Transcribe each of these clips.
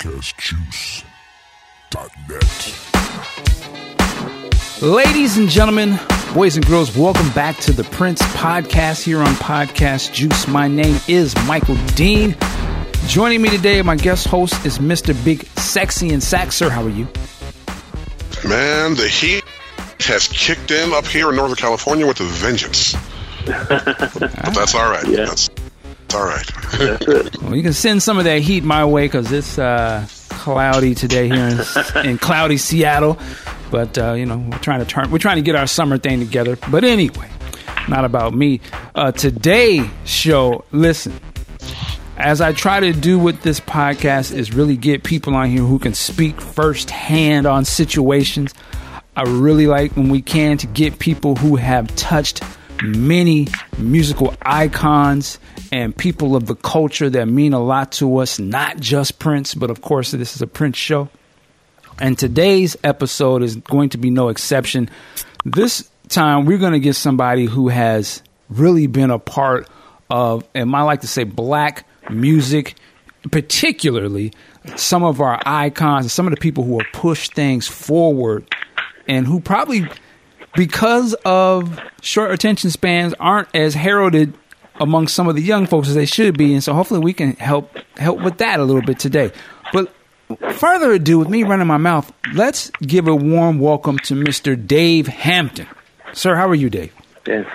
PodcastJuice.net. Ladies and gentlemen, boys and girls, welcome back to the Prince Podcast here on Podcast Juice. My name is Michael Dean. Joining me today, my guest host is Mr. Big Sexy and Sax. Sir, how are you? Man, the heat has kicked in up here in Northern California with a vengeance. but that's all right. Yeah. That's, that's all right. That's it. Well, you can send some of that heat my way because it's uh, cloudy today here in, in cloudy Seattle. But uh, you know, we're trying to turn, we're trying to get our summer thing together. But anyway, not about me. Uh, today's show, listen. As I try to do with this podcast, is really get people on here who can speak firsthand on situations. I really like when we can to get people who have touched many musical icons and people of the culture that mean a lot to us, not just Prince, but of course, this is a Prince show. And today's episode is going to be no exception. This time, we're going to get somebody who has really been a part of, and I like to say, black music, particularly some of our icons some of the people who have pushed things forward and who probably because of short attention spans aren't as heralded among some of the young folks as they should be and so hopefully we can help help with that a little bit today but further ado with me running my mouth let's give a warm welcome to mr dave hampton sir how are you dave Yes.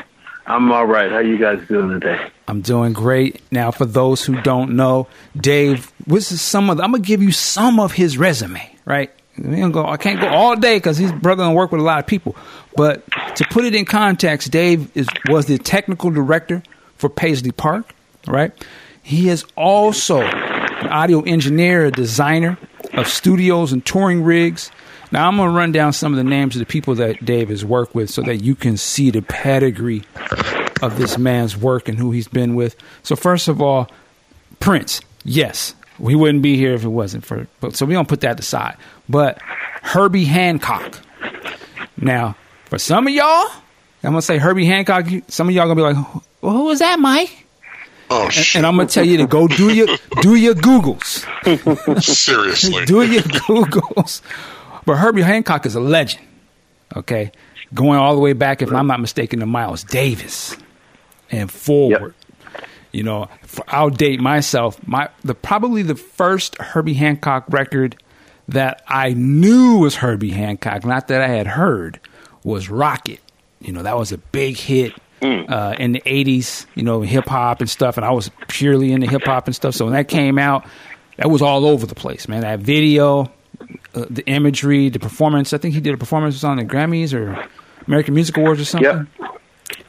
I'm all right. How you guys doing today? I'm doing great. Now, for those who don't know, Dave, this is some of. The, I'm gonna give you some of his resume, right? We don't go, I can't go all day because he's brother and work with a lot of people. But to put it in context, Dave is was the technical director for Paisley Park, right? He is also an audio engineer, a designer of studios and touring rigs. Now I'm gonna run down some of the names of the people that Dave has worked with so that you can see the pedigree of this man's work and who he's been with. So first of all, Prince, yes, we wouldn't be here if it wasn't for. But so we don't put that aside. But Herbie Hancock. Now, for some of y'all, I'm gonna say Herbie Hancock. Some of y'all gonna be like, well, "Who was that, Mike?" Oh, And, shit. and I'm gonna tell you to go do your do your Googles. Seriously. do your Googles. But Herbie Hancock is a legend. Okay, going all the way back, if I'm not mistaken, to Miles Davis and forward. You know, I'll date myself. My the probably the first Herbie Hancock record that I knew was Herbie Hancock, not that I had heard, was Rockit. You know, that was a big hit uh, in the '80s. You know, hip hop and stuff, and I was purely into hip hop and stuff. So when that came out, that was all over the place, man. That video, uh, the imagery, the performance. I think he did a performance on the Grammys or American Music Awards or something Yep.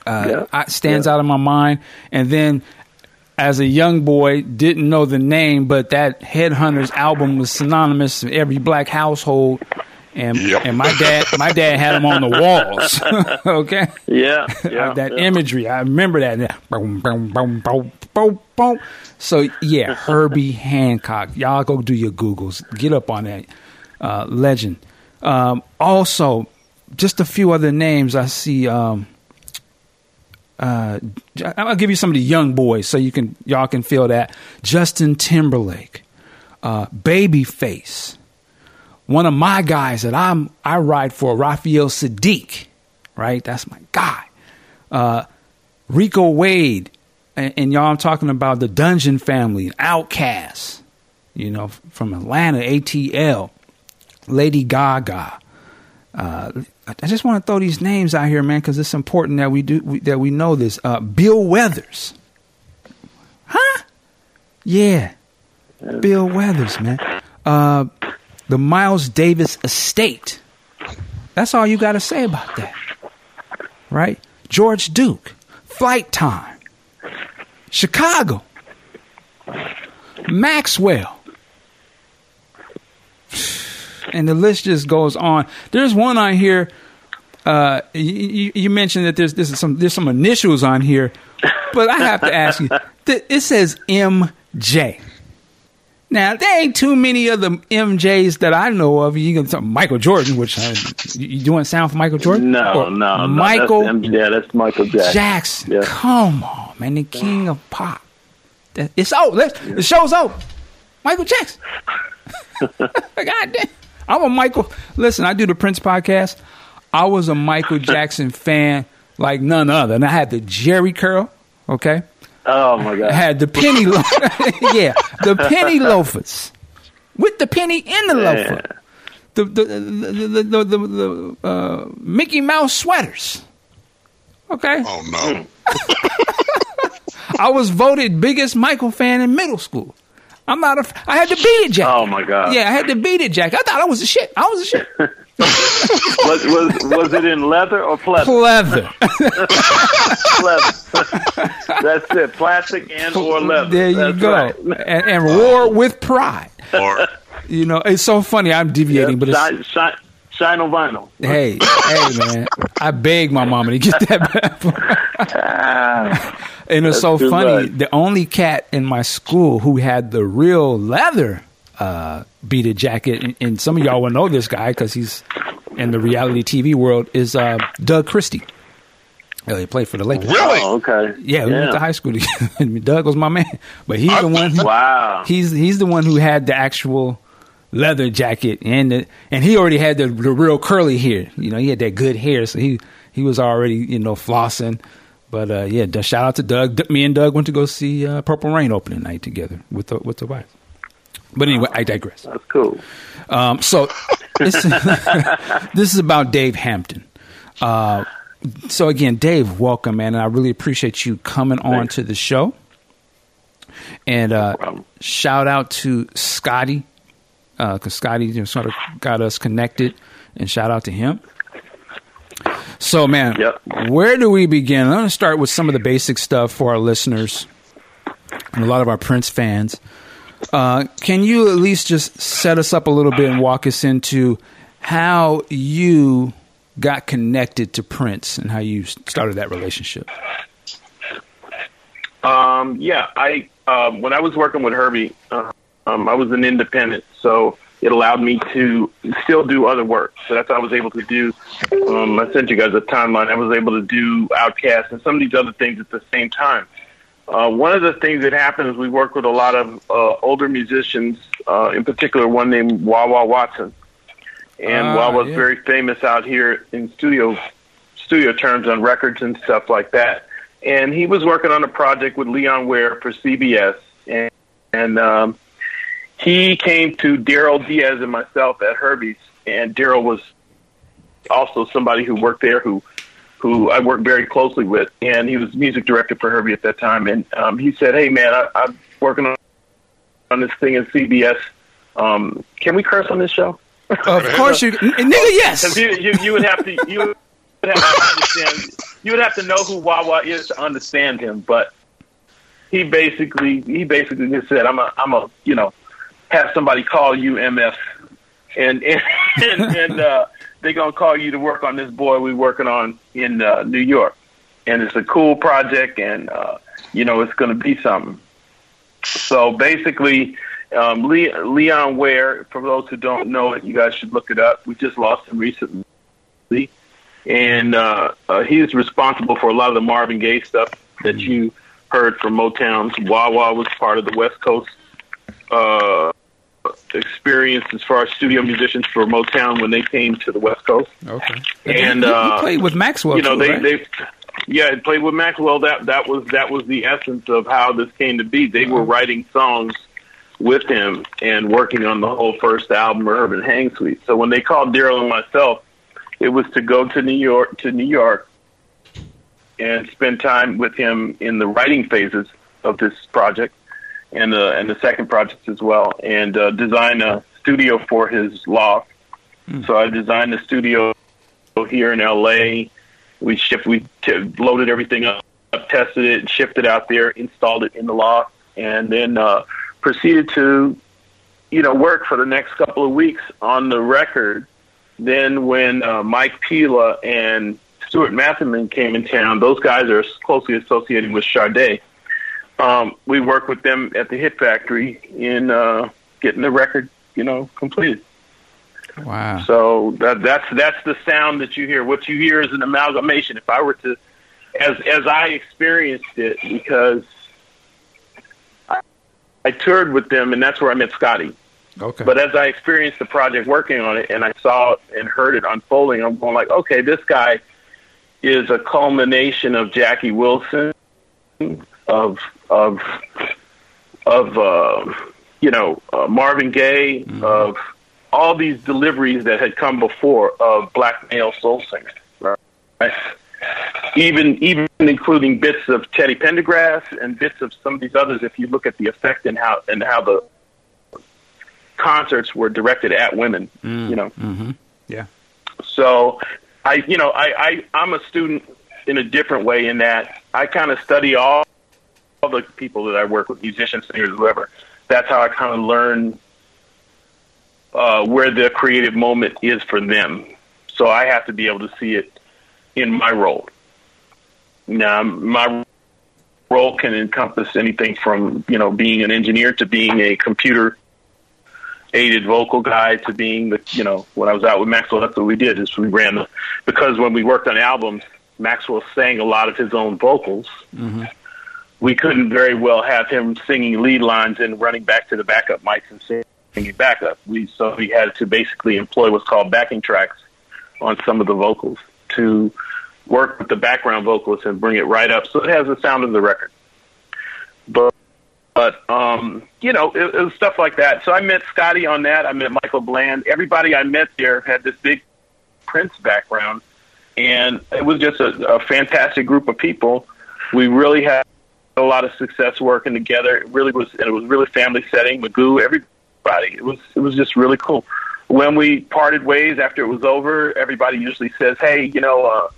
uh, Yeah. I- stands out in my mind. And then, as a young boy, didn't know the name, but that Headhunters album was synonymous in every black household. And Yep. and my dad my dad had them on the walls. okay, Yeah. Yeah. that yeah. imagery, I remember that. Boom, boom, boom, boom, boom, boom. So yeah, Herbie Hancock. Y'all go do your googles. Get up on that uh, legend. Um, also, just a few other names I see. Um, uh, I'll give you some of the young boys so you can y'all can feel that. Justin Timberlake, uh, Babyface, one of my guys that I'm I ride for, Raphael Saadiq, right? That's my guy. Uh, Rico Wade, and, and y'all I'm talking about the Dungeon Family, OutKast, you know, from Atlanta, ATL, Lady Gaga. Uh, I just want to throw these names out here, man, because it's important that we do we, that we know this. Uh, Bill Withers, huh? Yeah, Bill Withers, man. Uh, the Miles Davis estate. That's all you got to say about that, right? George Duke, Flyte Tyme, Chicago, Maxwell, and the list just goes on. There's one on here. Uh, you, you mentioned that there's, there's some there's some initials on here, but I have to ask you. th- It says MJ. Now there ain't too many of the MJs that I know of. You can talk Michael Jordan, which uh, you, doing sound for Michael Jordan? No, no, no. Michael That's, yeah, that's Michael Jackson. Jackson. Yeah. Come on, man, the king of pop. That- It's over. Let's- The show's over. Michael Jackson. God damn. I'm a Michael. Listen, I do the Prince podcast. I was a Michael Jackson fan like none other, and I had the Jheri curl. Okay, Oh my god. I had the penny. Lo- yeah, the penny loafers with the penny in the loafer. The the the the, the, the, the uh, Mickey Mouse sweaters. Okay, Oh no. I was voted biggest Michael fan in middle school. I'm not a. I had to beat it, Jack. Oh my God. Yeah, I had to beat it, Jack. I thought I was a shit. I was a shit. Was was was it in leather or pleather? Pleather. leather. That's it. Plastic and or leather. There you That's go. right. And, and roar with pride. Or You know, it's so funny. I'm deviating, but it's, shine, shine, shine on vinyl. hey, hey, man. I begged my mama to get that bad boy. And it's so funny. much. The only cat in my school who had the real leather uh, beaded jacket, and, and some of y'all will know this guy because he's in the reality TV world, is uh, Doug Christie. Yeah, he played for the Lakers. really? Oh, okay. Yeah, we went to high school together. Doug was my man, but he's the one. Who, Wow. He's he's the one who had the actual leather jacket, and the, and he already had the, the real curly hair. You know, he had that good hair, so he he was already you know flossing. But uh, yeah, shout out to Doug. Me and Doug went to go see uh, Purple Rain opening night together with the, with the wife. But anyway, I digress. That's cool. Um, so this, this is about Dave Hampton. Uh, so again, Dave, welcome, man, and I really appreciate you coming on to the show. And uh, problem. shout out to Scotty, because Scotty you know, sort of got us connected, and shout out to him. So, man, Yep. where do we begin? I'm going to start with some of the basic stuff for our listeners and a lot of our Prince fans. Uh, can you at least just set us up a little bit and walk us into how you got connected to Prince and how you started that relationship? Um, yeah, I um, when I was working with Herbie, uh, um, I was an independent, so it allowed me to still do other work. So that's what I was able to do. Um, I sent you guys a timeline. I was able to do OutKast and some of these other things at the same time. Uh, one of the things that happened is we worked with a lot of uh, older musicians, uh, in particular one named Wah Wah Watson, and Ah, Wah Wah's yeah. very famous out here in studio studio terms on records and stuff like that. And he was working on a project with Leon Ware for CBS, and, and um, he came to Daryl Diaz and myself at Herbie's, and Daryl was also somebody who worked there who who I worked very closely with, and he was music director for Herbie at that time. And um, he said, "Hey, man, I, I'm working on on this thing at CBS. Um, can we curse on this show?" Of course you, nigga. Yes. You, you, you would have to you would have to understand you would have to know who Wah Wah is to understand him. But he basically he basically just said, "I'm a I'm a you know have somebody call you MF, and and and, and uh, they're gonna call you to work on this boy we're working on in uh, New York, and it's a cool project, and uh, you know it's gonna be something." So basically, um, Le- Leon Ware, for those who don't know it, you guys should look it up. We just lost him recently. And uh, uh, he's responsible for a lot of the Marvin Gaye stuff that you heard from Motown's. Wah Wah was part of the West Coast uh, experience as far as studio musicians for Motown when they came to the West Coast. Okay. And, you, you uh, played with Maxwell. you know, too, they, right? they, yeah, I played with Maxwell. That that was that was the essence of how this came to be. They were writing songs with him and working on the whole first album, Urban Hang Suite. So when they called Daryl and myself, it was to go to New York to New York and spend time with him in the writing phases of this project and the and the second project as well, and uh, design a studio for his loft. So I designed a studio here in L.A. We shipped, we t- loaded everything up, tested it, shipped it out there, installed it in the loft, and then uh, proceeded to, you know, work for the next couple of weeks on the record. Then when uh, Mike Pela and Stuart Matthewman came in town, those guys are closely associated with Sade. Um, we worked with them at the Hit Factory in uh, getting the record, you know, completed. wow. So that that's that's the sound that you hear. What you hear is an amalgamation. If I were to, as as I experienced it, because I, I toured with them, and that's where I met Scotty. Okay. But as I experienced the project working on it and I saw it and heard it unfolding, I'm going like, okay, this guy is a culmination of Jackie Wilson, of of of uh, you know uh, Marvin Gaye, mm-hmm. of all these deliveries that had come before of black male soul singers, right? Even even including bits of Teddy Pendergrass and bits of some of these others. If you look at the effect and how and how the concerts were directed at women, mm, you know. Mm-hmm. Yeah. So, I, you know, I, I, I'm a student in a different way in that I kind of study all, all the people that I work with, musicians, singers, whoever. That's how I kind of learn uh, where the creative moment is for them. So I have to be able to see it in my role. Now, my role can encompass anything from you know being an engineer to being a computer aided vocal guy to being the you know when I was out with Maxwell that's what we did is we ran the because when we worked on albums Maxwell sang a lot of his own vocals mm-hmm. We couldn't very well have him singing lead lines and running back to the backup mics and singing backup we so we had to basically employ what's called backing tracks on some of the vocals to work with the background vocalists and bring it right up so it has the sound of the record but but um, you know, it, it was stuff like that. So I met Scotty on that. I met Michael Bland. Everybody I met there had this big Prince background, and it was just a, a fantastic group of people. We really had a lot of success working together. It really was. And it was really family setting. Magoo, everybody. It was. It was just really cool. When we parted ways after it was over, everybody usually says, "Hey, you know." Uh,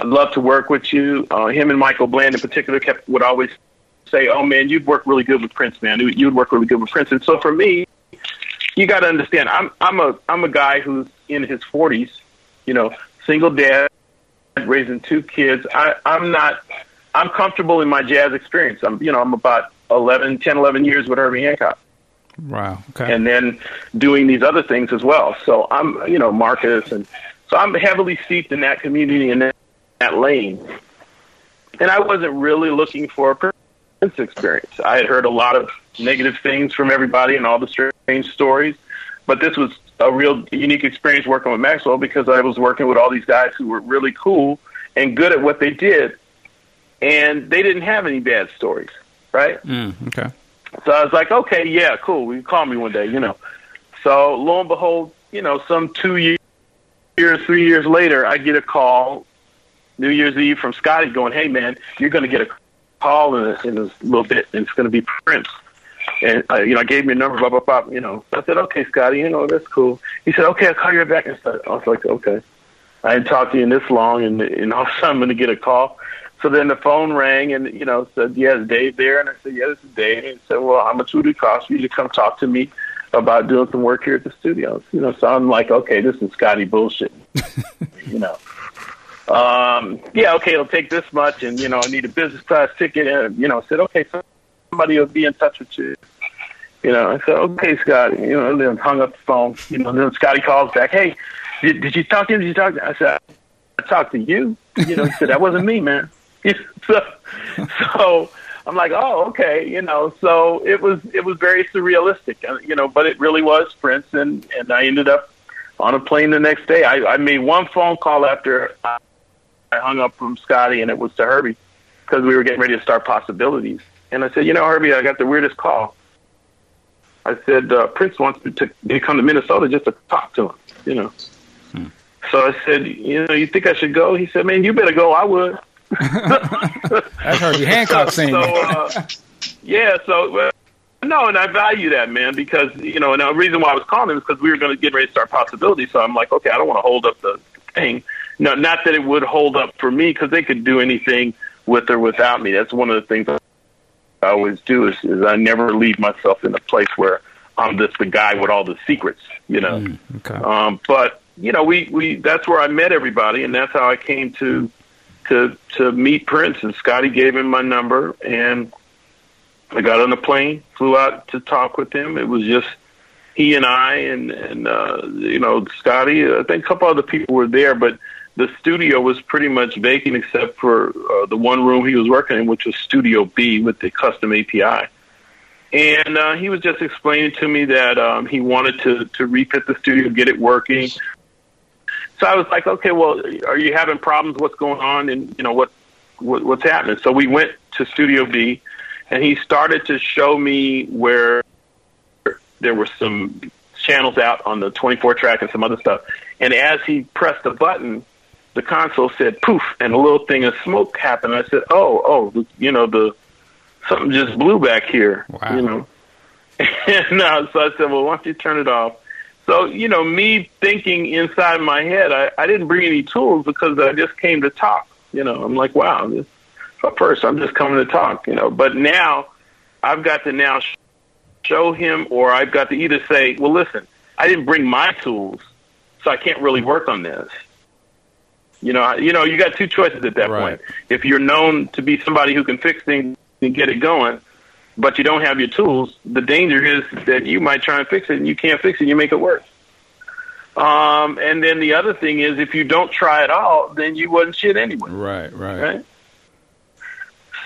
I'd love to work with you. Uh, him and Michael Bland in particular kept would always say, "Oh man, you'd work really good with Prince, man. You'd work really good with Prince." And so for me, you got to understand, I'm I'm a I'm a guy who's in his 40s, you know, single dad, raising two kids. I I'm not I'm comfortable in my jazz experience. I'm you know I'm about 11, 10, 11 years with Herbie Hancock. Wow. Okay. And then doing these other things as well. So I'm you know Marcus and so I'm heavily steeped in that community and that, that lane. And I wasn't really looking for a experience. I had heard a lot of negative things from everybody and all the strange stories, but this was a real unique experience working with Maxwell because I was working with all these guys who were really cool and good at what they did, and they didn't have any bad stories, right? Mm, okay. So I was like, okay, yeah, cool. You call me one day, you know. So lo and behold, you know, some two years, three years later, I get a call New Year's Eve from Scotty going, "Hey man, you're going to get a call in a, in a little bit, and it's going to be Prince. And uh, you know, I gave me a number, blah blah blah. You know, I said, okay, Scotty, you know, that's cool. He said, okay, I'll call you back. And I was like, okay. I hadn't talked to you in this long, and and all of a sudden I'm going to get a call. So then the phone rang, and you know, said, yeah, is Dave there? And I said, yeah, this is Dave. And he said, well, how much would it cost for you to come talk to me about doing some work here at the studios? You know, so I'm like, okay, this is Scotty bullshit. you know um, yeah, okay, it'll take this much, and you know, I need a business class ticket, and you know, I said, okay, somebody will be in touch with you. You know, I said, okay, Scotty. You know, and then hung up the phone. You know, then Scotty calls back, hey, did, did you talk to him? Did you talk? To him? I said, I talked to you. You know, he said that wasn't me, man. so, so I'm like, oh, okay, you know. So it was it was very surrealistic, uh, you know, but it really was Prince, and and I ended up on a plane the next day. I, I made one phone call after. I, I hung up from Scotty and it was to Herbie because we were getting ready to start possibilities. And I said, you know, Herbie, I got the weirdest call. I said, uh, Prince wants me to, to come to Minnesota just to talk to him, you know. Hmm. So I said, you know, you think I should go? He said, man, you better go. I would. That's Herbie Hancock saying. So, uh, yeah, so uh, no, and I value that, man, because you know, and the reason why I was calling him is because we were going to get ready to start possibilities. So I'm like, okay, I don't want to hold up the thing. No, not that it would hold up for me because they could do anything with or without me. That's one of the things I always do is, is I never leave myself in a place where I'm just the guy with all the secrets, you know. Mm, okay. Um, but you know, we we that's where I met everybody, and that's how I came to to to meet Prince. And Scotty gave him my number, and I got on the plane, flew out to talk with him. It was just he and I, and and uh, you know, Scotty. I think a couple other people were there, but the studio was pretty much vacant except for uh, the one room he was working in, which was Studio B with the custom API. and uh, he was just explaining to me that um, he wanted to to refit the studio, get it working. So I was like, okay, well, are you having problems? What's going on? And you know what, what what's happening? So we went to Studio B, and he started to show me where there were some channels out on the 24 track and some other stuff. And as he pressed the button, the console said poof, and a little thing of smoke happened. I said, oh, oh, you know the something just blew back here. Wow. You know. and uh, so I said, well, why don't you turn it off? So, you know, me thinking inside my head, I, I didn't bring any tools because I just came to talk. You know, I'm like, wow, this, at first I'm just coming to talk, you know. But now I've got to now show him or I've got to either say, well, listen, I didn't bring my tools, so I can't really work on this. You know, you know, you got two choices at that Right. point. If you're known to be somebody who can fix things and get it going, but you don't have your tools, the danger is that you might try and fix it and you can't fix it, you make it worse. Um, and then the other thing is, if you don't try at all, then you wasn't shit anyway, Right, right. right?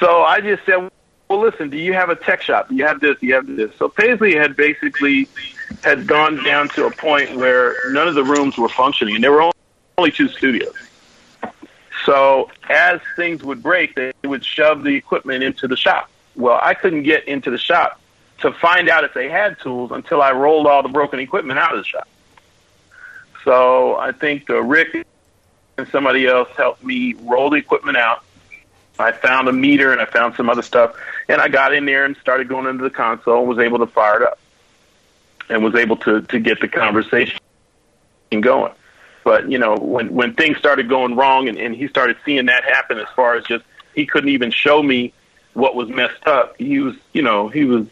So I just said, well, listen, do you have a tech shop? Do you have this? Do you have this? So Paisley had basically had gone down to a point where none of the rooms were functioning, and there were only two studios. So as things would break, they would shove the equipment into the shop. Well, I couldn't get into the shop to find out if they had tools until I rolled all the broken equipment out of the shop. So I think uh, Rick and somebody else helped me roll the equipment out. I found a meter and I found some other stuff, and I got in there and started going into the console. and Was able to fire it up, and was able to to get the conversation going. But you know, when when things started going wrong, and, and he started seeing that happen, as far as just he couldn't even show me what was messed up. He was, you know, he was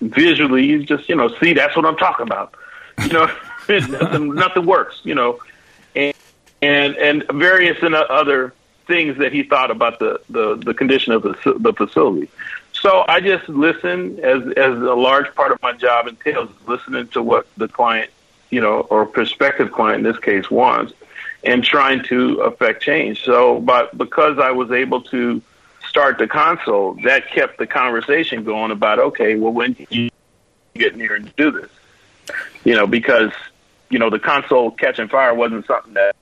visually, he's just, you know, see, that's what I'm talking about. You know, nothing, nothing works. You know, and and and various and other things that he thought about the the, the condition of the the facility. So I just listen as as a large part of my job entails listening to what the client, you know, or prospective client in this case wants, and trying to affect change. So, but because I was able to start the console, that kept the conversation going about okay, well, when did you get in here and do this? You know, because you know the console catching fire wasn't something that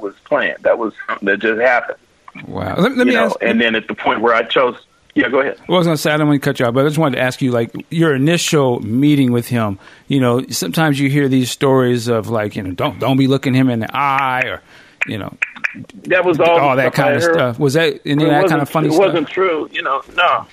was planned. That was something that just happened. Wow. Let, let me know, ask. and then at the point where I chose, yeah, go ahead. Well, I was going to say, I don't want to cut you off, but I just wanted to ask you, like, your initial meeting with him. You know, sometimes you hear these stories of, like, you know, don't don't be looking him in the eye, or, you know, That was all, all that I kind of heard. stuff. Was that any of that kind of funny it stuff? wasn't true. You know, no,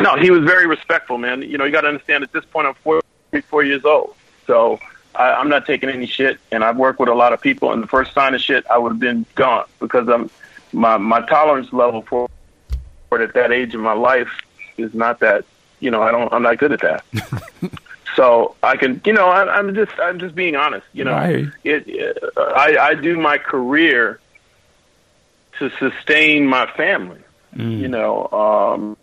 no. He was very respectful, man. You know, you got to understand. At this point, I'm 44 years old, so I, I'm not taking any shit. And I've worked with a lot of people, and the first sign of shit, I would have been gone because I'm my my tolerance level for for it at that age of my life is not that. You know, I don't. I'm not good at that. so I can, you know, I, I'm just I'm just being honest. You know, you. it, uh, I, I do my career to sustain my family. Mm. You know, um,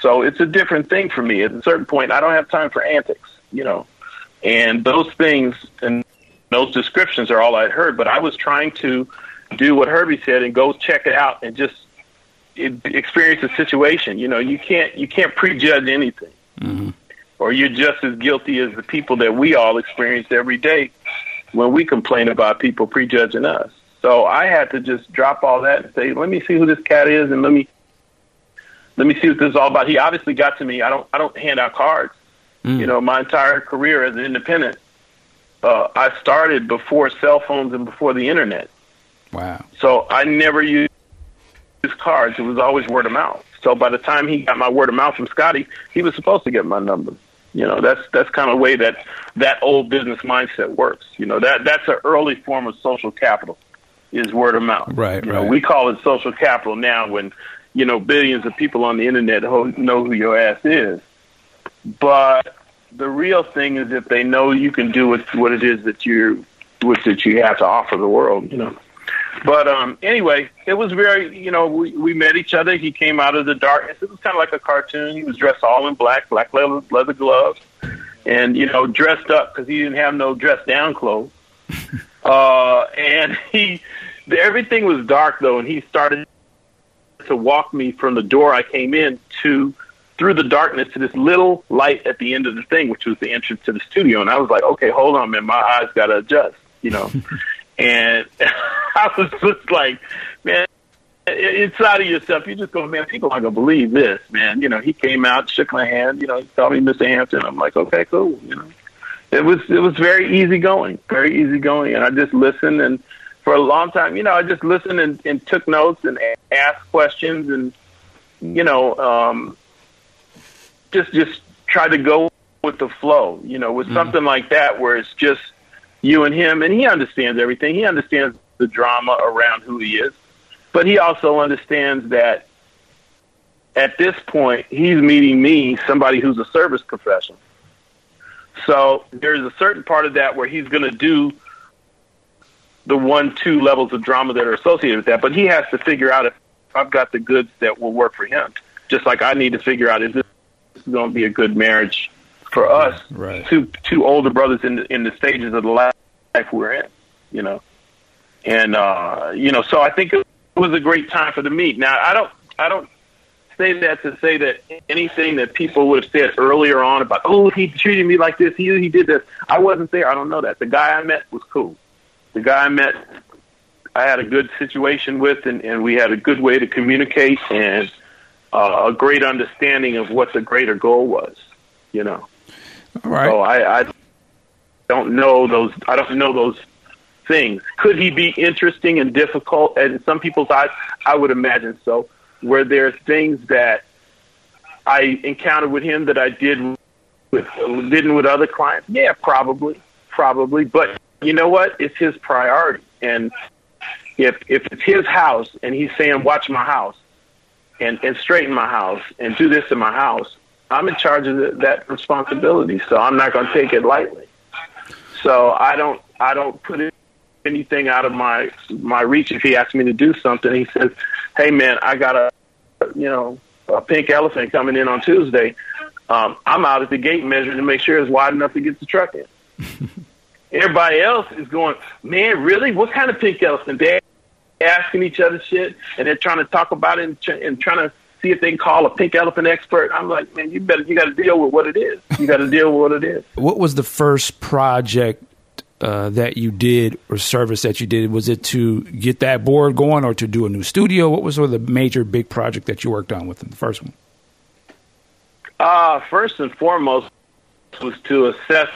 so it's a different thing for me. At a certain point, I don't have time for antics. You know, and those things and those descriptions are all I'd heard. But I was trying to do what Herbie said and go check it out and just it, experience the situation. You know, you can't you can't prejudge anything or you're just as guilty as the people that we all experience every day when we complain about people prejudging us. So I had to just drop all that and say, let me see who this cat is, and let me let me see what this is all about. He obviously got to me. I don't I don't hand out cards. You know, my entire career as an independent, uh, I started before cell phones and before the internet. Wow. So I never used cards. It was always word of mouth. So by the time he got my word of mouth from Scotty, he was supposed to get my number. You know, that's that's kind of the way that that old business mindset works. You know, that that's an early form of social capital is word of mouth. Right, You know, right. we call it social capital now when you know billions of people on the internet ho- know who your ass is. But the real thing is if they know you can do what what it is that you what that you have to offer the world. You know. But um, anyway, it was very, you know, we, we met each other. He came out of the darkness. It was kind of like a cartoon. He was dressed all in black, black leather, leather gloves, and you know, dressed up because he didn't have no dress down clothes. uh, and he, everything was dark though, and he started to walk me from the door I came in to through the darkness to this little light at the end of the thing, which was the entrance to the studio. And I was like, okay, hold on, man, my eyes got to adjust, you know. and I was just like, man, inside of yourself, you just go, man, people aren't gonna believe this, man. You know, he came out, shook my hand, you know, he called me Mr. Hampton. I'm like, okay, cool, you know. It was it was very easy going, very easy going, and I just listened and for a long time, you know, I just listened and, and took notes and asked questions and you know, um, just just try to go with the flow. You know, with mm something like that where it's just you and him, and he understands everything. He understands the drama around who he is, but he also understands that at this point he's meeting me, somebody who's a service professional. So there's a certain part of that where he's going to do the one, two levels of drama that are associated with that, but he has to figure out if I've got the goods that will work for him. Just like I need to figure out is this going to be a good marriage for us, right. two two older brothers in the, in the stages of the life we're in, you know, and uh, you know, so I think it was a great time for the meet. Now I don't I don't say that to say that anything that people would have said earlier on about oh he treated me like this he he did this I wasn't there I don't know that the guy I met was cool the guy I met I had a good situation with and, and we had a good way to communicate and uh, a great understanding of what the greater goal was, you know. All right. So I, I don't know those. I don't know those things. Could he be interesting and difficult? And in some people's eyes, I would imagine so. Where there's things that I encountered with him that I did with didn't with other clients. Yeah, probably, probably. But you know what? It's his priority. And if if it's his house and he's saying, "Watch my house," and, and straighten my house and do this in my house, I'm in charge of the, that responsibility. So I'm not going to take it lightly. So I don't I don't put anything out of my my reach. If he asks me to do something, he says, "Hey man, I got a you know a pink elephant coming in on Tuesday. Um, I'm out at the gate measuring to make sure it's wide enough to get the truck in." Everybody else is going, man, really? What kind of pink elephant? They asking each other shit, and they're trying to talk about it and, tr- and trying to see if they can call a pink elephant expert. I'm like, man, you better, you got to deal with what it is. You got to deal with what it is. What was the first project uh, that you did or service that you did? Was it to get that board going or to do a new studio? What was sort of the major big project that you worked on with them, the first one? Uh, first and foremost was to assess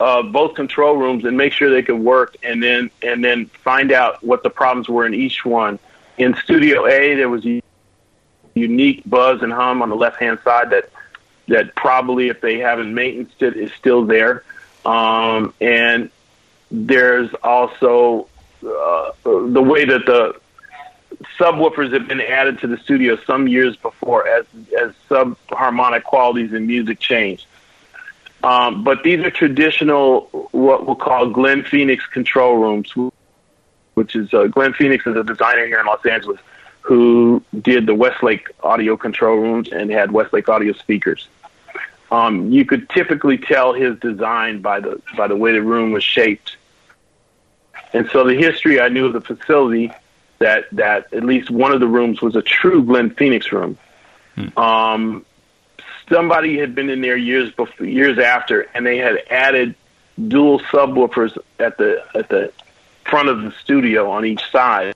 uh, both control rooms and make sure they could work, and then and then find out what the problems were in each one. In Studio A, there was a unique buzz and hum on the left hand side that that probably, if they haven't maintained it, is still there. Um, and there's also uh, the way that the subwoofers have been added to the studio some years before as as sub harmonic qualities in music change. Um, but these are traditional, what we'll call Glenn Phoenix control rooms, which is uh, Glenn Phoenix is a designer here in Los Angeles who did the Westlake audio control rooms and had Westlake audio speakers. Um, you could typically tell his design by the by the way the room was shaped. And so the history I knew of the facility that that at least one of the rooms was a true Glenn Phoenix room. Hmm. Um, somebody had been in there years before, years after, and they had added dual subwoofers at the at the front of the studio on each side,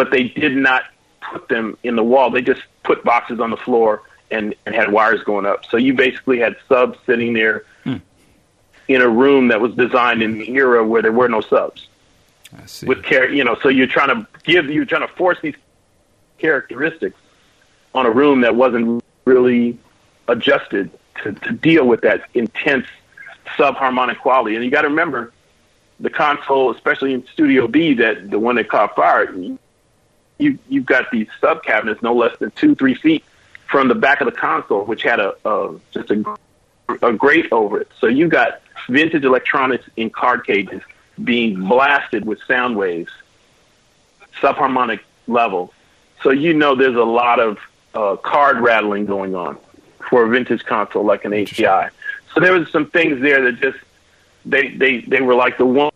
but they did not put them in the wall. They just put boxes on the floor and, and had wires going up. So you basically had subs sitting there hmm. in a room that was designed in the era where there were no subs. I see. With care, you know, so you're trying to give, you're trying to force these characteristics on a room that wasn't really adjusted to, to deal with that intense subharmonic quality. And you got to remember the console, especially in Studio B, that the one that caught fire, you you've got these sub cabinets no less than two three feet from the back of the console, which had a, a just a, a grate over it. So you've got vintage electronics in card cages being blasted with sound waves, subharmonic level. So you know there's a lot of uh, card rattling going on for a vintage console like an ATI. So there was some things there that just they they they were like the one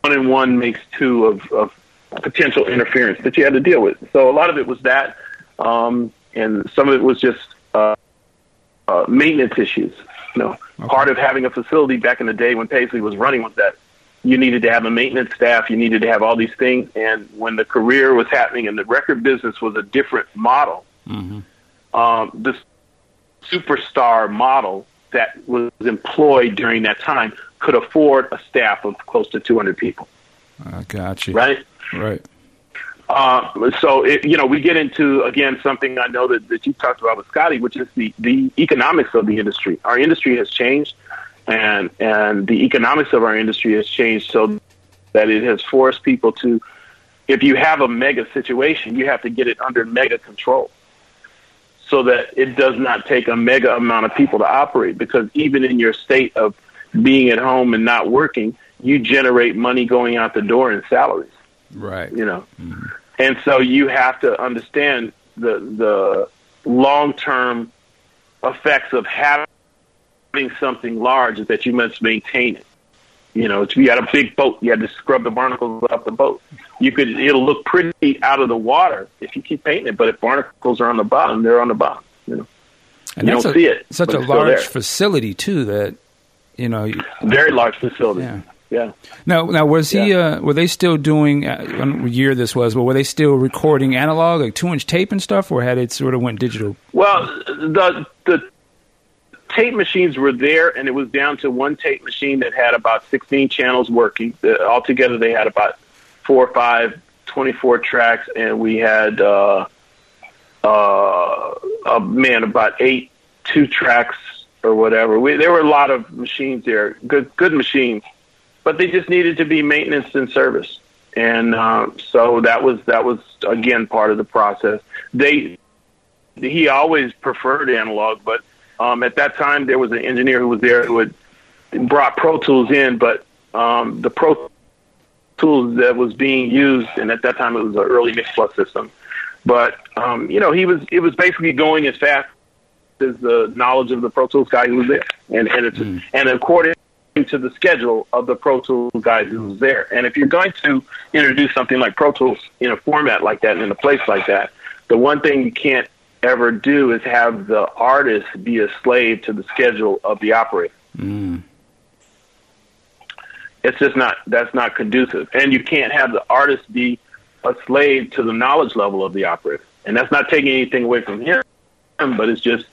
one and one makes two of, of potential interference that you had to deal with. So a lot of it was that, um, and some of it was just uh, uh, maintenance issues. You know, okay. part of having a facility back in the day when Paisley was running was that you needed to have a maintenance staff, you needed to have all these things, and when the career was happening and the record business was a different model, mm-hmm. um, this superstar model that was employed during that time could afford a staff of close to 200 people. I got you. Right? Right. Uh, so it, you know we get into again something I know that, that you talked about with Scotty, which is the the economics of the industry. Our industry has changed, and and the economics of our industry has changed so that it has forced people to, if you have a mega situation, you have to get it under mega control, so that it does not take a mega amount of people to operate. Because even in your state of being at home and not working, you generate money going out the door in salaries. Right. You know. Mm-hmm. And so you have to understand the the long term effects of having something large is that you must maintain it. You know, if you had a big boat, you had to scrub the barnacles off the boat. You could it'll look pretty out of the water if you keep painting it, but if barnacles are on the bottom, they're on the bottom. You know, and you don't a, see it. Such a large facility too that you know. Very large facility. Yeah yeah. Now, now was he? Yeah. Uh, were they still doing? Uh, I don't know what year this was, but were they still recording analog, like two inch tape and stuff, or had it sort of went digital? Well, the the tape machines were there, and it was down to one tape machine that had about sixteen channels working. Uh, altogether, they had about four or five 24 tracks, and we had uh, uh, uh, man about eight two tracks or whatever. We, there were a lot of machines there, good good machines but they just needed to be maintenance and service. And uh, so that was that was again part of the process. They he always preferred analog, but um, at that time there was an engineer who was there who had brought Pro Tools in, but um, the Pro Tools that was being used, and at that time it was an early Mix Plus system. But um, you know, he was it was basically going as fast as the knowledge of the Pro Tools guy who was there, and and it's mm. and according to the schedule of the Pro Tools guys who's there. And if you're going to introduce something like Pro Tools in a format like that, and in a place like that, the one thing you can't ever do is have the artist be a slave to the schedule of the operator. Mm. It's just not that's not conducive, and you can't have the artist be a slave to the knowledge level of the operator. And that's not taking anything away from him, but it's just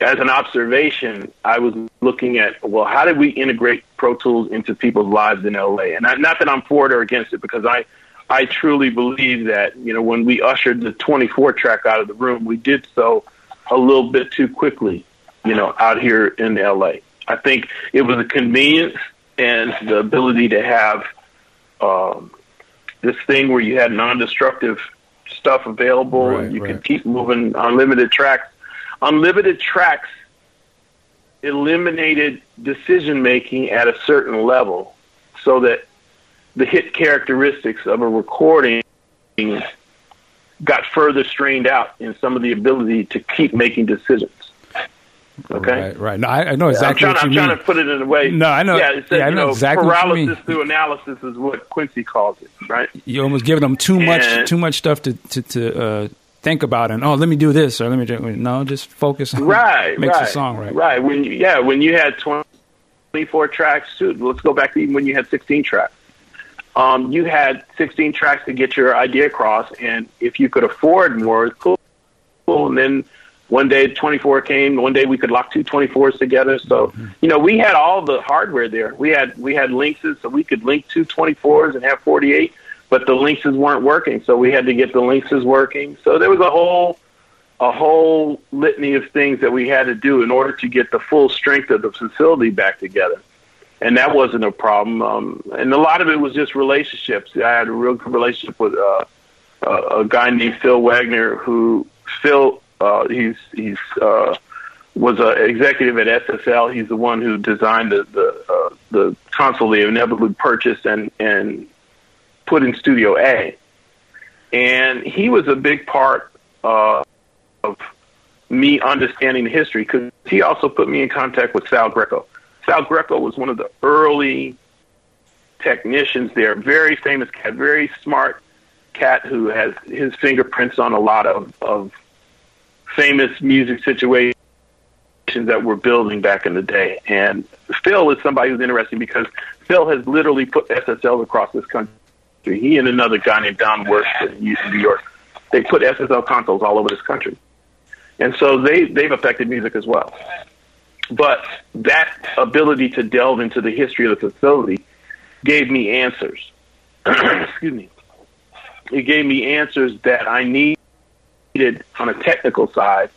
as an observation, I was looking at, well, how did we integrate Pro Tools into people's lives in LA? And I, not that I'm for it or against it, because I, I truly believe that, you know, when we ushered the 24 track out of the room, we did so a little bit too quickly, you know, out here in LA. I think it was a convenience and the ability to have um, this thing where you had non destructive stuff available right, and you right. could keep moving on unlimited tracks Unlimited tracks eliminated decision making at a certain level so that the hit characteristics of a recording got further strained out in some of the ability to keep making decisions. Okay. Right. Right. No, I, I know exactly. I'm, trying, I'm trying, to put it in a way. No, I know. Yeah, it says, yeah, I know, know exactly. Paralysis through analysis is what Quincy calls it. Right. You almost giving them too much, too much stuff to to, to uh, think about it. And, oh, let me do this or let me do no, just focus on right, makes right, the song right. Right. When you, yeah, when you had 24 tracks, let's go back to even when you had 16 tracks. Um, you had 16 tracks to get your idea across, and if you could afford more, cool. cool. And then one day 24 came. One day we could lock two 24s together. So mm-hmm. you know we had all the hardware there. We had we had links, so we could link two 24s and have 48 but the links weren't working, so we had to get the links working. So there was a whole a whole litany of things that we had to do in order to get the full strength of the facility back together. And that wasn't a problem. Um, and a lot of it was just relationships. I had a real good relationship with uh, uh, a guy named Phil Wagner, who Phil uh, he's he's uh, was an executive at SSL. He's the one who designed the the, uh, the console they inevitably purchased and and put in Studio A. And he was a big part uh, of me understanding the history because he also put me in contact with Sal Greco. Sal Greco was one of the early technicians there, very famous cat, very smart cat who has his fingerprints on a lot of, of famous music situations that we're building back in the day. And Phil is somebody who's interesting because Phil has literally put SSL across this country. He and another guy named Don Worth in New York, they put SSL consoles all over this country. And so they, they've affected music as well. But that ability to delve into the history of the facility gave me answers. Excuse me. It gave me answers that I needed on a technical side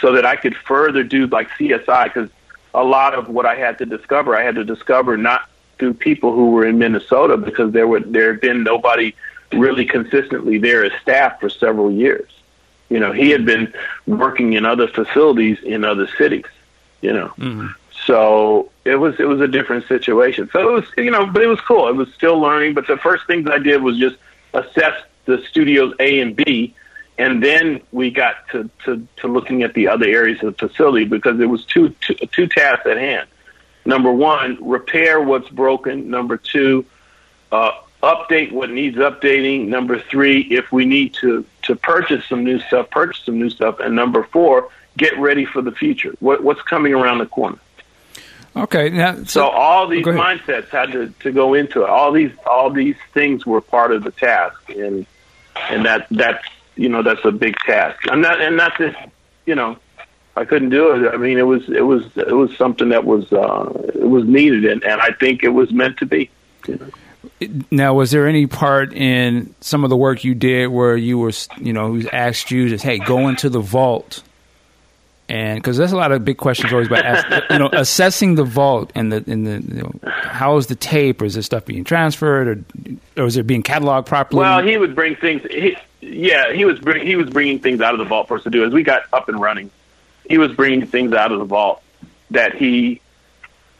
so that I could further do like CSI because a lot of what I had to discover, I had to discover not through people who were in Minnesota because there were there had been nobody really consistently there as staff for several years. You know, he had been working in other facilities in other cities. You know, mm-hmm. so it was it was a different situation. So it was you know, but it was cool. It was still learning. But the first things I did was just assess the studios A and B and then we got to, to, to looking at the other areas of the facility because there was two, two, two tasks at hand. Number one, repair what's broken. Number two, uh, update what needs updating. Number three, if we need to, to purchase some new stuff, purchase some new stuff. And number four, get ready for the future. What, what's coming around the corner? Okay. Now, so, so, all these mindsets had to, to go into it. All these all these things were part of the task, and and that that's you know that's a big task. And that and that's it. You know, I couldn't do it. I mean, it was it was it was something that was uh, it was needed, and, and I think it was meant to be. You know? Now, was there any part in some of the work you did where you were, you know, asked you to, hey, go into the vault, and because there's a lot of big questions always about, ask, you know, assessing the vault and the and the, you know, how is the tape, or is this stuff being transferred, or or is it being cataloged properly? Well, he would bring things. He, yeah, he was bring, he was bringing things out of the vault for us to do. As we got up and running, he was bringing things out of the vault that he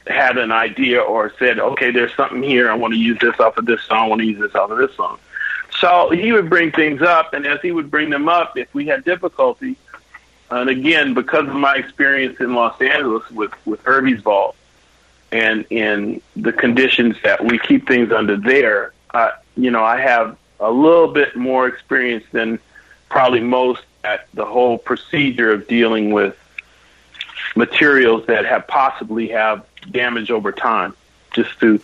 had an idea or said, okay, there's something here. I want to use this off of this song. I want to use this off of this song. So he would bring things up, and as he would bring them up, if we had difficulty, and again, because of my experience in Los Angeles with with Herbie's Vault, and in the conditions that we keep things under there, uh, you know, I have a little bit more experience than probably most at the whole procedure of dealing with materials that have possibly have damage over time, just through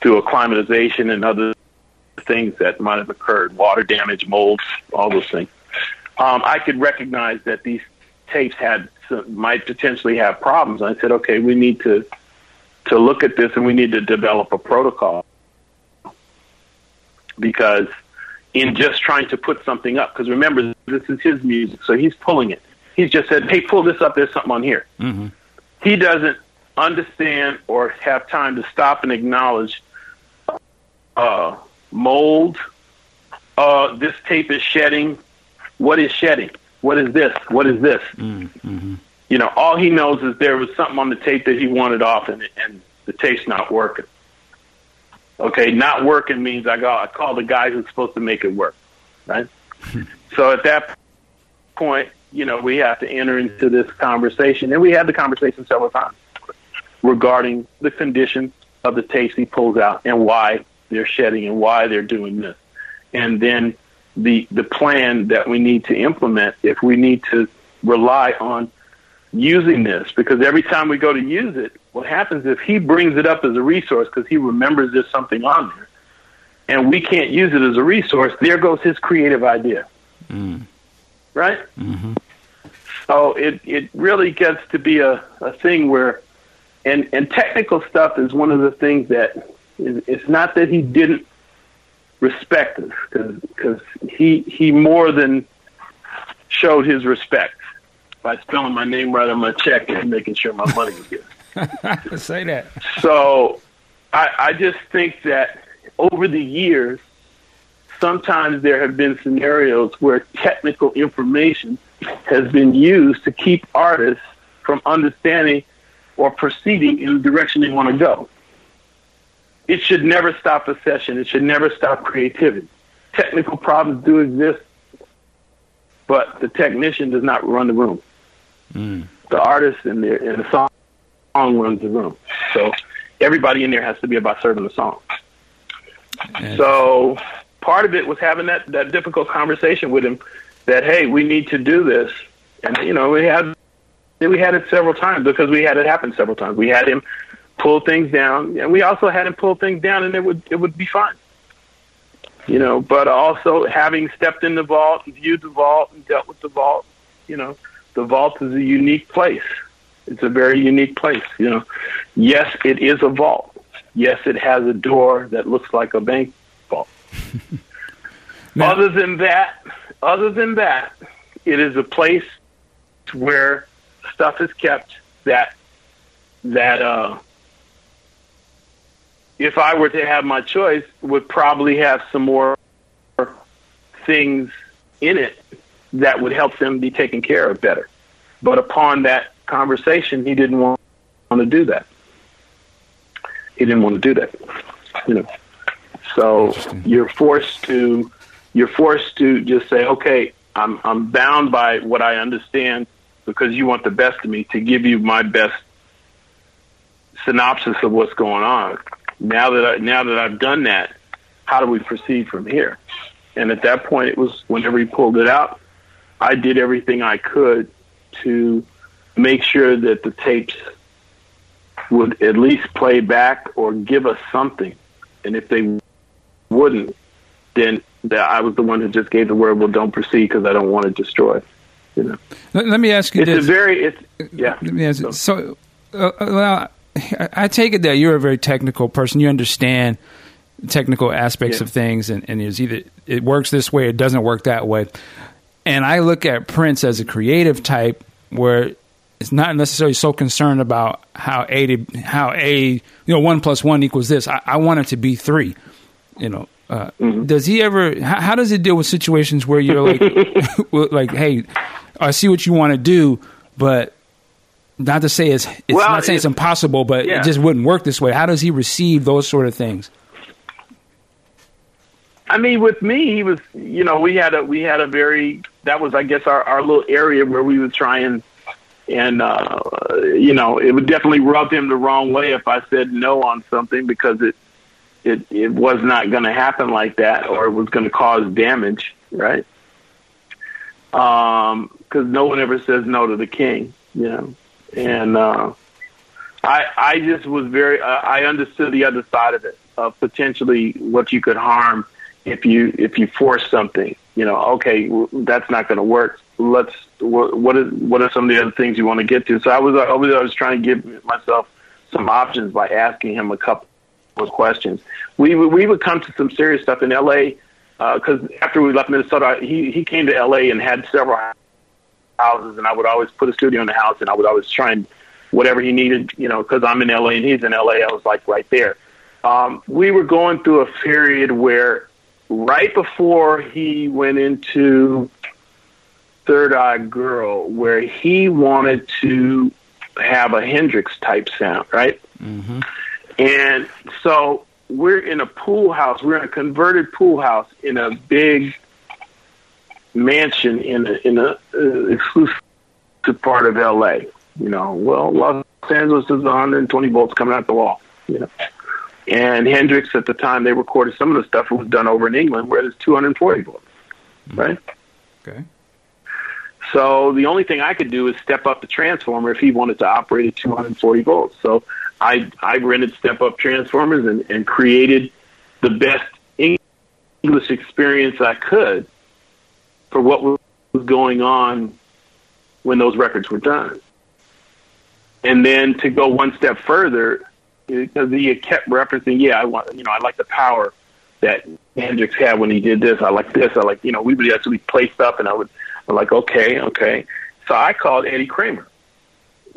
through acclimatization and other things that might have occurred, water damage, molds, all those things. Um, I could recognize that these tapes had some, might potentially have problems. I said, okay, we need to to look at this and we need to develop a protocol because in just trying to put something up. Because remember, this is his music, so he's pulling it. He's just said, "Hey, pull this up. There's something on here." Mm-hmm. He doesn't understand or have time to stop and acknowledge uh, mold. Uh, this tape is shedding. What is shedding? What is this? What is this? Mm-hmm. You know, all he knows is there was something on the tape that he wanted off, and, and the tape's not working. Okay, not working means I go I call the guy who's supposed to make it work, right? so at that point, you know, we have to enter into this conversation, and we had the conversation several times regarding the condition of the tapes he pulls out and why they're shedding and why they're doing this, and then the the plan that we need to implement if we need to rely on using this because every time we go to use it, what happens if he brings it up as a resource because he remembers there's something on there, and we can't use it as a resource, there goes his creative idea. Mm. Right? Mm-hmm. So it, it really gets to be a, a thing where, and, and technical stuff is one of the things that is, it's not that he didn't respect us because he, he more than showed his respect by spelling my name right on my check and making sure my money was good. Say that. So I, I just think that over the years, sometimes there have been scenarios where technical information has been used to keep artists from understanding or proceeding in the direction they want to go. It should never stop a session. It should never stop creativity. Technical problems do exist, but the technician does not run the room. Mm. The artist and the, and the song song runs the room. So everybody in there has to be about serving the song. So part of it was having that, that difficult conversation with him that, hey, we need to do this. and you know we had we had it several times because we had it happen several times. We had him pull things down, and we also had him pull things down, and it would it would be fine. You know, but also having stepped in the vault and viewed the vault and dealt with the vault, you know, the vault is a unique place. It's a very unique place. You know, yes, it is a vault. Yes, it has a door that looks like a bank vault. Now- other than that, other than that, it is a place where stuff is kept that that uh, if I were to have my choice, would probably have some more things in it that would help them be taken care of better. But upon that conversation, he didn't want, want to do that. He didn't want to do that. You know. So you're forced to you're forced to just say, okay, I'm I'm bound by what I understand because you want the best of me to give you my best synopsis of what's going on. Now that I, now that I've done that, how do we proceed from here? And at that point, it was whenever he pulled it out, I did everything I could to make sure that the tapes would at least play back or give us something. And if they wouldn't, then that I was the one who just gave the word, "Well, don't proceed because I don't want to destroy." You know, Let, let me ask you it's this. a very it's yeah. Let me ask you- so, uh, well, I- take it that you're a very technical person. You understand technical aspects Yeah. of things, and, and it's either it works this way, it doesn't work that way. And I look at Prince as a creative type, where it's not necessarily so concerned about how a to, how a you know one plus one equals this. I, I want it to be three. You know, uh, Mm-hmm. does he ever? How, how does it deal with situations where you're like, like, hey, I see what you want to do, but not to say it's, it's Well, not saying it's, it- impossible, but yeah. it just wouldn't work this way. How does he receive those sort of things? I mean, with me, he was, you know, we had a we had a very that was, I guess, our our little area where we would try and and uh, you know, it would definitely rub him the wrong way if I said no on something because it it it was not going to happen like that or it was going to cause damage, right? Um, because no one ever says no to the king, you know, and uh, I I just was very uh, I understood the other side of it of potentially what you could harm if you if you force something. You know, okay, that's not going to work. Let's what what is what are some of the other things you want to get to? So I was I was, I was trying to give myself some options by asking him a couple of questions. We we would come to some serious stuff in L.A. because after we left Minnesota, he he came to L.A. and had several houses, and I would always put a studio in the house, and I would always try and whatever he needed, you know, because I'm in LA and he's in LA. I was like right there. Um, we were going through a period where right before he went into Third Eye Girl, where he wanted to have a Hendrix type sound, right? And so we're in a pool house. We're in a converted pool house in a big mansion in a, in a uh, exclusive part of LA. You know, well, Los Angeles is 120 volts coming out the wall. You know, and Hendrix at the time they recorded some of the stuff that was done over in England where it's 240 volts, mm-hmm. right? Okay. So the only thing I could do is step up the transformer if he wanted to operate at 240 volts. So I I rented step up transformers and, and created the best English experience I could for what was going on when those records were done. And then to go one step further, because he kept referencing, yeah, I want, you know, I like the power that Hendrix had when he did this. I like this. I like, you know, we would actually play stuff, and I would, I'm like, okay, okay. So I called Eddie Kramer.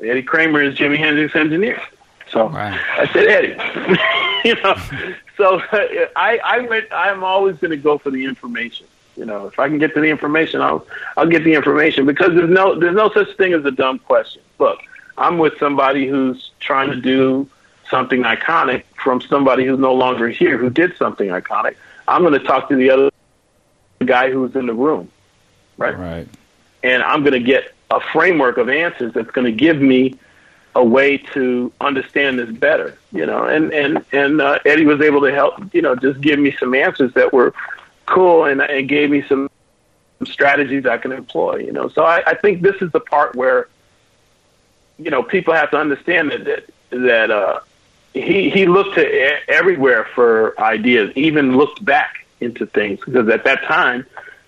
Eddie Kramer is Jimi Hendrix engineer. So Wow. I said, Eddie, you know. So uh, I, I went. I'm always going to go for the information. You know, if I can get to the information, I'll I'll get the information because there's no there's no such thing as a dumb question. Look, I'm with somebody who's trying to do something iconic from somebody who's no longer here who did something iconic. I'm going to talk to the other guy who's in the room, right? Right. and I'm going to get a framework of answers that's going to give me a way to understand this better, you know. And and and uh, Eddie was able to help, you know, just give me some answers that were cool, and and gave me some strategies I can employ. You know, so I, I think this is the part where you know people have to understand that that, that uh, he he looked to everywhere for ideas, even looked back into things because at that time,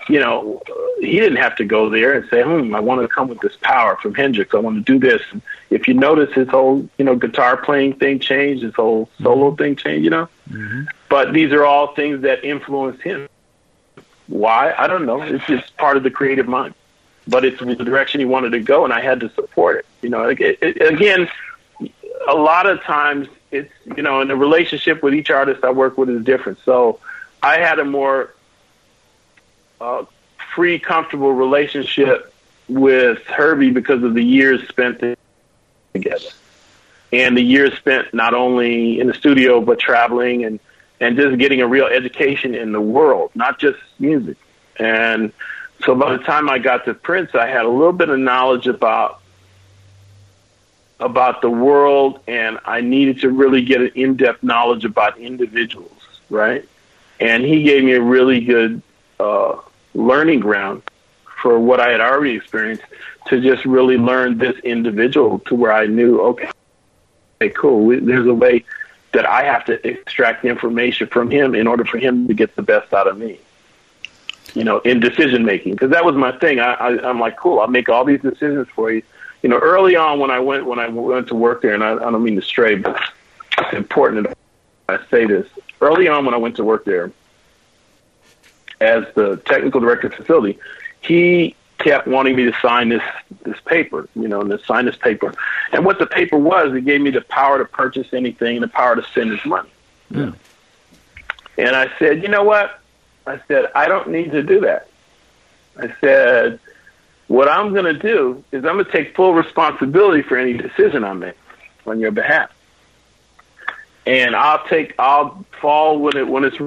you know, he didn't have to go there and say, "Hmm, I want to come with this power from Hendrix. I want to do this." And if you notice, his whole you know guitar playing thing changed, his whole solo mm-hmm. thing changed. You know, mm-hmm. but these are all things that influenced him. Why? I don't know. It's just part of the creative mind. But it's the direction he wanted to go, and I had to support it. You know, it, it, again, a lot of times it's you know, and the relationship with each artist I work with is different. So I had a more uh, free, comfortable relationship with Herbie because of the years spent together, and the years spent not only in the studio but traveling and and just getting a real education in the world, not just music. And so by the time I got to Prince, I had a little bit of knowledge about about the world, and I needed to really get an in-depth knowledge about individuals, right? And he gave me a really good uh, learning ground for what I had already experienced to just really learn this individual to where I knew, okay, okay cool, there's a way that I have to extract information from him in order for him to get the best out of me. You know, in decision making, because that was my thing. I, I, I'm like, cool, I'll make all these decisions for you you know, early on when I went when I went to work there, and I, I don't mean to stray, but it's important that I say this. Early on when I went to work there as the technical director of the facility, he kept wanting me to sign this this paper, you know, and to sign this paper. And what the paper was, it gave me the power to purchase anything, and the power to send his money. Yeah. And I said, you know what? I said, I don't need to do that. I said, what I'm going to do is I'm going to take full responsibility for any decision I make on your behalf. And I'll take, I'll fall when it, when it's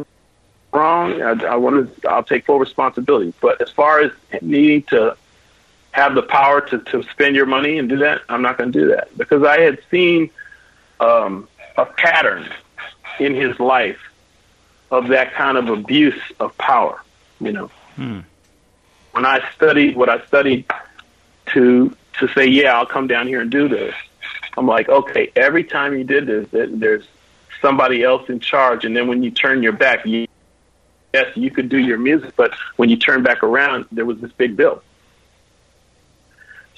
wrong. I, I want to, I'll take full responsibility. But as far as needing to have the power to, to spend your money and do that, I'm not going to do that because I had seen um, a pattern in his life of that kind of abuse of power, you know. Hmm when I studied what I studied to to say, yeah, I'll come down here and do this. I'm like, okay, every time you did this, there's somebody else in charge, and then when you turn your back, you, yes, you could do your music, but when you turn back around, there was this big bill.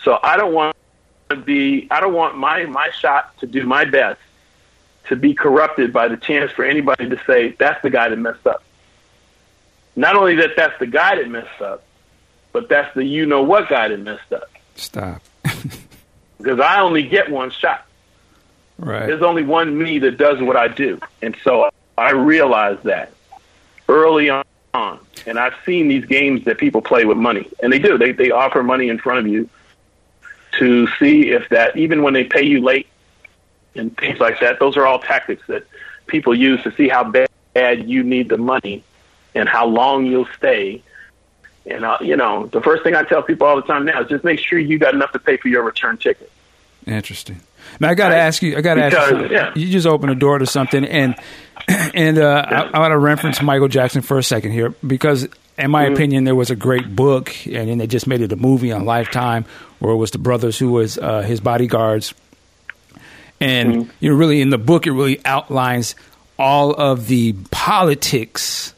So I don't want to be, I don't want my my shot to do my best to be corrupted by the chance for anybody to say that's the guy that messed up. Not only that, that's the guy that messed up, but that's the you know what guy that messed up. Stop. because I only get one shot. Right. There's only one me that does what I do, and so I realized that early on. And I've seen these games that people play with money, and they do. They they offer money in front of you to see if that, even when they pay you late and things like that, those are all tactics that people use to see how bad you need the money and how long you'll stay and uh, you know, the first thing I tell people all the time now is just make sure you got enough to pay for your return ticket. Interesting. Now I got to right? ask you. I got to ask you. Yeah. You just opened a door to something, and and uh, yeah. I, I want to reference Michael Jackson for a second here because, in my mm-hmm. opinion, there was a great book, and then they just made it a movie on Lifetime, where it was the brothers who was uh, his bodyguards, and mm-hmm. you know, really in the book, it really outlines all of the politics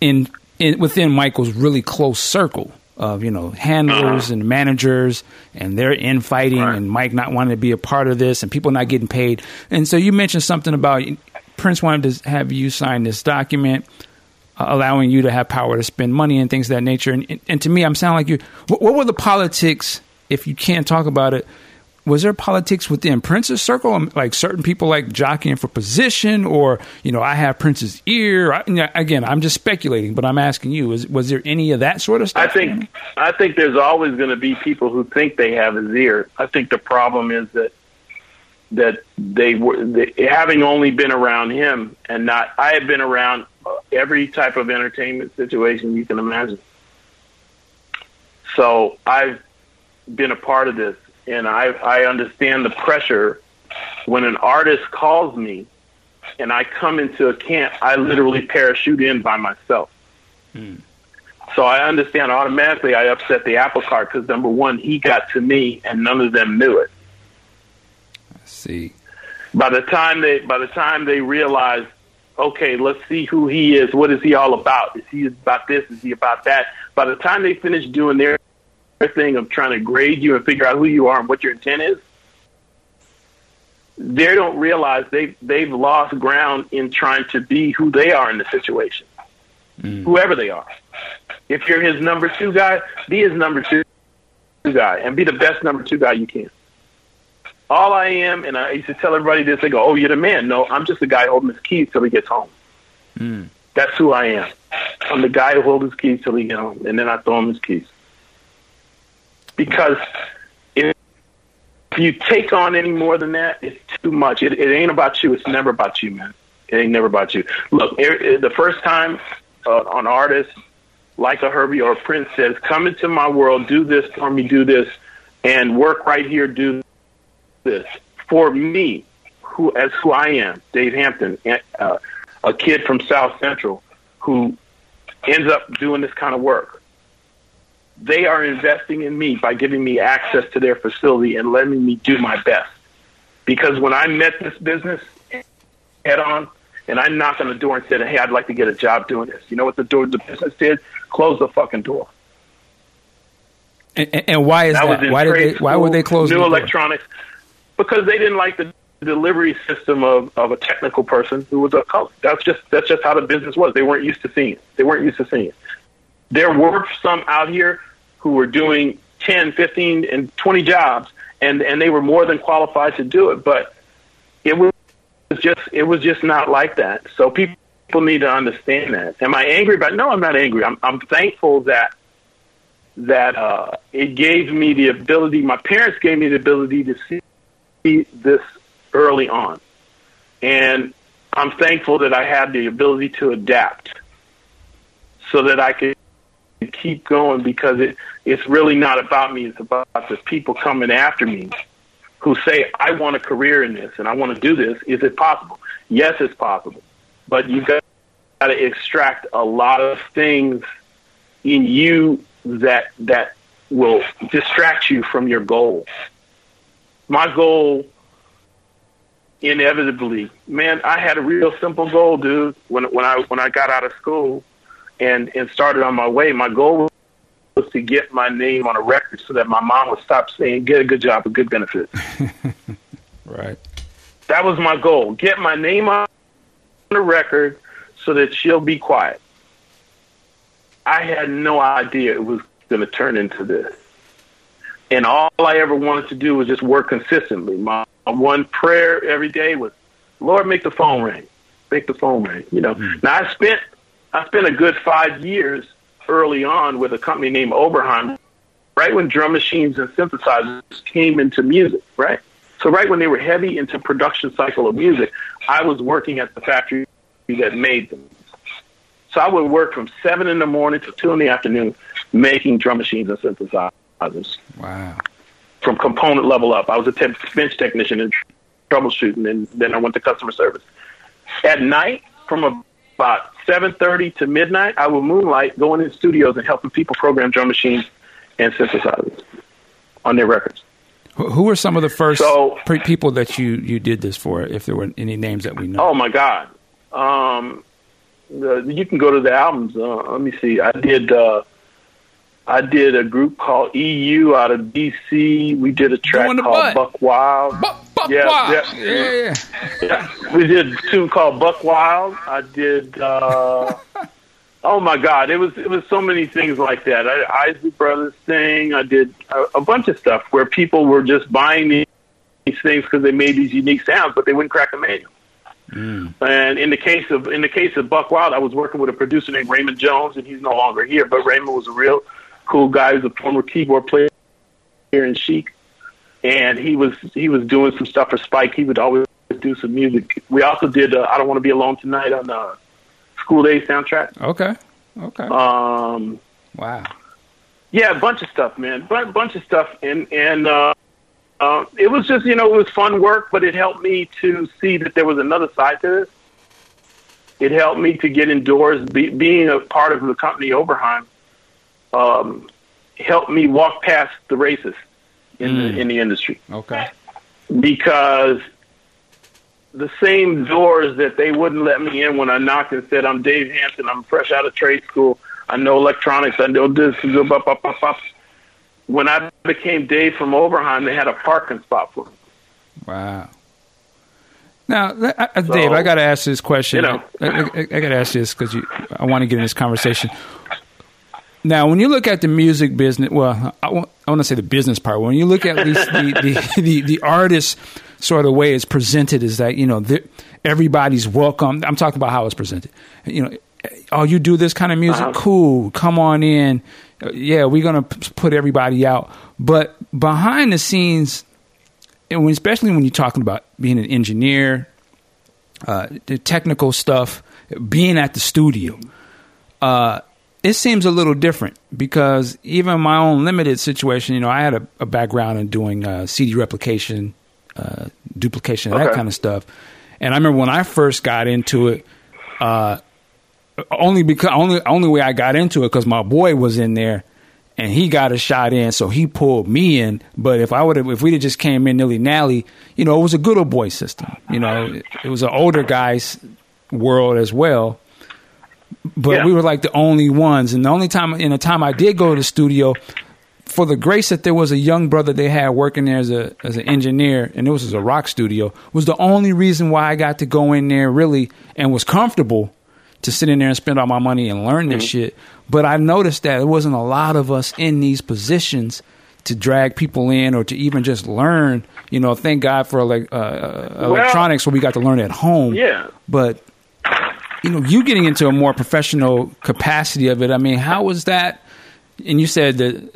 in in, within Michael's really close circle of you know handlers uh-huh. and managers and they're infighting right. and Mike not wanting to be a part of this and people not getting paid. And so you mentioned something about Prince wanted to have you sign this document. Uh, allowing you to have power to spend money and things of that nature, and, and, and to me, I'm sounding like you. What, what were the politics, if you can't talk about it, was there politics within Prince's circle? Um, like certain people like jockeying for position, or you know, I have Prince's ear. I, again, I'm just speculating, but I'm asking you: was was there any of that sort of stuff? I think I think there's always going to be people who think they have his ear. I think the problem is that that they were they, having only been around him and not. I have been around every type of entertainment situation you can imagine. So I've been a part of this and I I understand the pressure when an artist calls me and I come into a camp, I literally parachute in by myself. Mm. So I understand automatically I upset the apple cart because number one, he got to me and none of them knew it. I see. By the time they by the time they realize, okay, let's see who he is. What is he all about? Is he about this? Is he about that? By the time they finish doing their thing of trying to grade you and figure out who you are and what your intent is, they don't realize they've they've lost ground in trying to be who they are in the situation, mm. whoever they are. If you're his number two guy, be his number two guy and be the best number two guy you can. All I am, and I used to tell everybody this, they go, "Oh, you're the man." No, I'm just the guy holding his keys till he gets home. Mm. That's who I am. I'm the guy who holds his keys till he gets home, and then I throw him his keys. Because if you take on any more than that, it's too much. It, it ain't about you. It's never about you, man. It ain't never about you. Look, it, it- the first time uh, an artist like a Herbie or a Prince says, "Come into my world, do this for me, do this, and work right here, do this for me, who as who I am, Dave Hampton, uh, a kid from South Central who ends up doing this kind of work. They are investing in me by giving me access to their facility and letting me do my best. Because when I met this business head on, and I knocked on the door and said, "Hey, I'd like to get a job doing this," you know what the door the business did? Close the fucking door. And, and- why is was that? Why did they? Why would they close new the door? electronics? Because they didn't like the delivery system of, of a technical person who was a color. That's just that's just how the business was. They weren't used to seeing it. They weren't used to seeing it. There were some out here who were doing 10, 15, and 20 jobs, and, and they were more than qualified to do it, but it was just it was just not like that. So people need to understand that. Am I angry about? No, I'm not angry. I'm I'm thankful that that uh, it gave me the ability. My parents gave me the ability to see this early on, and I'm thankful that I had the ability to adapt, so that I could keep going because it it's really not about me. It's about the people coming after me who say, I want a career in this and I want to do this. Is it possible? Yes, it's possible. But you've got to extract a lot of things in you that that will distract you from your goal. My goal inevitably, man, I had a real simple goal, dude, when when I when I got out of school and and started on my way. My goal was to get my name on a record so that my mom would stop saying, "Get a good job a good benefit." Right. That was my goal. Get my name on the record so that she'll be quiet. I had no idea it was going to turn into this. And all I ever wanted to do was just work consistently. My one prayer every day was, Lord, make the phone ring. Make the phone ring. You know. Hmm. Now I spent I spent a good five years early on with a company named Oberheim, right when drum machines and synthesizers came into music, right? So right when they were heavy into production cycle of music, I was working at the factory that made them. So I would work from seven in the morning to two in the afternoon making drum machines and synthesizers Wow. from component level up. I was a temp- bench technician and troubleshooting, and then I went to customer service. At night, from about seven thirty to midnight, I would moonlight going in studios and helping people program drum machines and synthesizers on their records. Who, who were some of the first So- pre- people that you you did this for? If there were any names that we know. Oh my God! Um, the, you can go to the albums. Uh, let me see. I did. Uh, I did a group called EU out of DC. We did a track called. Buck Wild. Buck, Buck Yeah, Wild. yeah. yeah, yeah. We did a tune called Buck Wild. I did. Uh, oh my God! It was it was so many things like that. I, Isley Brothers thing. I did a, a bunch of stuff where people were just buying these, these things because they made these unique sounds, but they wouldn't crack a manual. And in the case of in the case of Buck Wild, I was working with a producer named Raymond Jones, and he's no longer here. But Raymond was a real cool guy. He was a former keyboard player here in Chic, and he was he was doing some stuff for Spike. He would always do some music. We also did uh, "I Don't Want to Be Alone Tonight" on the School Daze soundtrack. Okay. Okay. Um, wow. yeah, a bunch of stuff, man. A bunch of stuff, and and uh, uh, it was just you know it was fun work, but it helped me to see that there was another side to this. It helped me to get indoors. Be, being a part of the company Oberheim um, helped me walk past the racists in Mm. the in the industry Okay. because the same doors that they wouldn't let me in when I knocked and said, "I'm Dave Hampton. I'm fresh out of trade school. I know electronics. I know this." blah, blah, blah, blah, blah." When I became Dave from Oberheim, they had a parking spot for me. Wow. Now, Dave, I got to ask this question. you know. I, I, I got to ask this because I want to get in this conversation. Now, when you look at the music business, well, I want, I want to say the business part. When you look at least the, the, the, the artist sort of way it's presented is that, you know, the, everybody's welcome. I'm talking about how it's presented. You know, oh, you do this kind of music? Uh-huh. Cool. Come on in. Yeah, we're going to put everybody out. But behind the scenes, and when, especially when you're talking about being an engineer, uh, the technical stuff, being at the studio, uh, it seems a little different because even my own limited situation, you know, I had a, a background in doing uh, CD replication, uh, duplication, that kind of stuff. And I remember when I first got into it, uh, only because only only way I got into it because my boy was in there and he got a shot in, so he pulled me in. But if I would have, if we'd have just came in nilly nally, you know, it was a good old boy system. You know, it, it was an older guy's world as well. But Yeah. we were like the only ones, and the only time in the time I did go to the studio, for the grace that there was a young brother they had working there as a as an engineer, and it was a rock studio, was the only reason why I got to go in there really and was comfortable to sit in there and spend all my money and learn this shit. But I noticed that there wasn't a lot of us in these positions to drag people in or to even just learn. You know, thank God for like uh, uh, electronics, where we got to learn at home. Yeah. But you know, you getting into a more professional capacity of it. I mean, how was that? And you said that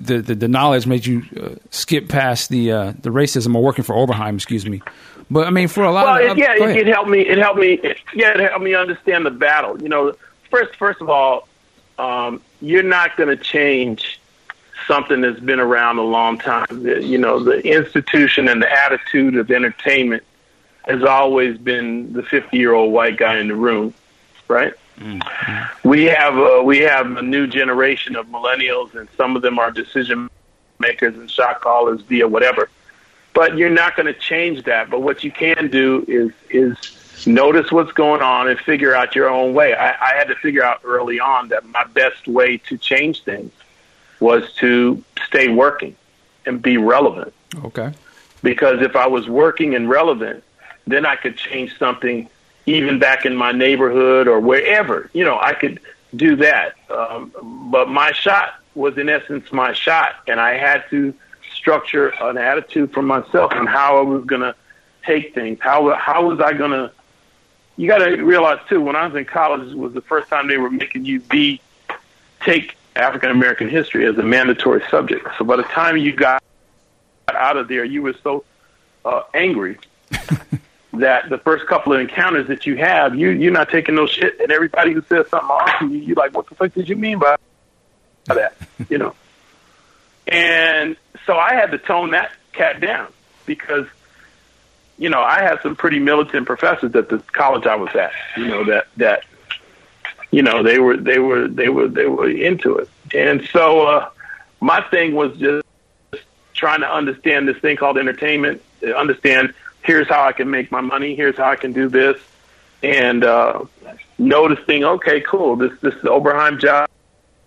the the, the knowledge made you uh, skip past the uh, the racism or working for Oberheim, excuse me. But I mean, for a lot Well, of it, yeah, it, it helped me. It helped me. It, yeah, it helped me understand the battle. You know, first, first of all, um, you're not going to change something that's been around a long time. The- You know, the institution and the attitude of entertainment has always been the 50 year old white guy in the room, right? We have uh, we have a new generation of millennials, and some of them are decision makers and shot callers via whatever but you're not going to change that. But what you can do is is notice what's going on and figure out your own way. I, I had to figure out early on that my best way to change things was to stay working and be relevant. okay. Because if I was working and relevant, then I could change something even back in my neighborhood or wherever. You know, I could do that. Um, but my shot was in essence my shot, and I had to structure an attitude for myself on how I was going to take things. How how was I going to? You got to realize too. When I was in college, it was the first time they were making you be take African American history as a mandatory subject. So by the time you got out of there, you were so uh, angry that the first couple of encounters that you have, you you're not taking no shit, and everybody who says something off, to you you like, what the fuck did you mean by that? You know. And so I had to tone that cat down because, you know, I had some pretty militant professors at the college I was at. You know that that, you know, they were they were they were they were into it, and so uh, my thing was just trying to understand this thing called entertainment. Understand here's how I can make my money. Here's how I can do this, and uh, noticing okay, cool. This this Oberheim job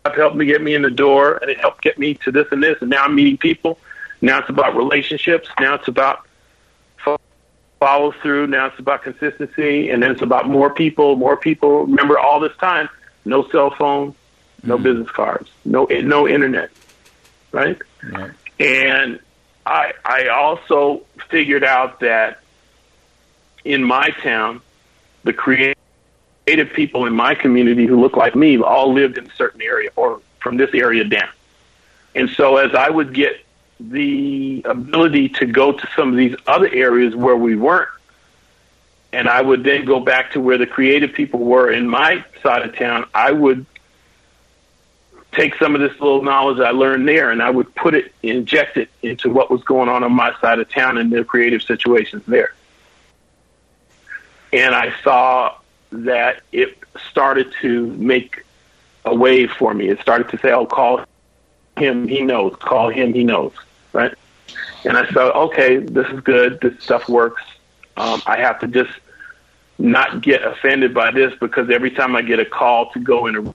helped me get me in the door, and it helped get me to this and this. And now I'm meeting people. Now it's about relationships. Now it's about follow through. Now it's about consistency, and then it's about more people. More people. Remember, all this time, no cell phone, no business cards, no no internet, right? Right. And I I also figured out that in my town, the creative people in my community who look like me all lived in a certain area or from this area down. And so as I would get the ability to go to some of these other areas where we weren't, and I would then go back to where the creative people were in my side of town, I would take some of this little knowledge I learned there and I would put it, inject it into what was going on on my side of town and the creative situations there. And I saw that it started to make a wave for me. It started to say, "Oh, call him. He knows. Call him. He knows." Right. And I said, "Okay, this is good. This stuff works. Um, I have to just not get offended by this because every time I get a call to go in a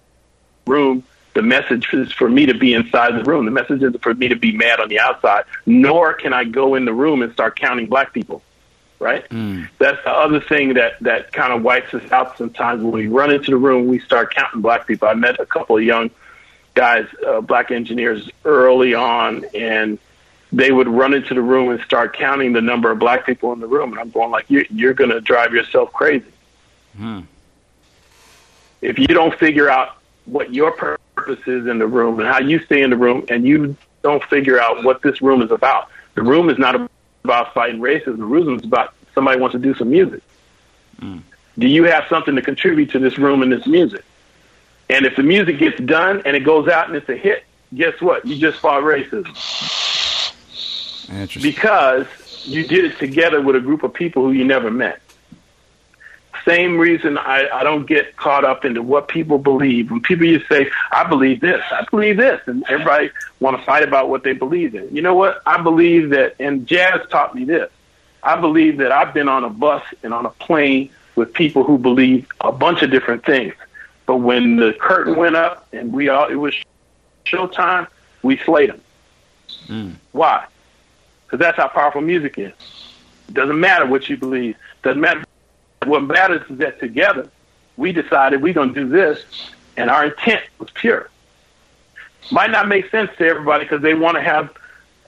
room." The message is for me to be inside the room. The message isn't for me to be mad on the outside. Nor can I go in the room and start counting black people right? Mm. That's the other thing that that kind of wipes us out sometimes when we run into the room. We start counting black people. I met a couple of young guys, uh, black engineers, early on, and they would run into the room and start counting the number of black people in the room, and I'm going like, you're, you're going to drive yourself crazy. Mm. If you don't figure out what your purpose is in the room and how you stay in the room, and you don't figure out what this room is about, the room is not about fighting racism. The room is about somebody wants to do some music. Mm. Do you have something to contribute to this room and this music? And if the music gets done and it goes out and it's a hit, guess what? You just fought racism. Because you did it together with a group of people who you never met same reason I, I don't get caught up into what people believe. When people just say, I believe this, I believe this, and everybody want to fight about what they believe in. You know what? I believe that, and jazz taught me this. I believe that I've been on a bus and on a plane with people who believe a bunch of different things. But when the curtain went up and we all, it was showtime, we slayed them. Mm. Why? Because that's how powerful music is. It doesn't matter what you believe. Doesn't matter what matters is that together we decided we're going to do this, and our intent was pure. Might not make sense to everybody because they want to have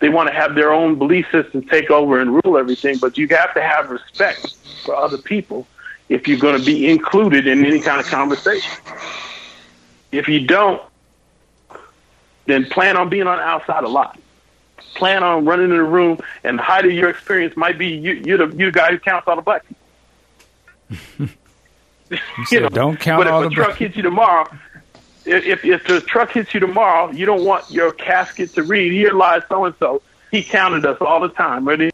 they want to have their own belief system take over and rule everything, but you have to have respect for other people if you're going to be included in any kind of conversation. If you don't, then plan on being on the outside a lot. Plan on running in the room, and height of your experience might be you, you're, the, you're the guy who counts all the black people. You, know, don't count but all if a truck hits you tomorrow, if, if the truck hits you tomorrow, you don't want your casket to read, here lies so and so. He counted us all the time, ready?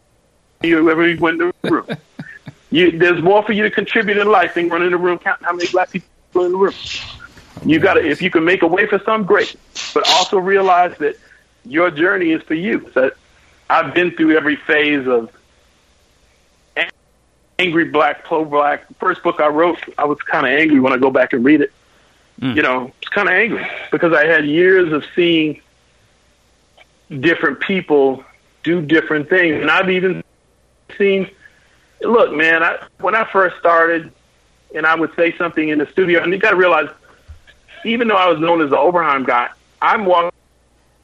Wherever he went in the room. you, there's more for you to contribute in life than running the room counting how many black people in the room. Oh, you got to, if you can make a way for some, great. But also realize that your journey is for you. So I've been through every phase of angry black, pro black. First book I wrote, I was kind of angry when I go back and read it. Mm. You know, it's kind of angry because I had years of seeing different people do different things, and I've even seen. Look, man, I, when I first started, and I would say something in the studio, and you got to realize, even though I was known as the Oberheim guy, I'm walking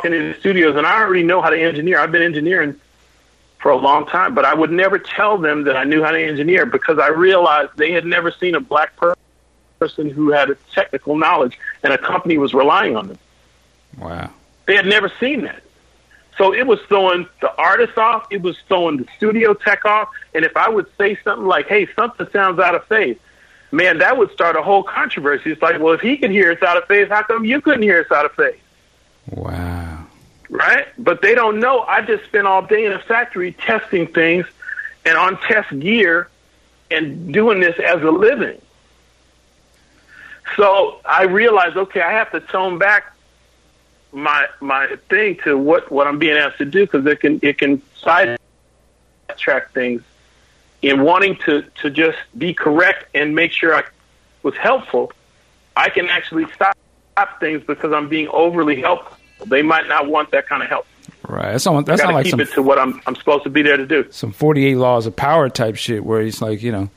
in the studios, and I already know how to engineer. I've been engineering for a long time, but I would never tell them that I knew how to engineer because I realized they had never seen a black person who had a technical knowledge and a company was relying on them. Wow. They had never seen that. So it was throwing the artist off, it was throwing the studio tech off, and if I would say something like, hey, something sounds out of phase, man, that would start a whole controversy. It's like, well, if he can hear us out of phase, how come you couldn't hear us out of phase? Wow right? But they don't know. I just spent all day in a factory testing things and on test gear and doing this as a living. So I realized, okay, I have to tone back my my thing to what what I'm being asked to do because it can it can sidetrack things in wanting to to just be correct and make sure I was helpful. I can actually stop, stop things because I'm being overly helpful they might not want that kind of help. Right. That's not, that's not like keep some, it to what I'm I'm supposed to be there to do. Some 48 laws of power type shit where it's like, you know,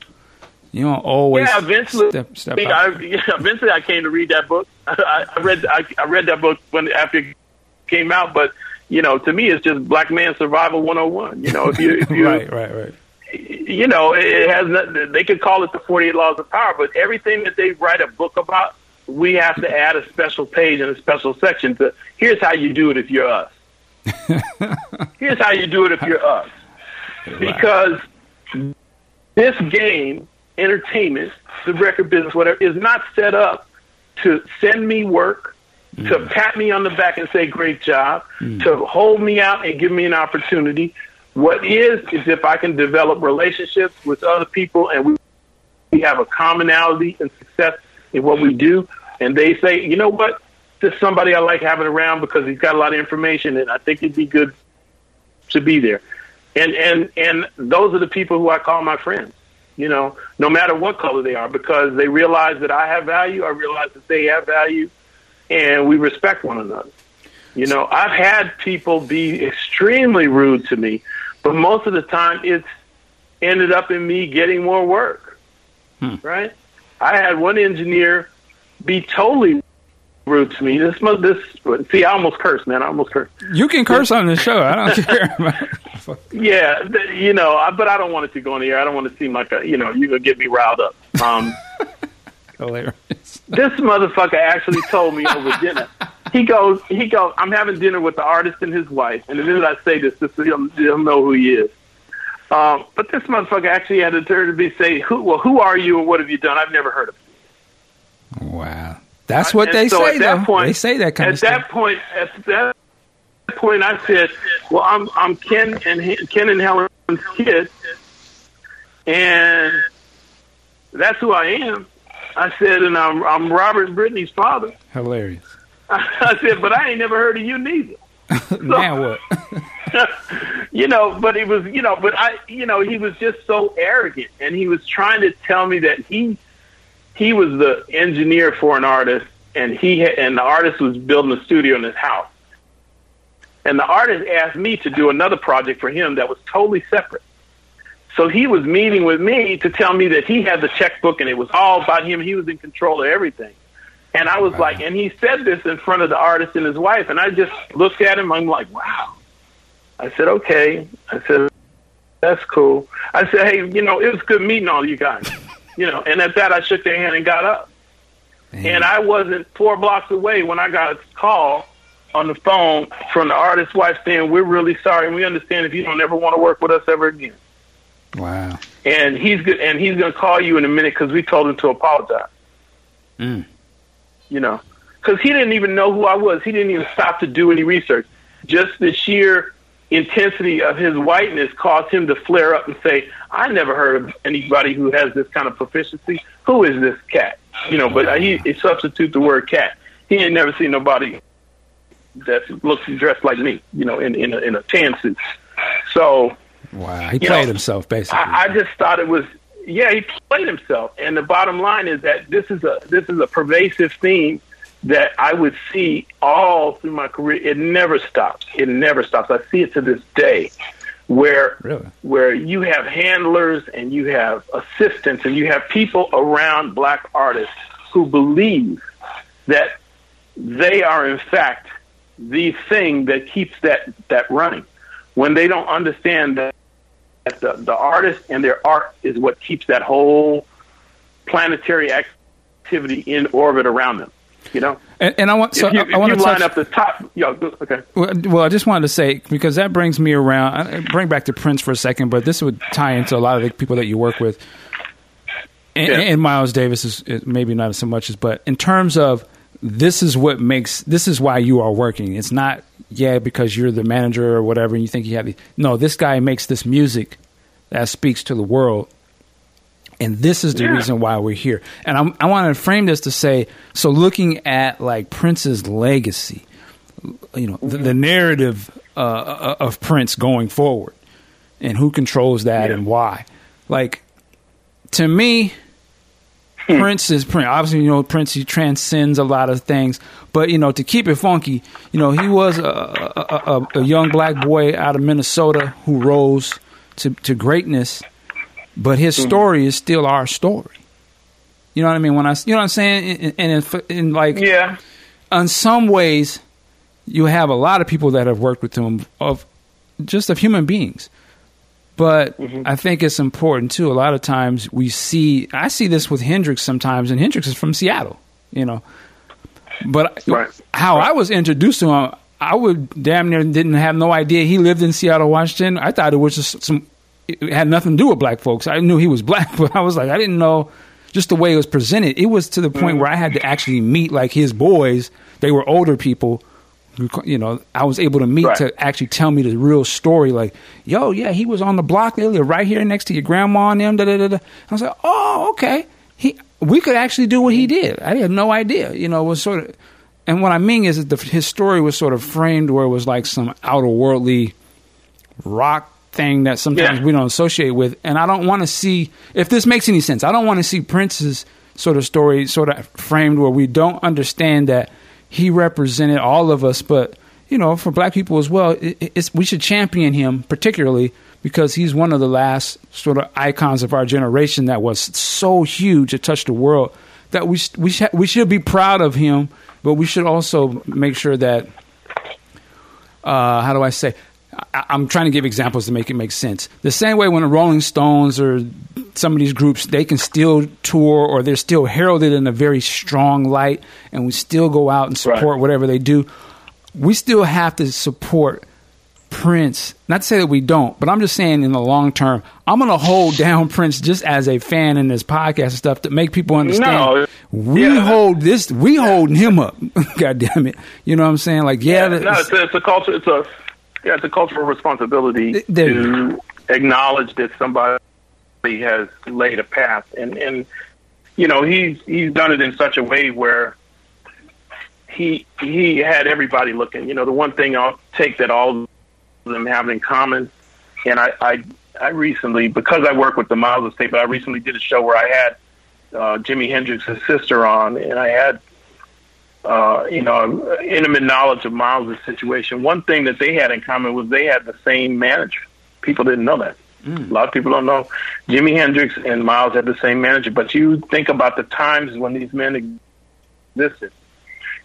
you don't always yeah, eventually, step, step I, yeah, eventually I came to read that book. I, I read I, I read that book when after it came out, but you know, to me, it's just black man survival 101. You know, if you, if you right, right, right. You know, it has. Not, they could call it the 48 laws of power, but everything that they write a book about we have to add a special page and a special section to here's how you do it if you're us. here's how you do it if you're us. Because this game, entertainment, the record business, whatever, is not set up to send me work, mm. to pat me on the back and say, great job, mm. to hold me out and give me an opportunity. What is, is if I can develop relationships with other people and we, we have a commonality and success in what we do, and they say, you know what, this is somebody I like having around because he's got a lot of information, and I think it'd be good to be there. And and and those are the people who I call my friends. You know, no matter what color they are, because they realize that I have value. I realize that they have value, and we respect one another. You know, I've had people be extremely rude to me, but most of the time it's ended up in me getting more work. Hmm. Right? I had one engineer be totally rude to me. This must this see, I almost cursed, man. I almost cursed. You can curse on the show. I don't care. Yeah, you know, I, but I don't want it to go on the air. I don't want to seem like a, you know, you're gonna get me riled up. Um, Hilarious. this motherfucker actually told me over dinner. He goes, he goes. I'm having dinner with the artist and his wife, and the minute I say this, so he'll, he'll know who he is. Um, but this motherfucker actually had the turn to be say, "Who? Well, who are you, and what have you done?" I've never heard of. You. Wow. That's what they so say, at that point- they say that kind at of stuff. that point, at that point, I said, "Well, I'm I'm Ken and Ken and Helen's kid, and that's who I am." I said, "And I'm I'm Robert and Brittany's father." Hilarious. I said, "But I ain't never heard of you neither." now what? you know, but it was, you know, but I, you know, he was just so arrogant, and he was trying to tell me that he he was the engineer for an artist, and he had, and the artist was building a studio in his house, and the artist asked me to do another project for him that was totally separate. So he was meeting with me to tell me that he had the checkbook and it was all about him. He was in control of everything. And I was like, and he said this in front of the artist and his wife, and I just looked at him. I'm like, wow. I said, okay. I said, that's cool. I said, hey, you know, it was good meeting all you guys. you know, and at that, I shook their hand and got up. And I wasn't four blocks away when I got a call on the phone from the artist's wife saying, we're really sorry, and we understand if you don't ever want to work with us ever again. Wow. And he's good, and he's going to call you in a minute because we told him to apologize. Mm. You know, because he didn't even know who I was. He didn't even stop to do any research. Just the sheer intensity of his whiteness caused him to flare up and say, "I never heard of anybody who has this kind of proficiency. Who is this cat?" You know, but he, he substitute the word cat. He ain't never seen nobody that looks dressed like me. You know, in in a, in a tan suit. So Wow. He played know, himself, basically. I, I just thought it was yeah, he played himself. And the bottom line is that this is a this is a pervasive theme that I would see all through my career. It never stops. It never stops. I see it to this day where Really? where you have handlers and you have assistants and you have people around black artists who believe that they are in fact the thing that keeps that that running when they don't understand that that the, the artist and their art is what keeps that whole planetary activity in orbit around them. You know, and, and I want so if you, I, I want to touch. line up the top, yo, okay, Well, well, I just wanted to say because that brings me around. I bring back to Prince for a second, but this would tie into a lot of the people that you work with. And, Yeah. and Miles Davis is, is maybe not so much as, but in terms of this is what makes this is why you are working. It's not yeah because you're the manager or whatever, and you think you have the no. This guy makes this music that speaks to the world, and this is the Yeah. reason why we're here. And I'm, I want to frame this to say so. Looking at like Prince's legacy, you know the, the mm-hmm. narrative uh, uh, of Prince going forward and who controls that Yeah. and why. Like to me, hmm. Prince is Prince. Obviously, you know Prince he transcends a lot of things, but you know to keep it funky, you know he was a, a, a, a young black boy out of Minnesota who rose to, to greatness, but his mm-hmm. story is still our story. You know what I mean? When I, you know what I'm saying? And, and in, in like, yeah, in some ways, you have a lot of people that have worked with him of just of human beings. But mm-hmm. I think it's important too. A lot of times we see, I see this with Hendrix sometimes, and Hendrix is from Seattle, you know. But Right. how I was introduced to him, I would damn near didn't have no idea he lived in Seattle, Washington. I thought it was just some, it had nothing to do with black folks. I knew he was black, but I was like, I didn't know just the way it was presented. It was to the point mm-hmm. where I had to actually meet like his boys. They were older people. You know, I was able to meet Right. to actually tell me the real story. Like, yo, yeah, he was on the block. earlier, right here next to your grandma and them. Da, da, da, da. I was like, oh, okay. he we could actually do what he did. I had no idea. You know, it was sort of, and what I mean is that the, his story was sort of framed where it was like some outer worldly rock thing that sometimes Yeah. we don't associate with. And I don't want to see if this makes any sense. I don't want to see Prince's sort of story sort of framed where we don't understand that he represented all of us, but you know, for black people as well, it, it's, we should champion him particularly because he's one of the last sort of icons of our generation that was so huge it touched the world that we we sh- we should be proud of him, but we should also make sure that uh, how do I say? I, I'm trying to give examples to make it make sense. The same way when the Rolling Stones or some of these groups, they can still tour or they're still heralded in a very strong light, and we still go out and support Right. whatever they do. We still have to support Prince. Not to say that we don't, but I'm just saying in the long term, I'm going to hold down Prince just as a fan in this podcast and stuff to make people understand. No, we yeah. hold this, we holding him up. God damn it. You know what I'm saying? Like, yeah, no, that's- it's a, it's a culture. It's a yeah, it's a cultural responsibility There to acknowledge that somebody has laid a path, and and you know he's he's done it in such a way where he he had everybody looking. You know, the one thing I'll take that all of them have in common, and I I, I recently because I work with the Miles Estate, but I recently did a show where I had uh, Jimi Hendrix's sister on, and I had uh, you know, intimate knowledge of Miles' situation. One thing that they had in common was they had the same manager. People didn't know that. A lot of people don't know. Jimi Hendrix and Miles had the same manager, but you think about the times when these men existed.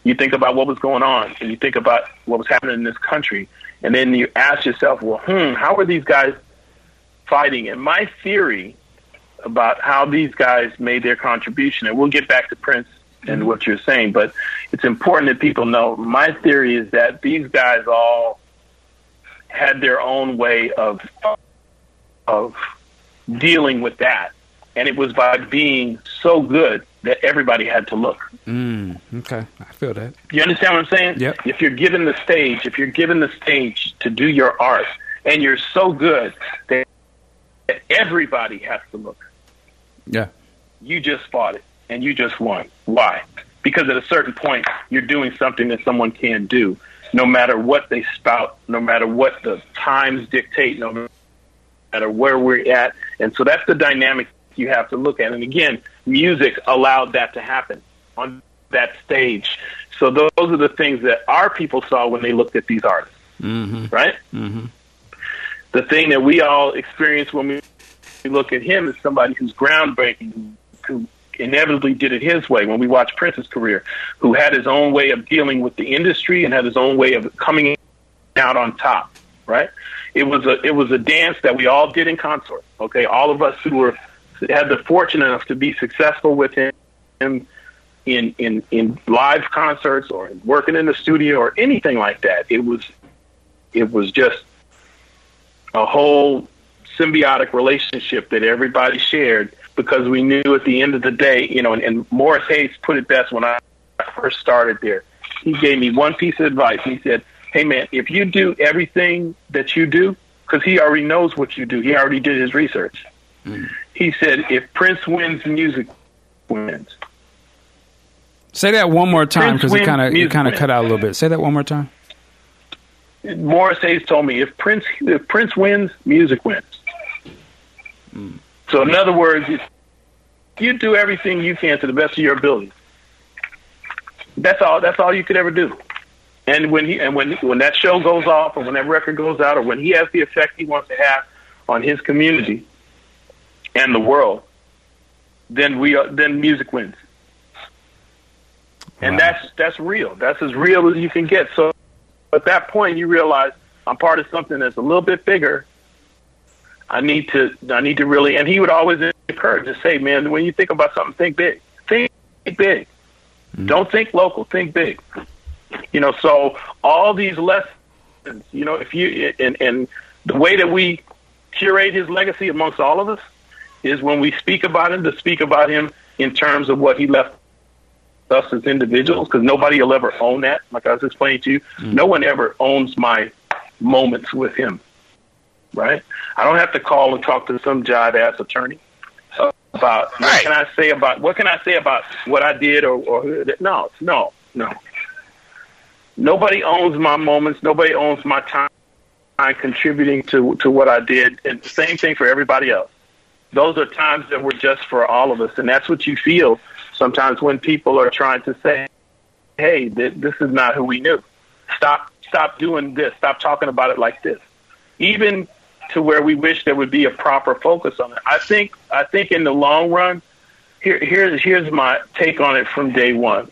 You think about what was going on, and you think about what was happening in this country, and then you ask yourself, well, hmm, how are these guys fighting? And my theory about how these guys made their contribution, and we'll get back to Prince and what you're saying, but it's important that people know. My theory is that these guys all had their own way of of dealing with that, and it was by being so good that everybody had to look. Mm, okay, I feel that. You understand what I'm saying? Yep. If you're given the stage, if you're given the stage to do your art, and you're so good that that everybody has to look, Yeah. you just fought it and you just won. Why? Because at a certain point, you're doing something that someone can't do, no matter what they spout, no matter what the times dictate, no matter where we're at. And so that's the dynamic you have to look at. And again, music allowed that to happen on that stage. So those are the things that our people saw when they looked at these artists, right? Mm-hmm. the thing that we all experience when we we look at him is somebody who's groundbreaking, who inevitably did it his way. When we watch Prince's career, who had his own way of dealing with the industry and had his own way of coming out on top. Right? It was a it was a dance that we all did in consort. Okay, all of us who were had the fortune enough to be successful with him in in in live concerts or working in the studio or anything like that. It was it was just a whole symbiotic relationship that everybody shared because we knew at the end of the day, you know, and, and Morris Hayes put it best when I first started there. He gave me one piece of advice. He said, Hey man, if you do everything that you do, because he already knows what you do, he already did his research. Mm. He said, if Prince wins, music wins. Say that one more time because it kind of it kind of cut out a little bit. Say that one more time. Morris Hayes told me if Prince if Prince wins, music wins. Mm. So in other words, you do everything you can to the best of your ability. That's all. That's all you could ever do. And when he and when when that show goes off, or when that record goes out, or when he has the effect he wants to have on his community and the world, then we are, then music wins. And Wow. that's that's real. That's as real as you can get. So at that point, you realize I'm part of something that's a little bit bigger. I need to I need to really. And he would always encourage to say, man, when you think about something, think big. Think big. Mm-hmm. Don't think local. Think big. You know. So all these lessons, you know, if you and and the way that we curate his legacy amongst all of us is when we speak about him to speak about him in terms of what he left us as individuals because nobody will ever own that. Like I was explaining to you, mm. no one ever owns my moments with him. Right? I don't have to call and talk to some jive ass attorney about what Right. can I say about what can I say about what I did or, or who no, no, no. Nobody owns my moments. Nobody owns my time I'm contributing to to what I did, and the same thing for everybody else. Those are times that were just for all of us, and that's what you feel sometimes when people are trying to say, "Hey, th- this is not who we knew." Stop, stop doing this. Stop talking about it like this. Even to where we wish there would be a proper focus on it. I think, I think in the long run, here, here's here's my take on it from day one.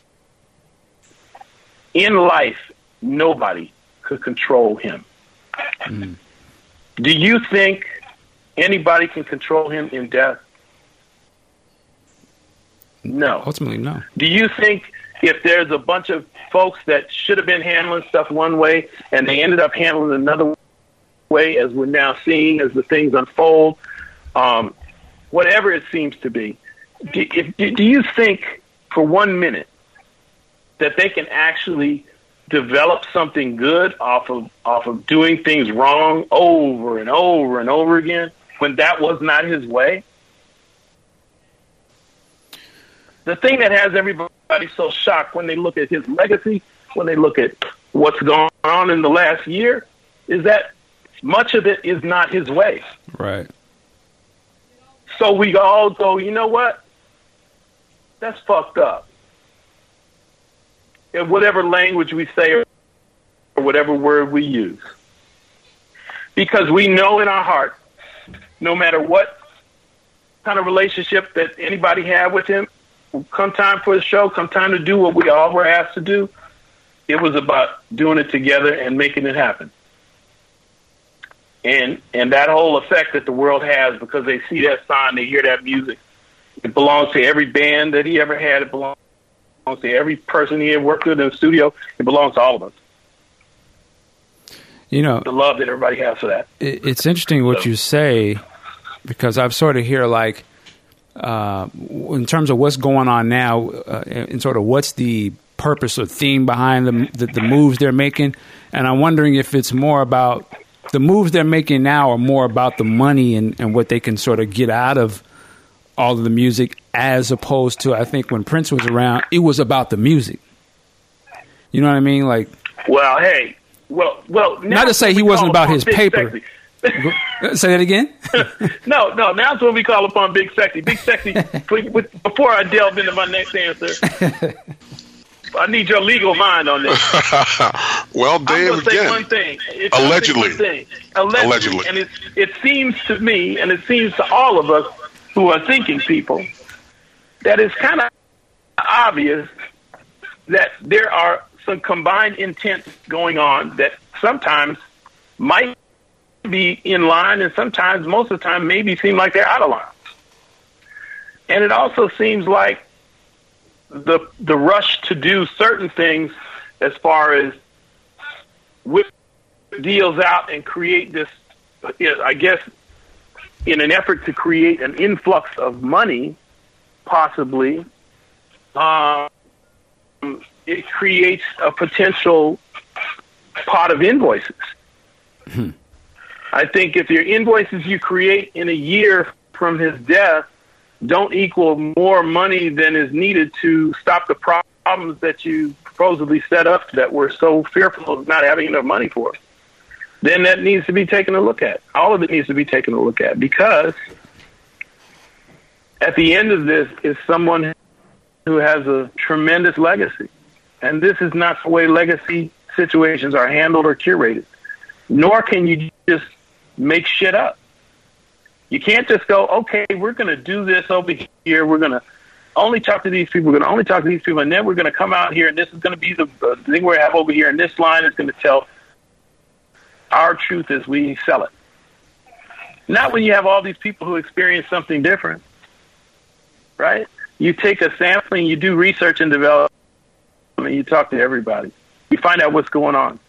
In life, nobody could control him. Mm. Do you think anybody can control him in death? No. Ultimately, no. Do you think if there's a bunch of folks that should have been handling stuff one way and they ended up handling another way, as we're now seeing as the things unfold, um, whatever it seems to be, do, if, do you think for one minute that they can actually develop something good off of off of doing things wrong over and over and over again when that was not his way? the thing that has everybody so shocked when they look at his legacy, when they look at what's gone on in the last year, is that much of it is not his way. Right. So we all go, you know what? That's fucked up. In whatever language we say or whatever word we use. Because we know in our heart, no matter what kind of relationship that anybody had with him, come time for the show, come time to do what we all were asked to do, it was about doing it together and making it happen. And and that whole effect that the world has because they see that sign, they hear that music. It belongs to every band that he ever had. It belongs to every person he ever worked with in the studio. It belongs to all of us. You know, The love that everybody has for that. it, it's interesting what you say because I've sort of hear like uh, in terms of what's going on now uh, and sort of what's the purpose or theme behind the, the the moves they're making, and I'm wondering if it's more about the moves they're making now are more about the money and, and what they can sort of get out of all of the music as opposed to I think when Prince was around, it was about the music. You know what I mean? Like Well, hey, well, well. now Not to say he wasn't about his paper. Say that again. no, no. Now's when we call upon Big Sexy. Big Sexy. before I delve into my next answer, I need your legal mind on this. well, say again, one thing. It's I'm gonna say Allegedly. one thing. Allegedly. Allegedly. And it, it seems to me, and it seems to all of us who are thinking people, that it's kind of obvious that there are some combined intents going on that sometimes might be in line and sometimes, most of the time, maybe seem like they're out of line. And it also seems like the the rush to do certain things as far as whip deals out and create this I guess in an effort to create an influx of money possibly um, it creates a potential pot of invoices. I think if your invoices you create in a year from his death don't equal more money than is needed to stop the problems that you supposedly set up that we're so fearful of not having enough money for, then that needs to be taken a look at. All of it needs to be taken a look at because at the end of this is someone who has a tremendous legacy. And this is not the way legacy situations are handled or curated. Nor can you just make shit up. You can't just go, okay, we're going to do this over here. We're going to only talk to these people. We're going to only talk to these people. And then we're going to come out here, and this is going to be the uh, thing we have over here. And this line is going to tell our truth as we sell it. Not when you have all these people who experience something different, right? You take a sampling, you do research and development, and you talk to everybody. You find out what's going on.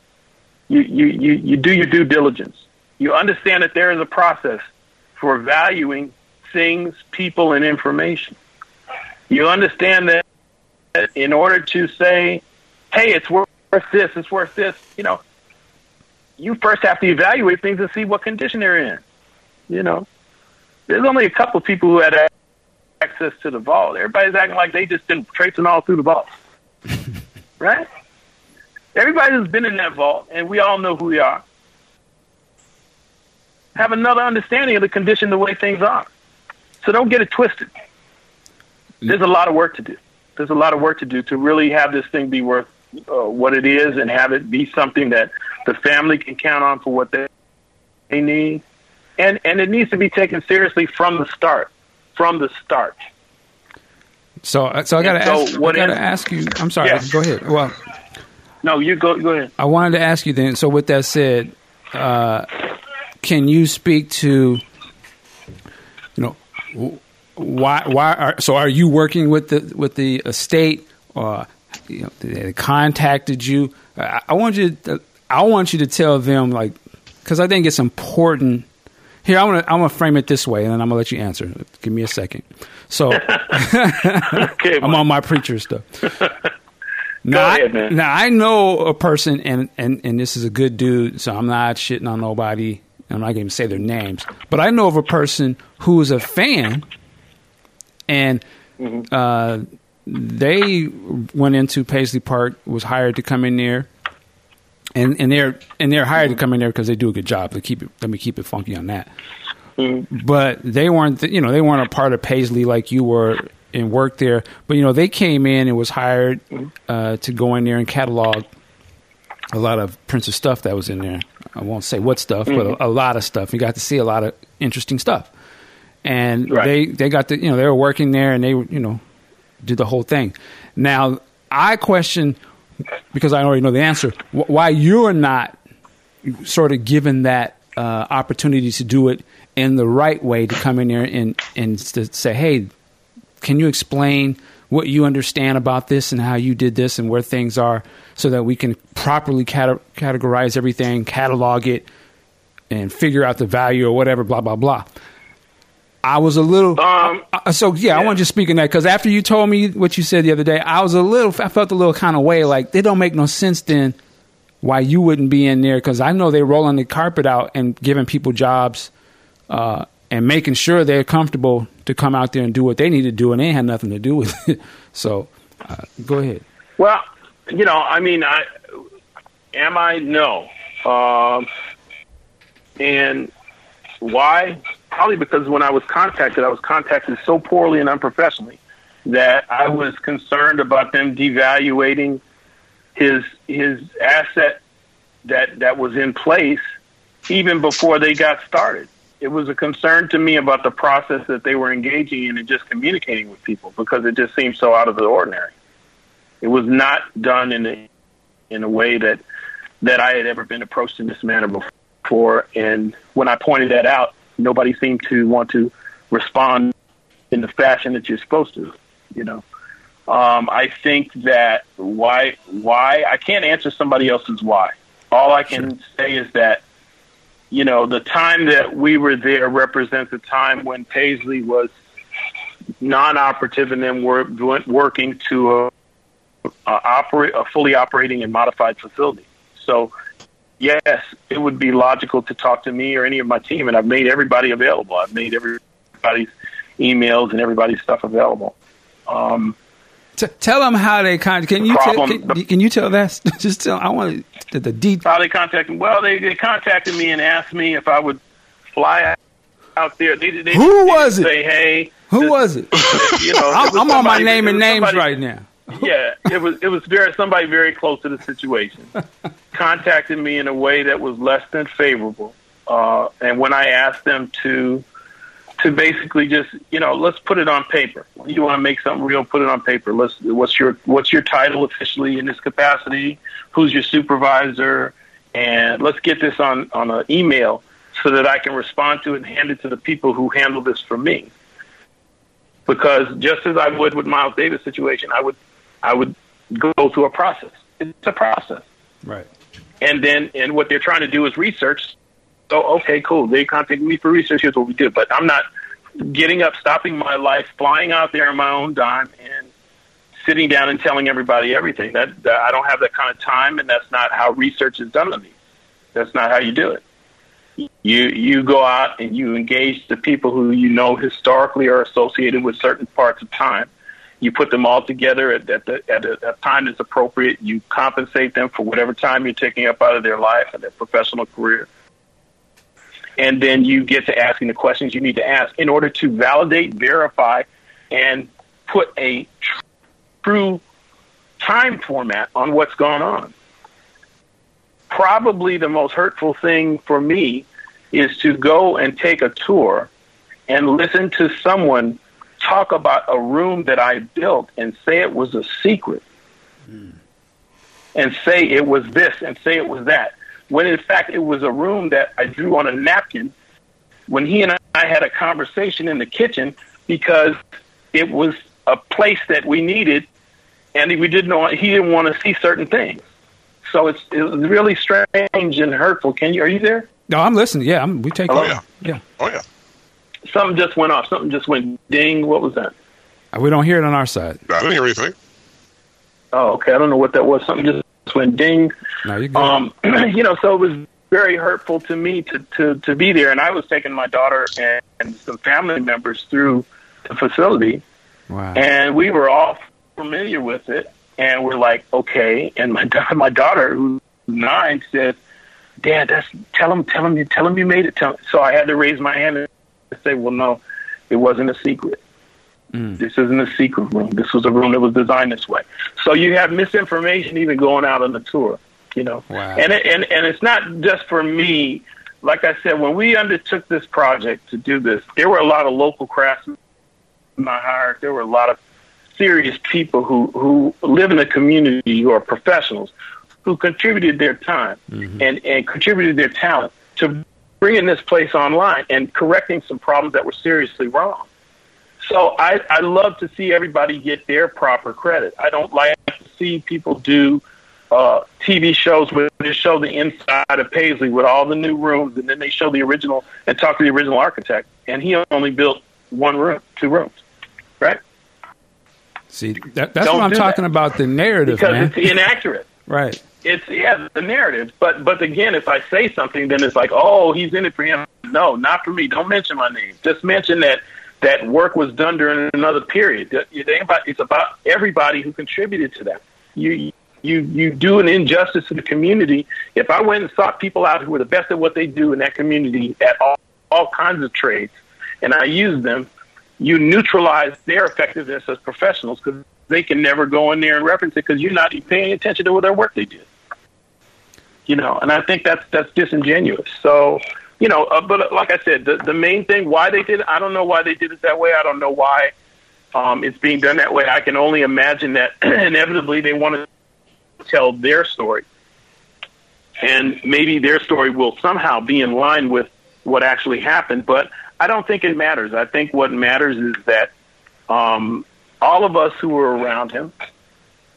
You, you, you, you do your due diligence. You understand that there is a process for valuing things, people, and information. You understand that in order to say, hey, it's worth this, it's worth this, you know, you first have to evaluate things and see what condition they're in. You know, there's only a couple of people who had access to the vault. Everybody's acting like they just been tracing all through the vault, right? Everybody has been in that vault, and we all know who we are. Have another understanding of the condition, the way things are. So don't get it twisted. There's a lot of work to do. There's a lot of work to do to really have this thing be worth uh, what it is and have it be something that the family can count on for what they, they need. And, and it needs to be taken seriously from the start. From the start. So, uh, so I got to so ask. I got to ask you. I'm sorry. Yeah. Go ahead. Well, No, you go. Go ahead. I wanted to ask you then. So, with that said, uh, can you speak to, you know, why? Why? Are, so, are you working with the with the estate, or you know, they contacted you? I, I want you. To, I want you to tell them, like, because I think it's important. Here, I'm gonna I'm gonna frame it this way, and then I'm gonna let you answer. Give me a second. So, Okay, I'm on my preacher stuff. Now, ahead, I, now I know a person, and, and and this is a good dude, so I'm not shitting on nobody. I'm not going to even say their names, but I know of a person who is a fan, and Mm-hmm. uh, they went into Paisley Park, was hired to come in there, and and they're and they're hired to come in there because they do a good job. They keep it. Let me keep it funky on that. But they weren't, you know, they weren't a part of Paisley like you were and worked there. But you know, they came in and was hired uh, to go in there and catalog a lot of Prince's stuff that was in there. I won't say what stuff, but a, a lot of stuff. You got to see a lot of interesting stuff. And Right. they they got the you know they were working there and they you know did the whole thing. Now I question because I already know the answer wh- why you're not sort of given that uh, opportunity to do it in the right way to come in there and and to say, hey, can you explain what you understand about this and how you did this and where things are, so that we can properly cate- categorize everything, catalog it, and figure out the value or whatever, blah blah blah. I was a little Um, so yeah, I want you to speak in that because after you told me what you said the other day, I was a little, I felt a little kind of way like they don't make no sense then why you wouldn't be in there because I know they're rolling the carpet out and giving people jobs uh, and making sure they're comfortable to come out there and do what they need to do, and they had nothing to do with it. So uh, go ahead. Well, you know, I mean, I am I no, um, and why? Probably because when I was contacted, I was contacted so poorly and unprofessionally that I was concerned about them devaluating his his asset that that was in place even before they got started. It was a concern to me about the process that they were engaging in and just communicating with people because it just seemed so out of the ordinary. It was not done in a in a way that that I had ever been approached in this manner before. And when I pointed that out, nobody seemed to want to respond in the fashion that you're supposed to. You know, um, I think that why why I can't answer somebody else's why. All I can say is that you know the time that we were there represents a time when Paisley was non-operative and then were went working to a, a operate a fully operating and modified facility. So yes, it would be logical to talk to me or any of my team, and I've made everybody available. I've made everybody's emails and everybody's stuff available. Um, T- tell them how they con- can you tell, Problem- can, can you tell that just tell I want the, the deep how they contacted? Well, they, they contacted me and asked me if I would fly out there. They, they, Who they was it? Say, hey, who this- was it? You know, it I'm, was I'm on my name and names somebody- right now. yeah, it was it was very somebody very close to the situation contacted me in a way that was less than favorable. Uh, and when I asked them to to basically just you know let's put it on paper. You want to make something real, put it on paper. Let's what's your what's your title officially in this capacity? Who's your supervisor? And let's get this on on an email so that I can respond to it and hand it to the people who handle this for me because just as I would with Miles Davis situation, I would I would go through a process. It's a process, Right. and then and what they're trying to do is research. So okay, cool. They contacted me for research. Here's what we do. but I'm not getting up, stopping my life, flying out there on my own dime, and sitting down and telling everybody everything. That, that I don't have that kind of time, and that's not how research is done to me. That's not how you do it. You you go out and you engage the people who you know historically are associated with certain parts of time. You put them all together at, at, the, at a, a time that's appropriate. You compensate them for whatever time you're taking up out of their life and their professional career. And then you get to asking the questions you need to ask in order to validate, verify, and put a true time format on what's going on. Probably the most hurtful thing for me is to go and take a tour and listen to someone talk about a room that I built and say it was a secret. Mm. And say it was this and say it was that. When in fact it was a room that I drew on a napkin when he and I had a conversation in the kitchen because it was a place that we needed and we didn't know he didn't want to see certain things. So it's it was really strange and hurtful. Can you are you there? No, I'm listening. Yeah, I'm, we take. Oh yeah, yeah. Oh yeah. Something just went off. Something just went ding. What was that? Uh, we don't hear it on our side. I didn't hear anything. Oh, okay. I don't know what that was. Something just went ding. No, you Um, you know, so it was very hurtful to me to, to, to be there. And I was taking my daughter and, and some family members through the facility. Wow. And we were all familiar with it. And we're like, okay. And my, my daughter, who's nine, said, Dad, that's, tell him, tell him, tell him you made it. Tell him. So I had to raise my hand and say, well, no, it wasn't a secret. Mm. This isn't a secret room. This was a room that was designed this way. So you have misinformation even going out on the tour, you know. Wow. And it, and and it's not just for me. Like I said, when we undertook this project to do this, there were a lot of local craftsmen I hired. There were a lot of serious people who who live in the community who are professionals who contributed their time mm-hmm. and and contributed their talent to bringing this place online and correcting some problems that were seriously wrong. So I, I love to see everybody get their proper credit. I don't like to see people do uh, TV shows where they show the inside of Paisley with all the new rooms, and then they show the original and talk to the original architect, and he only built one room, two rooms, right? See, that, that's Don't what I'm talking that. about the narrative, Because man. it's inaccurate. right. It's yeah, the narrative. But but again, if I say something, then it's like, oh, he's in it for him. No, not for me. Don't mention my name. Just mention that that work was done during another period. You think about it's about everybody who contributed to that. You you you do an injustice to the community. If I went and sought people out who were the best at what they do in that community at all all kinds of trades, and I use them, you neutralize their effectiveness as professionals because they can never go in there and reference it because you're not paying attention to what their work they did. You know, and I think that's that's disingenuous. So, you know, uh, but like I said, the the main thing why they did it, I don't know why they did it that way. I don't know why um, it's being done that way. I can only imagine that inevitably they want to tell their story, and maybe their story will somehow be in line with what actually happened. But I don't think it matters. I think what matters is that um, all of us who were around him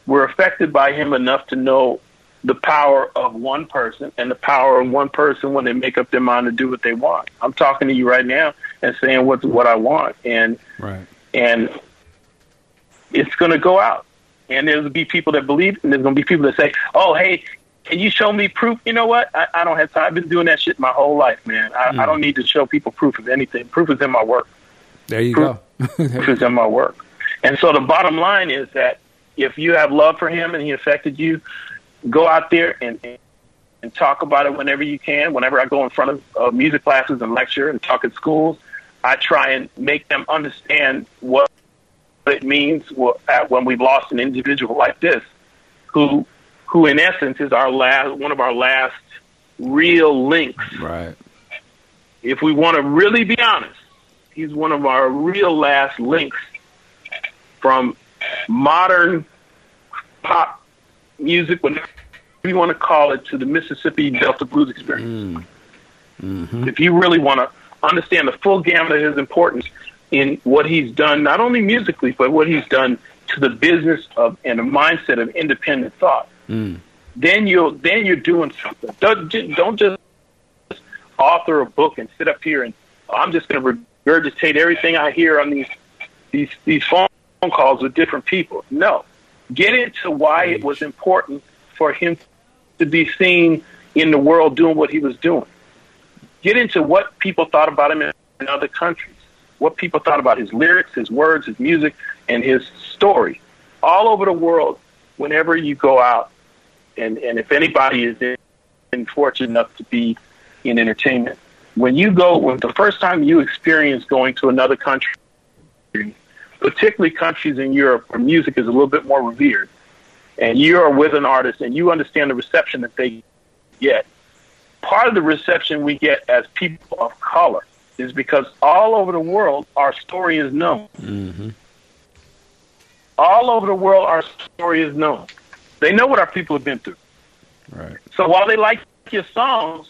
were affected by him enough to know the power of one person and the power of one person when they make up their mind to do what they want. I'm talking to you right now and saying what what I want, and Right. and it's going to go out. And there's going to be people that believe, and there's going to be people that say, "Oh, hey, can you show me proof?" You know what? I, I don't have time. I've been doing that shit my whole life, man. I, I don't need to show people proof of anything. Proof is in my work. There you Proof- go. Proof is in my work. And so the bottom line is that if you have love for him and he affected you, go out there and and talk about it whenever you can. Whenever I go in front of uh, music classes and lecture and talk at schools, I try and make them understand what it means when we've lost an individual like this, who who in essence is our last one of our last real links. right. If we want to really be honest, he's one of our real last links from modern pop music, whatever you want to call it, to the Mississippi Delta blues experience. Mm. Mm-hmm. If you really want to understand the full gamut of his importance in what he's done, not only musically, but what he's done to the business of and the mindset of independent thought, then you'll then you're doing something. Don't, don't just author a book and sit up here and "Oh, I'm just going to regurgitate everything I hear on these these these phone calls with different people. No, get into why it was important for him to be seen in the world doing what he was doing. get into what people thought about him in other countries, what people thought about his lyrics, his words, his music, and his story. All over the world, whenever you go out, and, and if anybody is in, fortunate enough to be in entertainment, when you go, when the first time you experience going to another country, particularly countries in Europe where music is a little bit more revered, and you are with an artist and you understand the reception that they get, part of the reception we get as people of color is because all over the world our story is known. Mm-hmm. All over the world our story is known. They know what our people have been through. Right. So while they like your songs,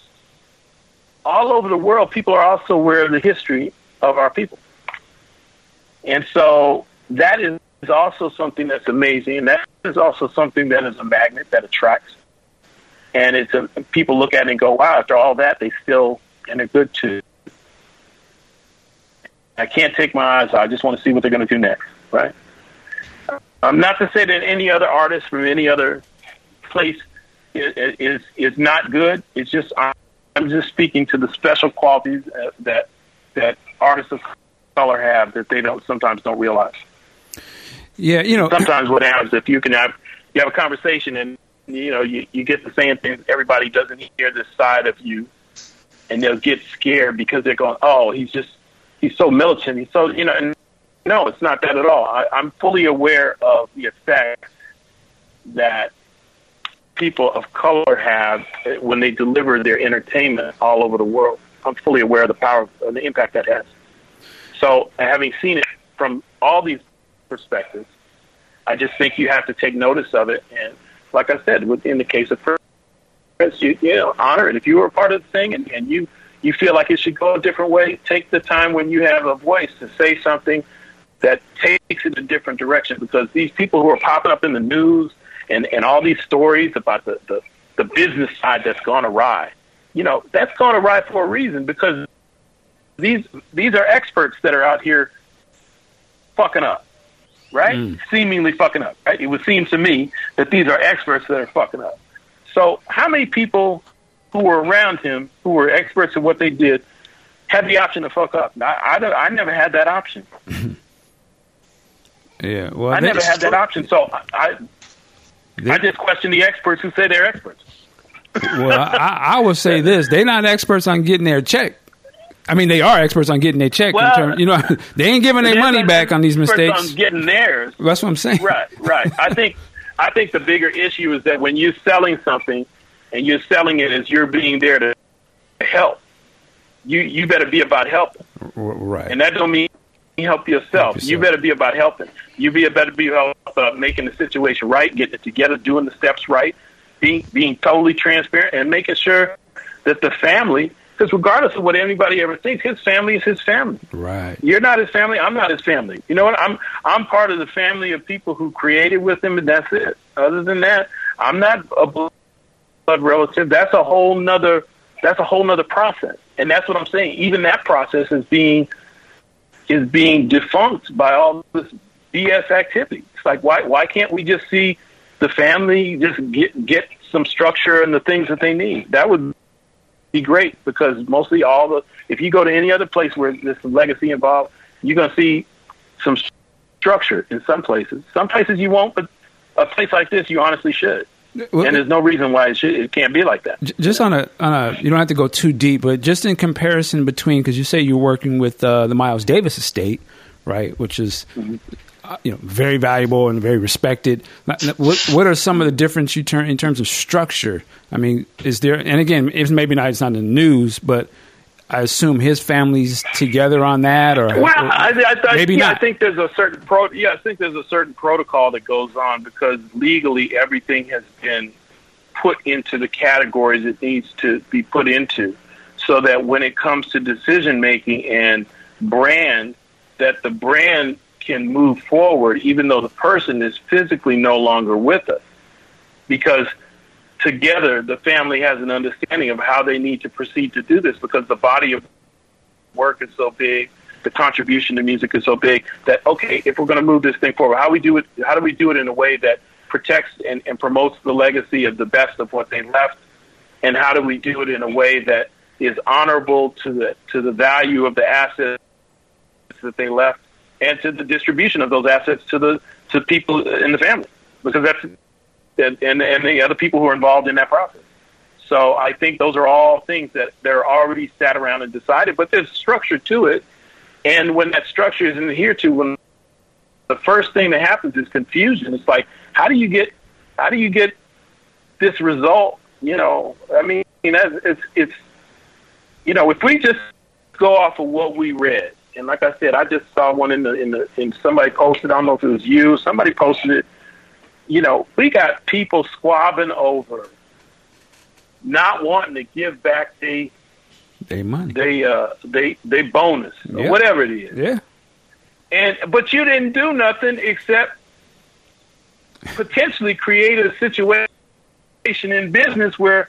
all over the world people are also aware of the history of our people. And so that is also something that's amazing. And that is also something that is a magnet that attracts. And it's a, people look at it and go, wow, after all that, they still in a good tune. I can't take my eyes. I just want to see what they're going to do next, right? Um, not to say that any other artist from any other place is is, is not good. It's just I'm just speaking to the special qualities that that artists of color have that they don't sometimes don't realize. Yeah, you know. Sometimes what happens if you can have you have a conversation and you know you, you get to saying things everybody doesn't hear this side of you, and they'll get scared because they're going, oh, he's just he's so militant. He's so you know. And no, it's not that at all. I, I'm fully aware of the effect that people of color have when they deliver their entertainment all over the world. I'm fully aware of the power of the impact that has. So, having seen it from all these perspectives, I just think you have to take notice of it. And like I said, in the case of Prince, you, you know, honor it. If you were a part of the thing and, and you you feel like it should go a different way, take the time when you have a voice to say something that takes it in a different direction. Because these people who are popping up in the news and, and all these stories about the, the, the business side that's gone awry, you know, that's gone awry for a reason because these these are experts that are out here fucking up, right? Mm. Seemingly fucking up. Right? It would seem to me that these are experts that are fucking up. So, how many people who were around him, who were experts at what they did, had the option to fuck up? I, I, I never had that option. yeah, well, I never had that option. So I, they, I just question the experts who say they're experts. well, I, I would say this: they're not experts on getting their check. I mean, they are experts on getting their check. Well, term, you know, they ain't giving their money back on these mistakes. On getting theirs. That's what I'm saying. Right, right. I think, I think the bigger issue is that when you're selling something, and you're selling it as you're being there to help, you you better be about helping. Right. And that don't mean help yourself. Help yourself. You better be about helping. You be better be about uh, making the situation right, getting it together, doing the steps right, being being totally transparent, and making sure that the family because regardless of what anybody ever thinks, his family is his family. Right. You're not his family. I'm not his family. You know what? I'm I'm part of the family of people who created with him, and that's it. Other than that, I'm not a blood relative. That's a whole nother. That's a whole nother process, and that's what I'm saying. Even that process is being is being defunct by all this BS activity. It's like why why can't we just see the family just get get some structure and the things that they need? That would be great because mostly all the if you go to any other place where there's some legacy involved, you're to see some structure in some places. Some places you won't, but a place like this, you honestly should. Well, and there's no reason why it, should, it can't be like that. Just on a, on a, you don't have to go too deep, but just in comparison between, because you say you're working with uh, the Miles Davis estate, right, which is mm-hmm. uh, you know very valuable and very respected. What, what are some of the difference you turn in terms of structure I mean, is there? And again, if maybe not, it's not in the news, but I assume his family's together on that, or well, I, I, I, maybe yeah, not. I think there's a certain pro. Yeah, I think there's a certain protocol that goes on because legally everything has been put into the categories it needs to be put into, so that when it comes to decision making and brand, that the brand can move forward, even though the person is physically no longer with us, because together the family has an understanding of how they need to proceed to do this because the body of work is so big, the contribution to music is so big that okay, if we're going to move this thing forward, how we do it? How do we do it in a way that protects and, and promotes the legacy of the best of what they left, and how do we do it in a way that is honorable to the to the value of the assets that they left and to the distribution of those assets to the to people in the family because that's and and, and the other people who are involved in that process. So I think those are all things that they're already sat around and decided, but there's structure to it. And when that structure is adhered to, when the first thing that happens is confusion. It's like, how do you get, how do you get this result? You know, I mean, it's it's, you know, if we just go off of what we read, and like I said, I just saw one in the in the in somebody posted. I don't know if it was you. Somebody posted it. You know, we got people squabbing over not wanting to give back the they money, they uh, they they bonus or whatever it is. Yeah. And but you didn't do nothing except potentially create a situation in business where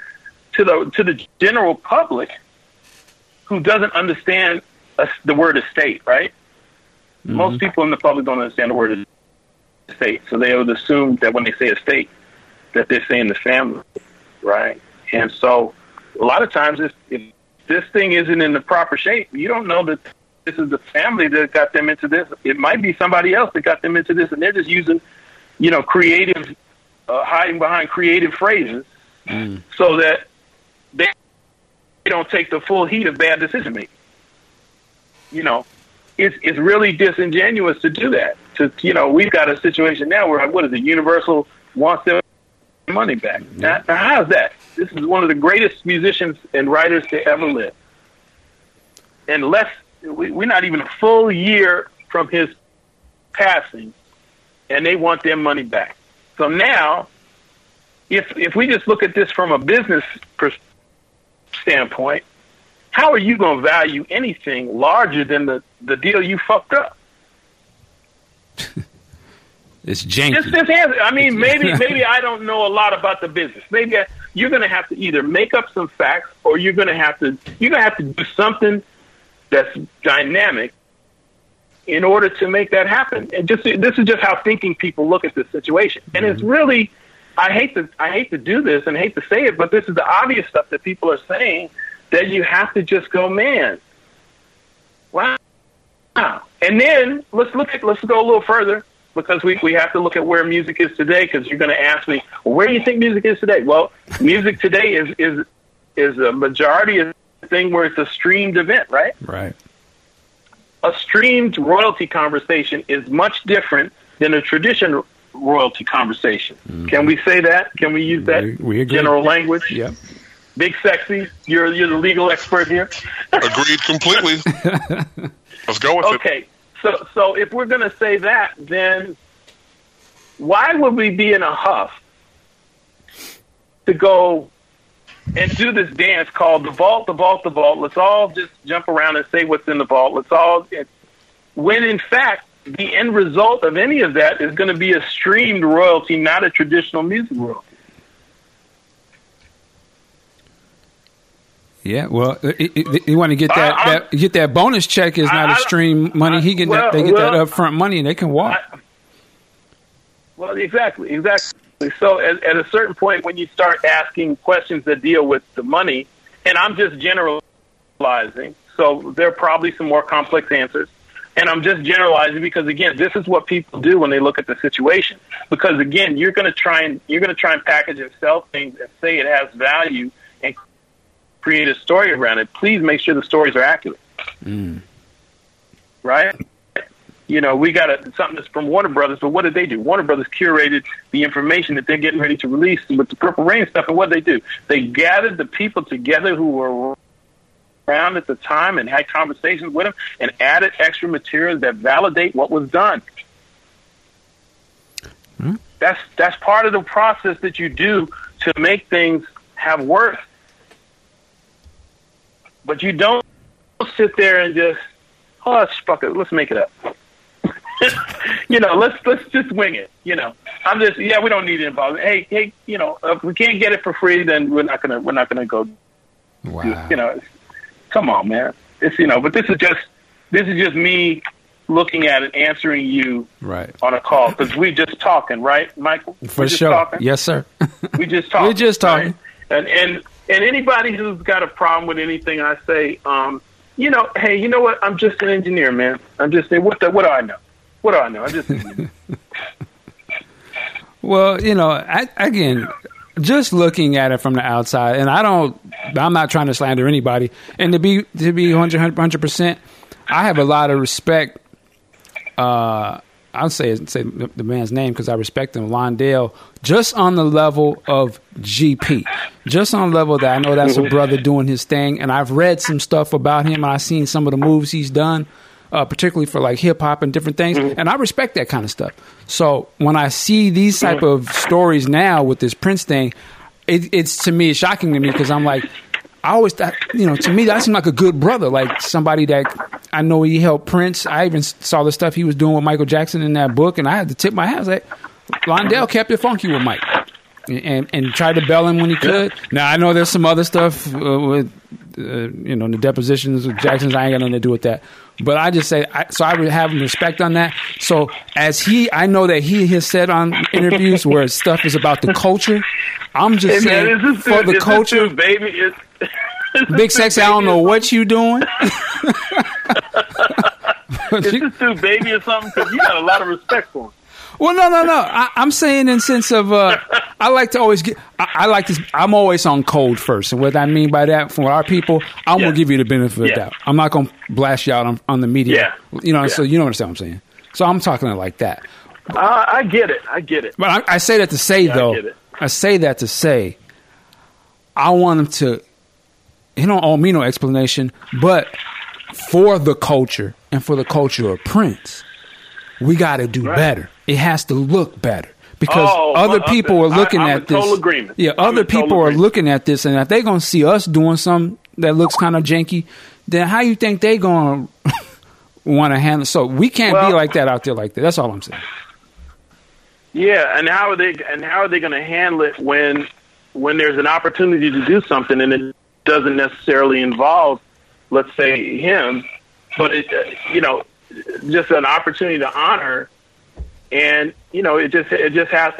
to the to the general public who doesn't understand a, the word estate, right? Mm-hmm. Most people in the public don't understand the word estate, so they would assume that when they say estate, that they're saying the family, right? And so, a lot of times, if, if this thing isn't in the proper shape, you don't know that this is the family that got them into this. It might be somebody else that got them into this, and they're just using, you know, creative, uh, hiding behind creative phrases, mm. so that they don't take the full heat of bad decision making. You know, it's it's really disingenuous to do that. To you know, we've got a situation now where what is it? Universal wants their money back. Now, now how's that? This is one of the greatest musicians and writers to ever live. And less, we, we're not even a full year from his passing, and they want their money back. So now, if if we just look at this from a business pers- standpoint, how are you going to value anything larger than the, the deal you fucked up? it's janky. Just this answer. I mean, maybe maybe I don't know a lot about the business. Maybe I, you're going to have to either make up some facts or you're going to have to you're going to have to do something that's dynamic in order to make that happen. And just this is just how thinking people look at this situation. And it's mm-hmm. really I hate to I hate to do this and hate to say it, but this is the obvious stuff that people are saying that you have to just go, man. Wow. And then let's look at let's go a little further because we, we have to look at where music is today because you're going to ask me, well, where do you think music is today? Well, music today is is is a majority of the thing where it's a streamed event, right? Right. A streamed royalty conversation is much different than a traditional royalty conversation. Mm-hmm. Can we say that? Can we use that we, we general language? Yeah. Big sexy, you're you're the legal expert here. Agreed completely. Let's go with okay. it. Okay. So, so if we're going to say that, then why would we be in a huff to go and do this dance called the vault, the vault, the vault? Let's all just jump around and say what's in the vault. Let's all, when in fact, the end result of any of that is going to be a streamed royalty, not a traditional music royalty. Yeah, well, uh, you want to get that, I, that get that bonus check is not I, a stream money. He get well, that, they get well, that upfront money and they can walk. well, exactly, exactly. So at, at a certain point, when you start asking questions that deal with the money, and I'm just generalizing, so there are probably some more complex answers. And I'm just generalizing because again, this is what people do when they look at the situation. Because again, you're going to try and you're going to try and package and sell things and say it has value create a story around it, please make sure the stories are accurate. Mm. Right? You know, we got a, something that's from Warner Brothers, but what did they do? Warner Brothers curated the information that they're getting ready to release with the Purple Rain stuff, and what did they do? They gathered the people together who were around at the time and had conversations with them and added extra materials that validate what was done. Mm. That's that's part of the process that you do to make things have worth but you don't sit there and just, oh, let's fuck it, let's make it up. you know, let's let's just wing it. You know, I'm just yeah, we don't need it involved. Hey, hey, you know, if we can't get it for free, then we're not gonna we're not gonna go. Wow. You know, come on, man. It's you know, but this is just this is just me looking at it, answering you right on a call because we just talking, right, Michael? For sure. Talking. Yes, sir. we just talking. we just talking. Right? And and and anybody who's got a problem with anything I say, um, you know, hey, you know what? I'm just an engineer, man. I'm just saying, what the, what do I know? What do I know? I'm just. well, you know, I, again, just looking at it from the outside, and I don't, I'm not trying to slander anybody, and to be to be 100 percent, I have a lot of respect. Uh, I'll say say the man's name because I respect him, Londell, just on the level of GP, just on the level that I know that's a mm-hmm. brother doing his thing, and I've read some stuff about him. And I've seen some of the moves he's done, uh, particularly for like hip hop and different things, mm-hmm. and I respect that kind of stuff. So when I see these type of stories now with this Prince thing, it, it's to me it's shocking to me because I'm like, I always thought, you know, to me that seemed like a good brother, like somebody that I know he helped Prince. I even saw the stuff he was doing with Michael Jackson in that book, and I had to tip my hat. I was like, Londell kept it funky with Mike, and and tried to bell him when he could. Now I know there's some other stuff uh, with, uh, you know, the depositions of Jackson's. I ain't got nothing to do with that. But I just say, I, so I would have respect on that. So as he, I know that he has said on interviews where stuff is about the culture. I'm just hey, saying man, for the culture, baby. Big sexy, I don't know what you doing. Is this dude baby or something? Because you got a lot of respect for him. Well, no, no, no. I, am saying in sense of uh, I like to always get. I, I, like to. I'm always on code first, and what I mean by that, for our people, I'm yeah. gonna give you the benefit of the doubt. I'm not gonna blast you out on, on the media. Yeah. You know, yeah. so you know what I'm saying. So I'm talking like that. Uh, I get it. I get it. But I, I say that to say yeah, though. I, I say that to say. I want him to he don't owe me no explanation, but for the culture and for the culture of Prince, we got to do right. better. It has to look better because oh, other people are looking I, at this. Yeah, I'm other people are looking at this, and if they're gonna see us doing something that looks kind of janky, then how you think they gonna want to handle? So we can't well, be like that out there like that. That's all I'm saying. Yeah, and how are they? And how are they going to handle it when when there's an opportunity to do something and it doesn't necessarily involve, let's say, him, but it, you know, just an opportunity to honor, and you know, it just it just has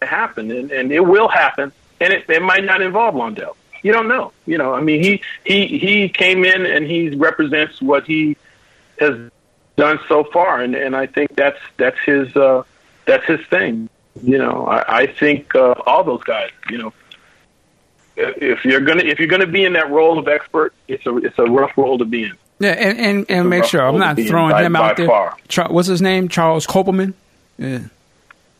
to happen, and, and it will happen, and it, it might not involve Londell. You don't know. You know, I mean, he he he came in and he represents what he has done so far, and and I think that's that's his uh, that's his thing. You know, I, I think uh, all those guys. You know, if you're gonna if you're gonna be in that role of expert, it's a it's a rough role to be in. Yeah, and and, and make sure I'm not throwing him out there. Char- what's his name? Charles Koppelman. Yeah,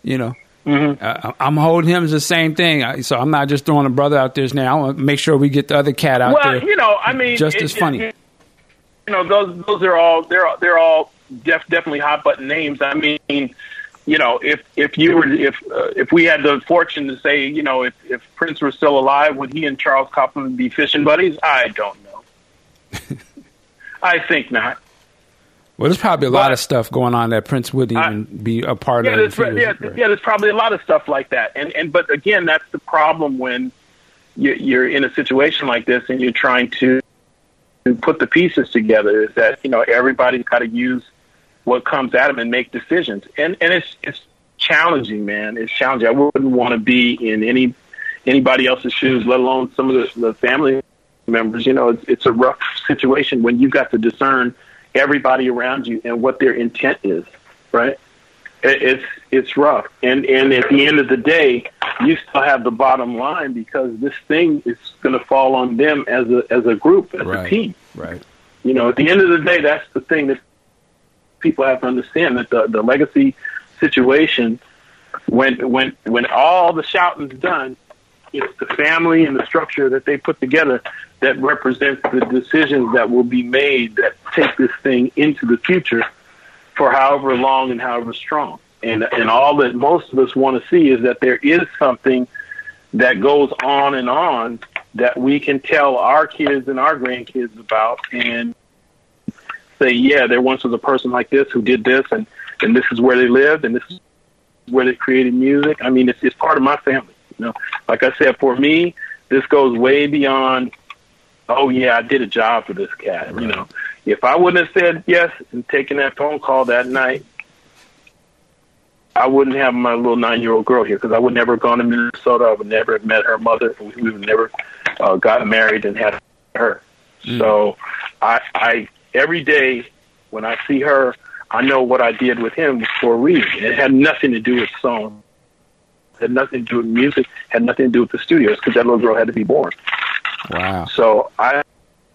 you know. Mm-hmm. Uh, I'm holding him as the same thing, so I'm not just throwing a brother out there now. I want to make sure we get the other cat out well, there. Well, you know, I mean, just it, as funny. It, you know, those those are all they're they're all def, definitely hot button names. I mean, you know, if if you were if uh, if we had the fortune to say, you know, if if Prince were still alive, would he and Charles Koppelman be fishing buddies? I don't know. I think not. Well, there's probably a but, lot of stuff going on that Prince wouldn't even be a part yeah, of. There's, yeah, yeah, there's probably a lot of stuff like that, and and but again, that's the problem when you, you're in a situation like this and you're trying to put the pieces together. Is that you know everybody's got to use what comes at them and make decisions. And and it's it's challenging, man. It's challenging. I wouldn't want to be in any anybody else's shoes, let alone some of the, the family members. You know, it's, it's a rough situation when you've got to discern everybody around you and what their intent is. Right? It, it's it's rough. And and at the end of the day, you still have the bottom line because this thing is going to fall on them as a as a group, as right. a team. Right. You know, at the end of the day, that's the thing that people have to understand that the, the legacy situation, when when when all the shouting's done, it's the family and the structure that they put together that represents the decisions that will be made that take this thing into the future for however long and however strong. And and all that most of us want to see is that there is something that goes on and on that we can tell our kids and our grandkids about and say, yeah, there once was a person like this who did this, and and this is where they lived, and this is where they created music. I mean, it's it's part of my family. You know, like I said, for me, this goes way beyond. Oh yeah, I did a job for this cat. Right. You know, if I wouldn't have said yes and taken that phone call that night, I wouldn't have my little nine-year-old girl here because I would never have gone to Minnesota. I would never have met her mother. We would never uh, got married and had her. Mm. So I, I every day when I see her, I know what I did with him for a reason. It had nothing to do with song. It had nothing to do with music. It had nothing to do with the studios because that little girl had to be born. Wow. So I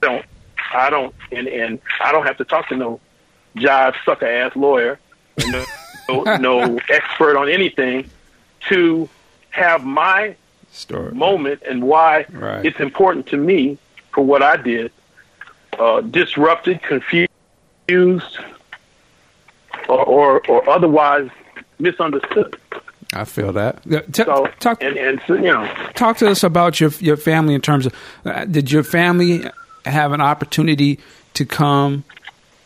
don't, I don't, and, and I don't have to talk to no jive sucker ass lawyer, no, no, no expert on anything to have my Story. moment and why right. it's important to me for what I did. Uh, disrupted, confused, or, or, or otherwise misunderstood. I feel that. T- so, talk, and, and so, you know, talk to us about your your family in terms of uh, did your family have an opportunity to come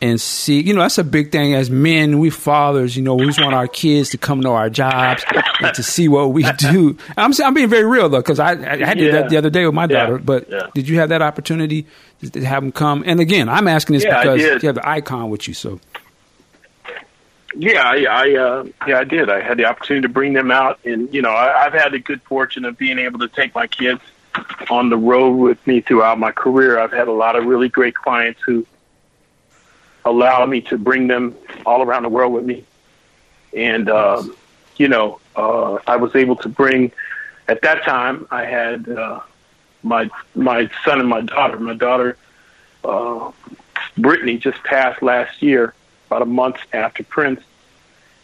and see? You know, that's a big thing as men. We fathers, you know, we just want our kids to come to our jobs and to see what we do. I'm I'm being very real though, because I, I had yeah. that the other day with my daughter. Yeah. But yeah. did you have that opportunity to have them come? And again, I'm asking this because you have the icon with you, so. Yeah, I, I uh, yeah, I did. I had the opportunity to bring them out, and you know, I, I've had the good fortune of being able to take my kids on the road with me throughout my career. I've had a lot of really great clients who allow me to bring them all around the world with me, and um, you know, uh, I was able to bring. At that time, I had uh, my my son and my daughter. My daughter, uh, Brittany, just passed last year about a month after Prince,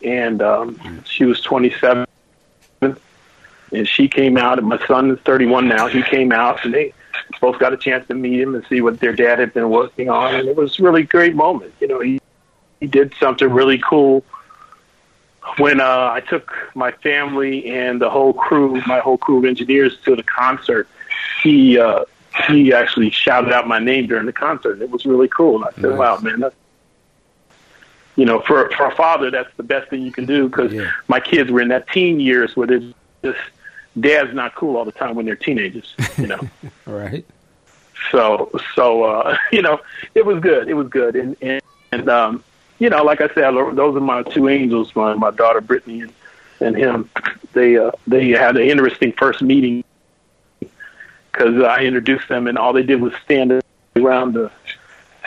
and um, she was 27, and she came out. And my son is 31 now. He came out, and they both got a chance to meet him and see what their dad had been working on, and it was a really great moment. You know, he he did something really cool when uh, I took my family and the whole crew, my whole crew of engineers, to the concert. He uh, he actually shouted out my name during the concert. It was really cool. And I said, Nice. "Wow, man, that's you know, for for a father, that's the best thing you can do because Yeah. my kids were in that teen years where there's just dad's not cool all the time when they're teenagers, you know. Right. so so uh, you know, it was good. It was good, and and, and um, you know, like I said, those are my two angels, my my daughter Brittany and and him. They uh, they had an interesting first meeting because I introduced them, and all they did was stand around the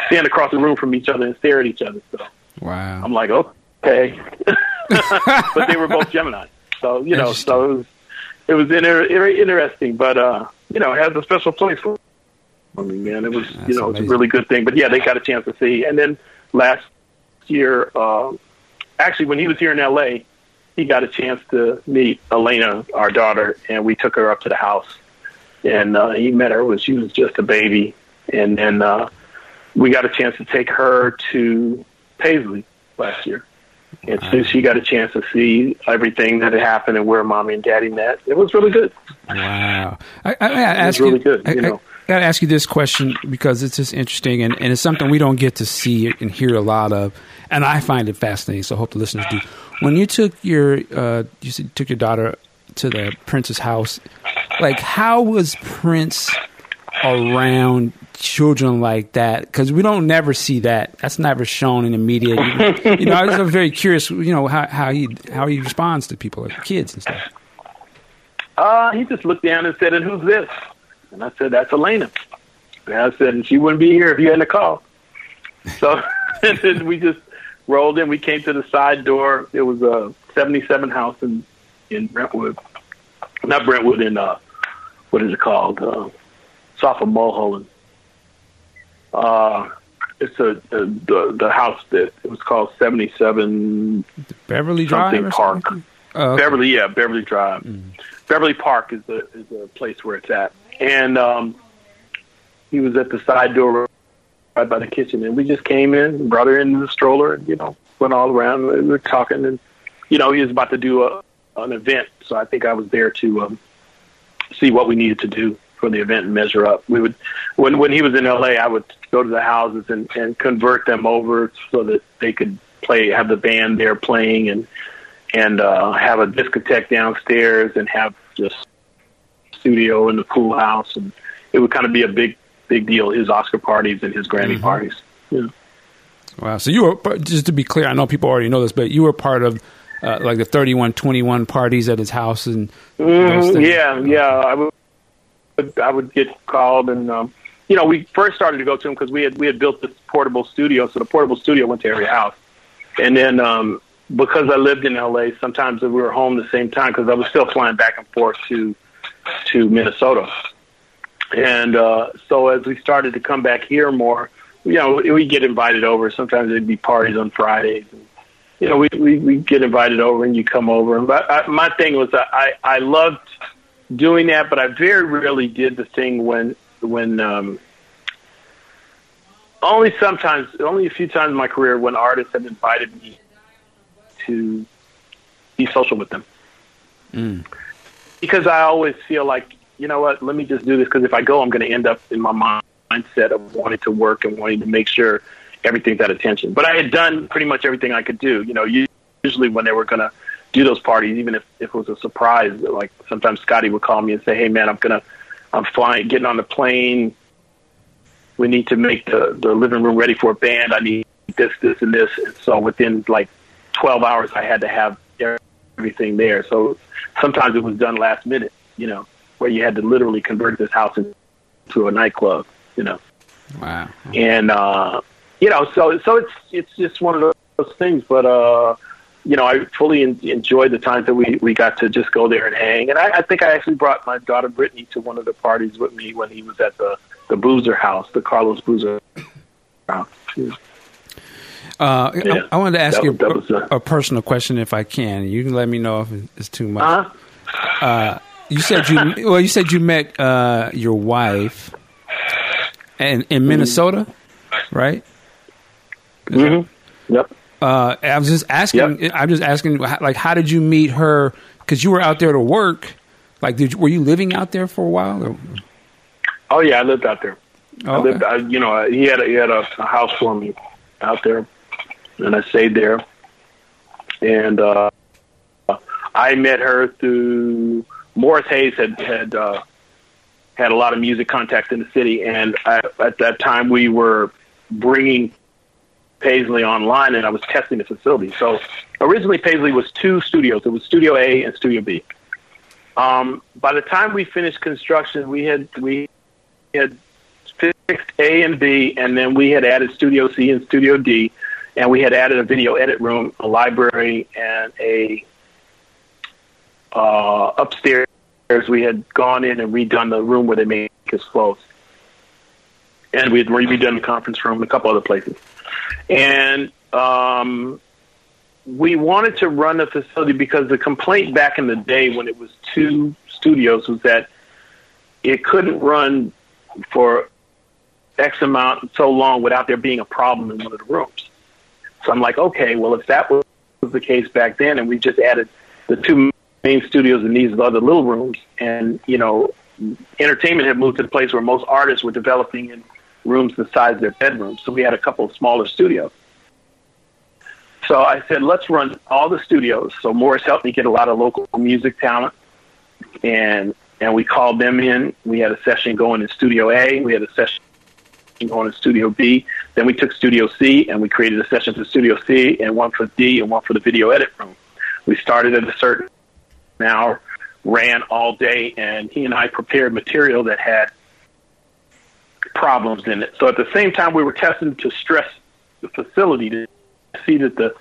stand across the room from each other and stare at each other. So Wow. I'm like, okay, but they were both Gemini, so you know, so it was it was inter- very interesting, but uh, you know, it has a special place for me, man. It was That's you know, it's a really good thing. But yeah, they got a chance to see, and then last year, uh, actually, when he was here in L.A. He got a chance to meet Elena, our daughter, and we took her up to the house. And uh, he met her when she was just a baby, and then uh, we got a chance to take her to Paisley last year. And so she got a chance to see everything that had happened and where mommy and daddy met. It was really good. Wow. I, I, I ask really you, good, I, you know. I, gotta ask you this question because it's just interesting and, and it's something we don't get to see and hear a lot of, and I find it fascinating. So I hope the listeners do. When you took your, uh, you said you took your daughter to the Prince's house, like how was Prince around children like that? Because we don't never see that. That's never shown in the media. You, you know, I was very curious. You know how how he how he responds to people, like kids and stuff. Uh, he just looked down and said, and who's this? And I said, that's Elena. And I said, and she wouldn't be here if you hadn't called. So and then we just rolled in. We came to the side door. It was a 77 house in, in Brentwood. Not Brentwood, in, uh, what is it called? Uh, South of Mulholland. Uh, it's a, a the the house that it was called 77 Beverly Drive or Park. something? Oh, okay. Beverly, yeah, Beverly Drive. Beverly Park is the is the place where it's at. And um, he was at the side door right by the kitchen, and we just came in, brought her in the stroller, and you know, went all around. and We were talking, and you know, he was about to do a an event, so I think I was there to um, see what we needed to do for the event and measure up. We would when when he was in LA, I would go to the houses and, and convert them over so that they could play, have the band there playing, and and uh, have a discotheque downstairs and have just studio in the pool house, and it would kind of be a big big deal. His Oscar parties and his Grammy parties. Yeah. Wow. So you were just to be clear. I know people already know this, but you were part of uh, like the 3121 parties at his house and Mhm, yeah, yeah. I was I would get called, and um, you know, we first started to go to him because we had we had built this portable studio, so the portable studio went to every house, and then um, because I lived in LA, sometimes we were home at the same time because I was still flying back and forth to to Minnesota, and uh, so as we started to come back here more, you know, we get invited over. Sometimes it'd be parties on Fridays. And, you know, we, we get invited over, and you come over. But I, my thing was, I I loved doing that, but I very rarely did the thing when when um, only sometimes, only a few times in my career when artists have invited me to be social with them. Mm. Because I always feel like, you know what, let me just do this because if I go, I'm going to end up in my mindset of wanting to work and wanting to make sure everything's at attention. But I had done pretty much everything I could do. You know, usually when they were going to do those parties, even if, if it was a surprise, like sometimes Scotty would call me and say, hey, man, I'm going to, I'm flying, getting on the plane. We need to make the, the living room ready for a band. I need this, this, and this. And so within like 12 hours, I had to have everything there. So sometimes it was done last minute, you know, where you had to literally convert this house into a nightclub, you know. Wow. And, uh, you know, so, so it's, it's just one of those things, but, uh, you know, I fully en- enjoyed the time that we, we got to just go there and hang. And I, I think I actually brought my daughter Brittany to one of the parties with me when he was at the, the Boozer house, the Carlos Boozer house. Uh, Yeah. I, I wanted to ask That you was- was, a, uh, a personal question, if I can. You can let me know if it's too much. Uh-huh. You said you well. You said you met uh, your wife, and in Minnesota, right? hmm Yep. Uh, I was just asking. I'm just asking, like, how did you meet her? Because you were out there to work. Like, did you, were you living out there for a while? Or? Oh yeah, I lived out there. I Okay. lived, I, you know, he had a, he had a, a house for me out there, and I stayed there. And uh, I met her through Morris Hayes had had uh, had a lot of music contacts in the city, and I, at that time we were bringing Paisley online, and I was testing the facility. So originally Paisley was two studios. It was Studio A and Studio B. Um, by the time we finished construction, we had we had fixed A and B, and then we had added Studio C and Studio D, and we had added a video edit room, a library, and a uh, upstairs. We had gone in and redone the room where they make his clothes, and we had redone the conference room, and a couple other places, and um, we wanted to run the facility because the complaint back in the day when it was two studios was that it couldn't run for X amount so long without there being a problem in one of the rooms. So I'm like, okay, well, if that was the case back then, and we just added the two main studios in these other little rooms, and you know, entertainment had moved to the place where most artists were developing in rooms the size of their bedrooms. So we had a couple of smaller studios. So I said, let's run all the studios. So Morris helped me get a lot of local music talent, and and we called them in. We had a session going in Studio A. We had a session going in Studio B. Then we took Studio C and we created a session for Studio C and one for D and one for the video edit room. We started at a certain hour, ran all day, and he and I prepared material that had problems in it. So at the same time, we were testing to stress the facility to see that the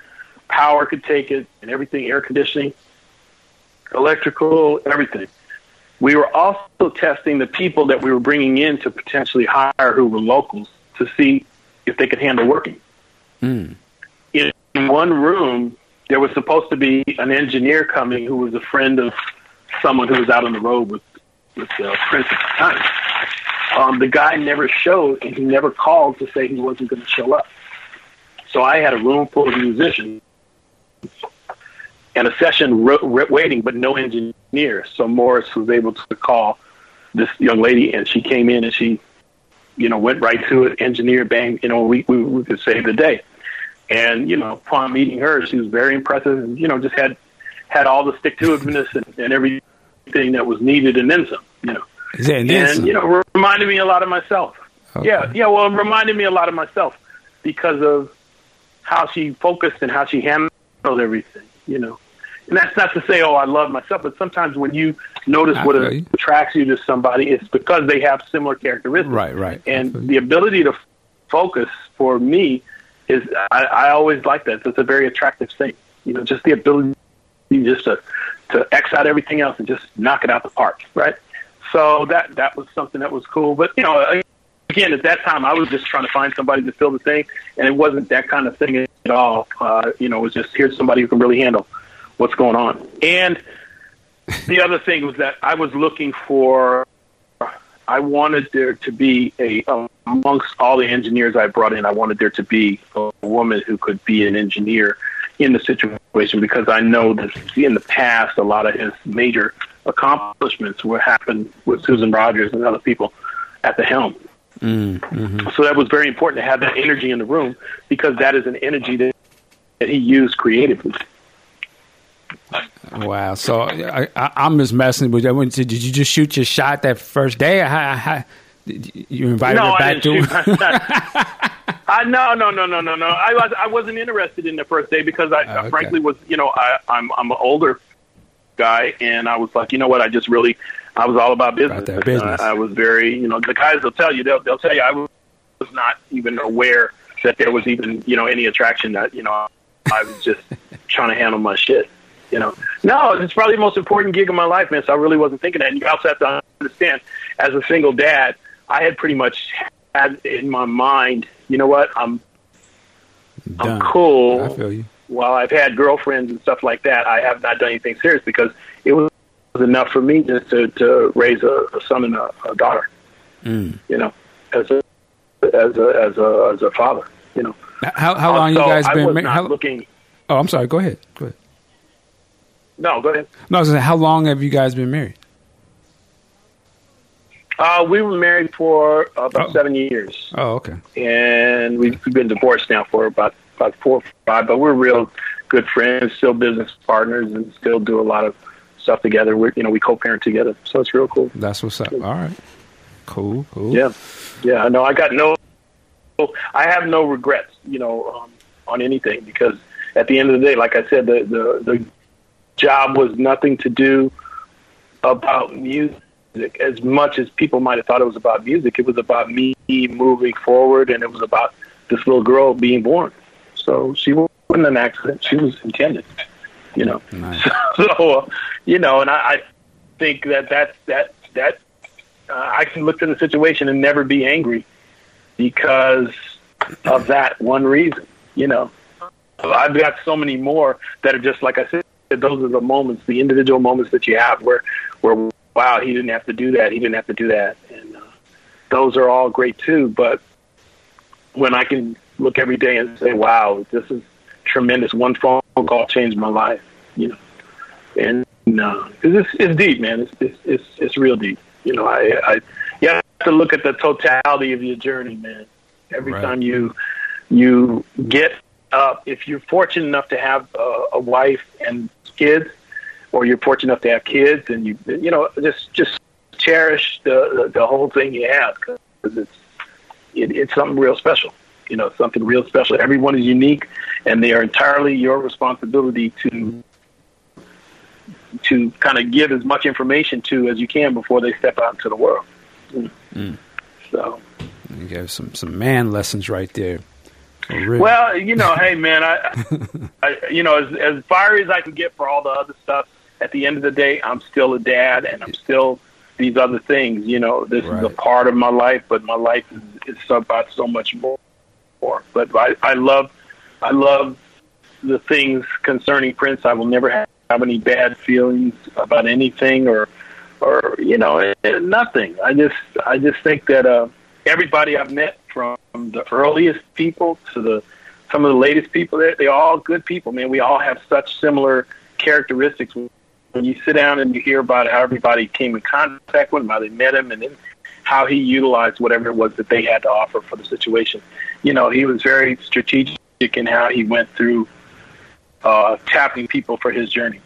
power could take it and everything, air conditioning, electrical, everything. We were also testing the people that we were bringing in to potentially hire who were locals to see if they could handle working. Mm. In one room, there was supposed to be an engineer coming who was a friend of someone who was out on the road with with uh, Prince at the time. Um, the guy never showed, and he never called to say he wasn't going to show up. So I had a room full of musicians and a session ro- ro- waiting, but no engineer. So Morris was able to call this young lady, and she came in and she, you know, went right to it. Engineer, bang, you know, we we, we could save the day. And you know, upon meeting her, she was very impressive, and you know, just had had all the stick to itiveness and, and everything that was needed, and then some. You know, and and you know, reminded me a lot of myself. Okay. Yeah, yeah. Well, it reminded me a lot of myself because of how she focused and how she handled everything. You know, and that's not to say, oh, I love myself, but sometimes when you notice what you. attracts you to somebody, it's because they have similar characteristics. Right, right. And the ability to focus for me is, I, I always like that. It's a very attractive thing. You know, just the ability just to to X out everything else and just knock it out the park, right? So that that was something that was cool. But you know, again, at that time, I was just trying to find somebody to fill the thing, and it wasn't that kind of thing at all. Uh, you know, it was just here's somebody who can really handle what's going on. And the other thing was that I was looking for. I wanted there to be a amongst all the engineers I brought in. I wanted there to be a woman who could be an engineer in the situation because I know that in the past a lot of his major accomplishments were happened with Susan Rogers and other people at the helm. Mm-hmm. So that was very important to have that energy in the room because that is an energy that, that he used creatively. Wow. So I, I, I'm just messing with you. Did you just shoot your shot that first day? How, how, you invited no, her I back to didn't shoot my shot. I no no no no no no. I was I wasn't interested in the first day because I Oh, okay. frankly was you know I I'm I'm an older guy and I was like you know what I just really I was all about business. About business. Uh, I, I was very you know the guys will tell you they'll they'll tell you I was not even aware that there was even you know any attraction that you know I was just trying to handle my shit. You know, no, it's probably the most important gig of my life, man. So I really wasn't thinking that. And you also have to understand, as a single dad, I had pretty much had in my mind, you know what, I'm Done. I'm cool. I feel you. While I've had girlfriends and stuff like that, I have not done anything serious because it was enough for me just to, to raise a, a son and a, a daughter. Mm. You know, as a as a as a as a father. You know, How, how long so you guys I been was married? not How, looking. oh, I'm sorry. Go ahead. Go ahead. No, go ahead. No, I was gonna how long have you guys been married? Uh, we were married for about Oh. seven years. Oh, okay. and we've we've been divorced now for about about four or five. But we're real good friends, still business partners, and still do a lot of stuff together. We you know we co-parent together, so it's real cool. That's what's up. All right. Cool. Cool. Yeah, yeah. I know. I got no. I have no regrets, you know, um, on anything because at the end of the day, like I said, the the the job was nothing to do about music as much as people might have thought it was about music. It was about me moving forward, and it was about this little girl being born. So she wasn't an accident; she was intended. You know. Nice. So, uh, you know, and I, I think that that that that uh, I can look at the situation and never be angry because of that one reason. You know, I've got so many more that are just like I said. Those are the moments, the individual moments that you have where, where wow, he didn't have to do that. He didn't have to do that, and uh, those are all great too. But when I can look every day and say, wow, this is tremendous. One phone call changed my life. You know, and cause it's it's deep, man. It's it's it's, it's real deep. You know, I, I you have to look at the totality of your journey, man. Every Right. time you you get up, if you're fortunate enough to have a, a wife and kids, or you're fortunate enough to have kids, and you you know just just cherish the the, the whole thing you have because it's it, it's something real special. You know, something real special. Everyone is unique, and they are entirely your responsibility to to kind of give as much information to as you can before they step out into the world. Mm. So, You gave some some man lessons right there. For real. well, you know, hey man, I, I you know, as as fiery as I can get for all the other stuff, at the end of the day, I'm still a dad, and I'm still these other things. You know, this is a part of my life, but my life is, is about so much more. More, but I, I love, I love the things concerning Prince. I will never have, have any bad feelings about anything, or, or you know, eh, nothing. I just, I just think that uh, everybody I've met, from the earliest people to the some of the latest people, they're, they're all good people. Man, we all have such similar characteristics. When you sit down and you hear about how everybody came in contact with him, how they met him, and then how he utilized whatever it was that they had to offer for the situation. You know, he was very strategic in how he went through uh, tapping people for his journey.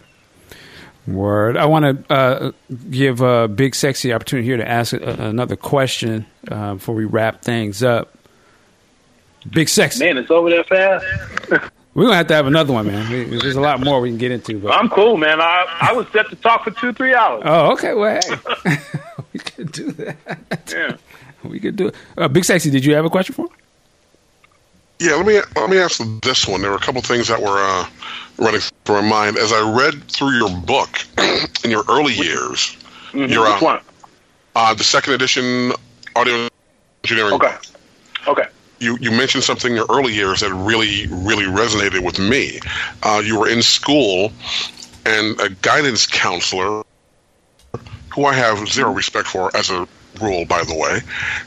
Word. I want to uh, give a big sexy opportunity here to ask a, another question uh, before we wrap things up. Big sexy. Man, it's over there fast. We're gonna have to have another one, man. We, there's a lot more we can get into. But I'm cool, man. I I was set to talk for two, three hours. oh, okay. Well, hey, we could do that. Yeah. We could do it. Uh, Big Sexy, did you have a question for him? Yeah, let me let me ask this one. There were a couple things that were uh, running through my mind as I read through your book in your early years. Mhm. You're Which on. one? Uh, the second edition audio engineering. Okay. Okay. You you mentioned something in your early years that really really resonated with me. Uh, you were in school, and a guidance counselor, who I have zero respect for as a rule, by the way,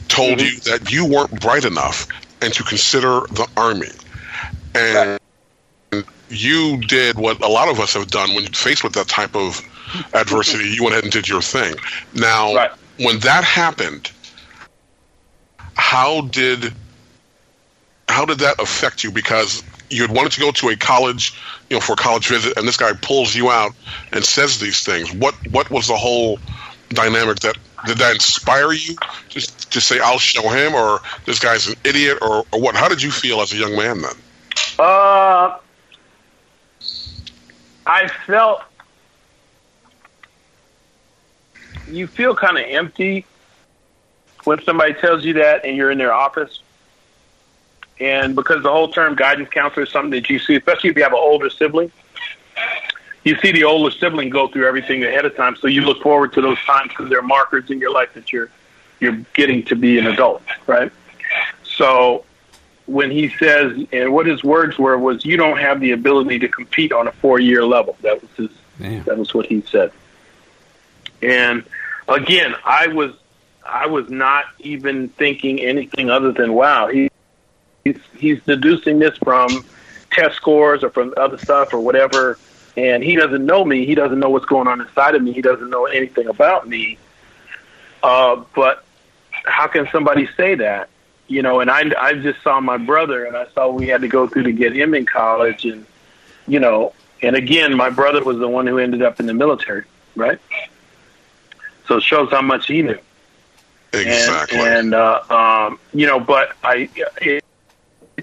told you that you weren't bright enough and to consider the army. And you did what a lot of us have done when faced with that type of adversity. You went ahead and did your thing. Now, Right. when that happened, how did how did that affect you? Because you had wanted to go to a college, you know, for a college visit, and this guy pulls you out and says these things. What what was the whole dynamic that did that inspire you just to say I'll show him, or this guy's an idiot, or, or what? How did you feel as a young man then? Uh, I felt you feel kind of empty when somebody tells you that and you're in their office. And because the whole term guidance counselor is something that you see, especially if you have an older sibling, you see the older sibling go through everything ahead of time. So you look forward to those times because they're markers in your life that you're you're getting to be an adult, right? So when he says, and what his words were was, "You don't have the ability to compete on a four-year level." That was his. Damn. That was what he said. And again, I was, I was not even thinking anything other than, "Wow, he, he's he's deducing this from test scores or from other stuff or whatever." And he doesn't know me. He doesn't know what's going on inside of me. He doesn't know anything about me. Uh, but how can somebody say that? you know, and I, I just saw my brother and I saw we had to go through to get him in college and, you know, and again, my brother was the one who ended up in the military, right? So it shows how much he knew. Exactly. And, and uh, um, you know, but I, it,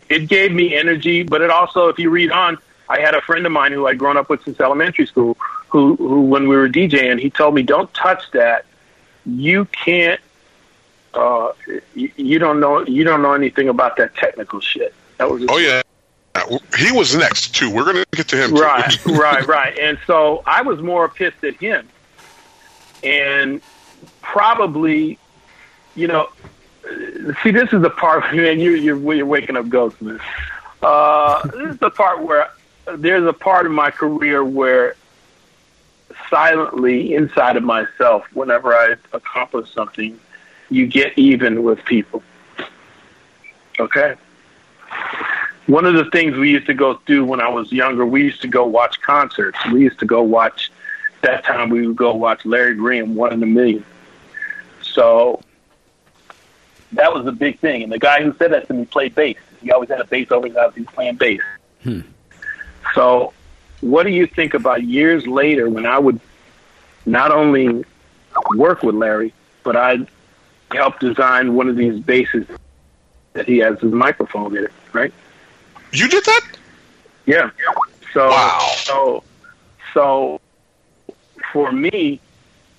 it gave me energy, but it also, if you read on, I had a friend of mine who I'd grown up with since elementary school who, who when we were DJing, he told me, don't touch that. You can't uh, you, you don't know you don't know anything about that technical shit. That was oh yeah, he was next too. We're gonna get to him. too. right, right, right. And so I was more pissed at him, and probably, you know, see, this is the part, man. You you're you're waking up ghosts, man. Uh, this is the part where there's a part of my career where silently inside of myself, whenever I accomplish something you get even with people. Okay? One of the things we used to go do when I was younger, we used to go watch concerts. We used to go watch, that time we would go watch Larry Graham, One in a Million. So that was a big thing. And the guy who said that to me played bass. He always had a bass over his house. He was playing bass. Hmm. So what do you think about years later when I would not only work with Larry, but I'd helped design one of these bases that he has his microphone in it, right? You did that? Yeah. So Wow. so so for me,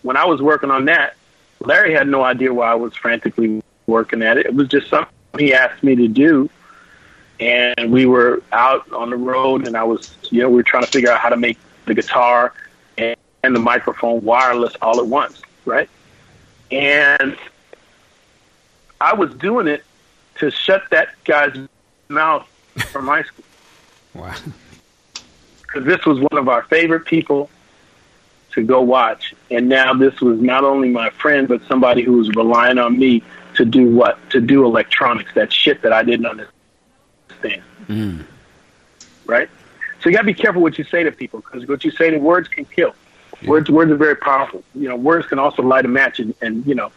when I was working on that, Larry had no idea why I was frantically working at it. It was just something he asked me to do. And we were out on the road and I was you know, we were trying to figure out how to make the guitar and, and the microphone wireless all at once, right? And I was doing it to shut that guy's mouth from high school Wow. because this was one of our favorite people to go watch, and now this was not only my friend but somebody who was relying on me to do what to do electronics, that shit that I didn't understand. Right. So you got to be careful what you say to people because what you say to words can kill. Words words are very powerful. You know, words can also light a match and, and you know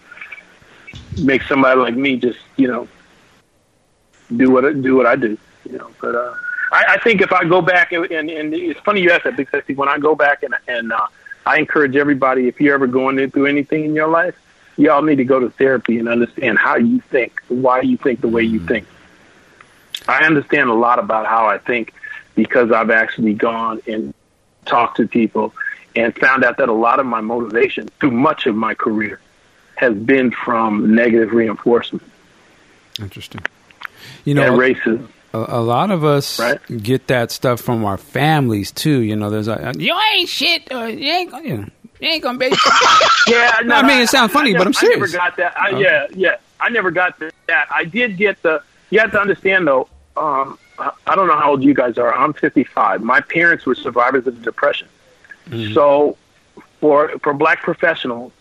make somebody like me just you know do what I, do what I do. You know, but uh, I, I think if I go back and, and, and it's funny you asked that because see, when I go back and and uh, I encourage everybody if you're ever going through anything in your life, y'all need to go to therapy and understand how you think, why you think the way you think. I understand a lot about how I think because I've actually gone and talked to people and found out that a lot of my motivation through much of my career has been from negative reinforcement Interesting. You know, and racism. a, a lot of us Right. get that stuff from our families too. You know, there's a you ain't shit. Or you ain't gonna. You, know, you ain't gonna be. Yeah, no, I mean, it sounds funny, I but I'm never- I never got that. I, Okay. Yeah, yeah, I never got that. I did get the. You have to understand though. Um, I don't know how old you guys are. I'm 55. My parents were survivors of the depression. Mm-hmm. So, for for black professionals,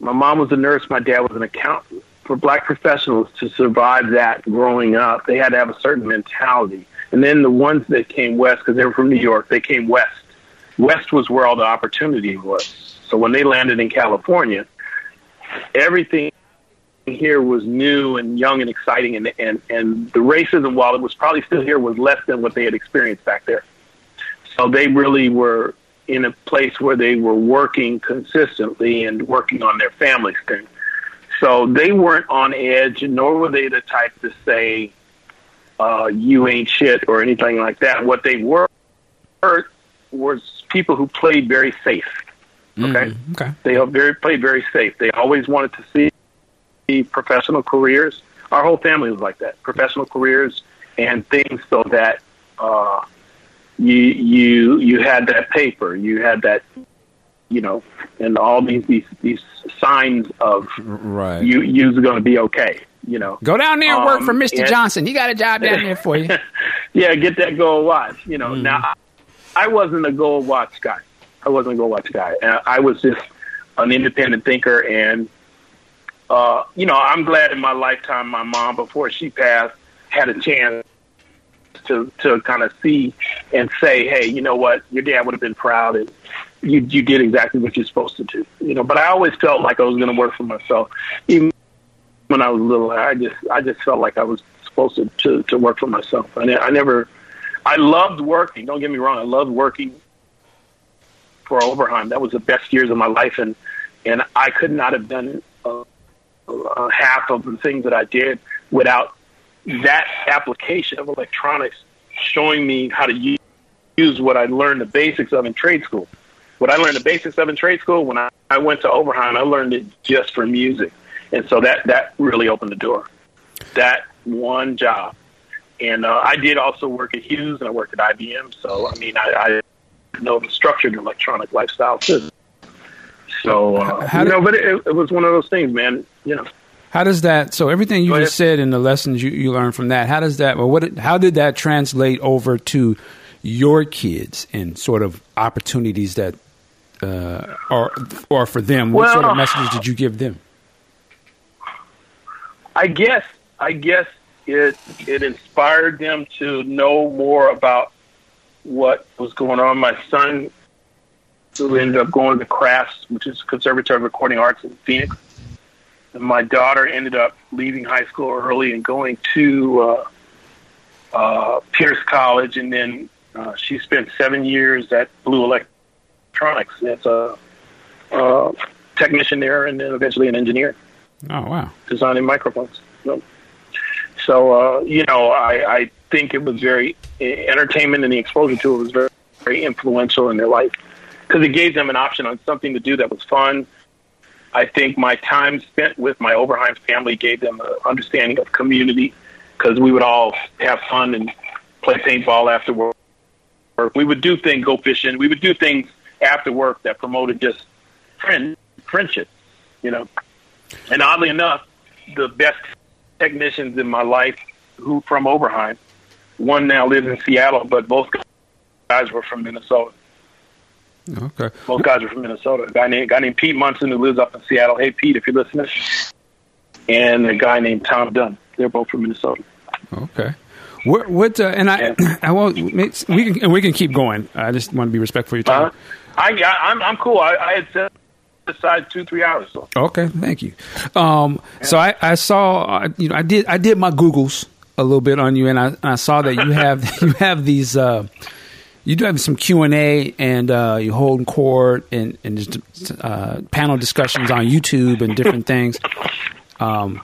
my mom was a nurse. My dad was an accountant. For black professionals to survive that growing up, they had to have a certain mentality. And then the ones that came west, because they were from New York, they came west. West was where all the opportunity was. So when they landed in California, everything here was new and young and exciting, and and and the racism, while it was probably still here, was less than what they had experienced back there. So they really were in a place where they were working consistently and working on their families thing. So they weren't on edge, nor were they the type to say, uh, "You ain't shit" or anything like that. What they were was people who played very safe. Okay, Mm, okay. they very played very safe. They always wanted to see professional careers. Our whole family was like that. Professional careers and things so that uh, you you you had that paper, you had that you know, and all these these these signs of Right. you you're going to be okay. You know, Go down there and work Um, for Mr. and- Johnson. He got a job down there for you. yeah, get that gold watch. You know, Mm-hmm. now I, I wasn't a gold watch guy. I wasn't a gold watch guy. Uh, I was just an independent thinker, and uh, you know, I'm glad in my lifetime my mom, before she passed, had a chance to to kind of see and say, hey, you know what, your dad would have been proud, and you you did exactly what you're supposed to do. You know, but I always felt like I was going to work for myself, even when I was little. I just I just felt like I was supposed to to, to work for myself. I, ne- I never. I loved working. Don't get me wrong. I loved working for Oberheim. That was the best years of my life, and and I could not have done uh, half of the things that I did without that application of electronics showing me how to use, use what I learned the basics of in trade school. What I learned the basics of in trade school when I, I went to Oberheim, I learned it just for music, and so that that really opened the door. That one job, and uh, I did also work at Hughes and I worked at IBM. So I mean, I, I know the structured electronic lifestyle too. So uh, How you know, but it, it was one of those things, man. You know. How does that? So everything you just said and the lessons you, you learned from that. How does that? Well, what? How did that translate over to your kids and sort of opportunities that, uh, or or for them? What sort of messages did you give them? I guess I guess it it inspired them to know more about what was going on. My son, who ended up going to Crafts, which is Conservatory of Recording Arts in Phoenix, and my daughter ended up leaving high school early and going to uh, uh, Pierce College, and then uh, she spent seven years at Blue Electronics as a uh, technician there, and then eventually an engineer Oh wow! designing microphones. So, so uh, you know, I, I think it was very entertainment, and the exposure to it was very, very influential in their life because it gave them an option on something to do that was fun. I think my time spent with my Oberheim family gave them an understanding of community because we would all have fun and play paintball after work. We would do things, go fishing. We would do things after work that promoted just friend friendship, you know. And oddly enough, the best technicians in my life who from Oberheim, one now lives in Seattle, but both guys were from Minnesota. Okay. Both guys are from Minnesota. A guy named guy named Pete Munson who lives up in Seattle. Hey Pete, if you're listening, and a guy named Tom Dunn. They're both from Minnesota. Okay. What? What? Uh, and I, I won't. We can. And we can keep going. I just want to be respectful of your time. Uh, I, I I'm I'm cool. I, I had set aside two three hours. So. Okay, thank you. Um, so I, I saw, uh, you know, I did, I did my Googles a little bit on you, and I, and I saw that you have, you have these, uh, you do have some Q and A, and uh, you hold court and and just, uh, panel discussions on YouTube and different things. Um,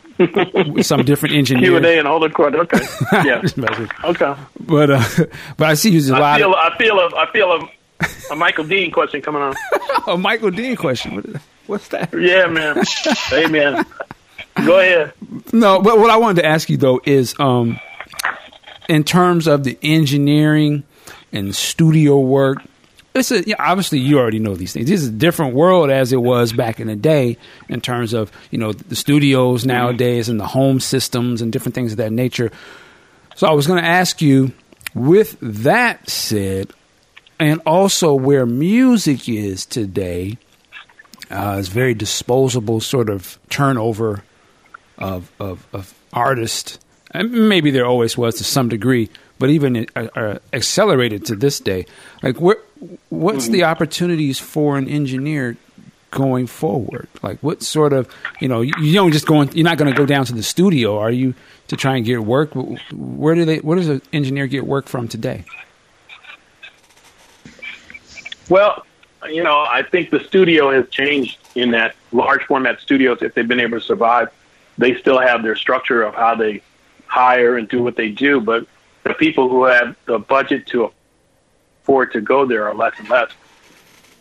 some different engineers. Q and A and hold the court. Okay. Yeah. Okay. but uh, but I see you use a I lot feel. of I feel. A, I feel a, a Michael Dean question coming on. a Michael Dean question. What's that? Yeah, man. hey, man. Go ahead. No, but what I wanted to ask you though is, um, in terms of the engineering and studio work, it's a obviously you already know these things. This is a different world as it was back in the day in terms of you know the studios nowadays and the home systems and different things of that nature. So I was going to ask you, with that said, and also where music is today, uh, it's very disposable sort of turnover of of, of artists. And maybe there always was to some degree, but even uh, uh, accelerated to this day. Like, where, what's the opportunities for an engineer going forward? Like, what sort of you know you, you don't just go. In, you're not going to go down to the studio, are you, to try and get work? Where do they? Where does an engineer get work from today? Well, you know, I think the studio has changed in that large format studios, if they've been able to survive, they still have their structure of how they hire and do what they do. But the people who have the budget to afford to go there are less and less.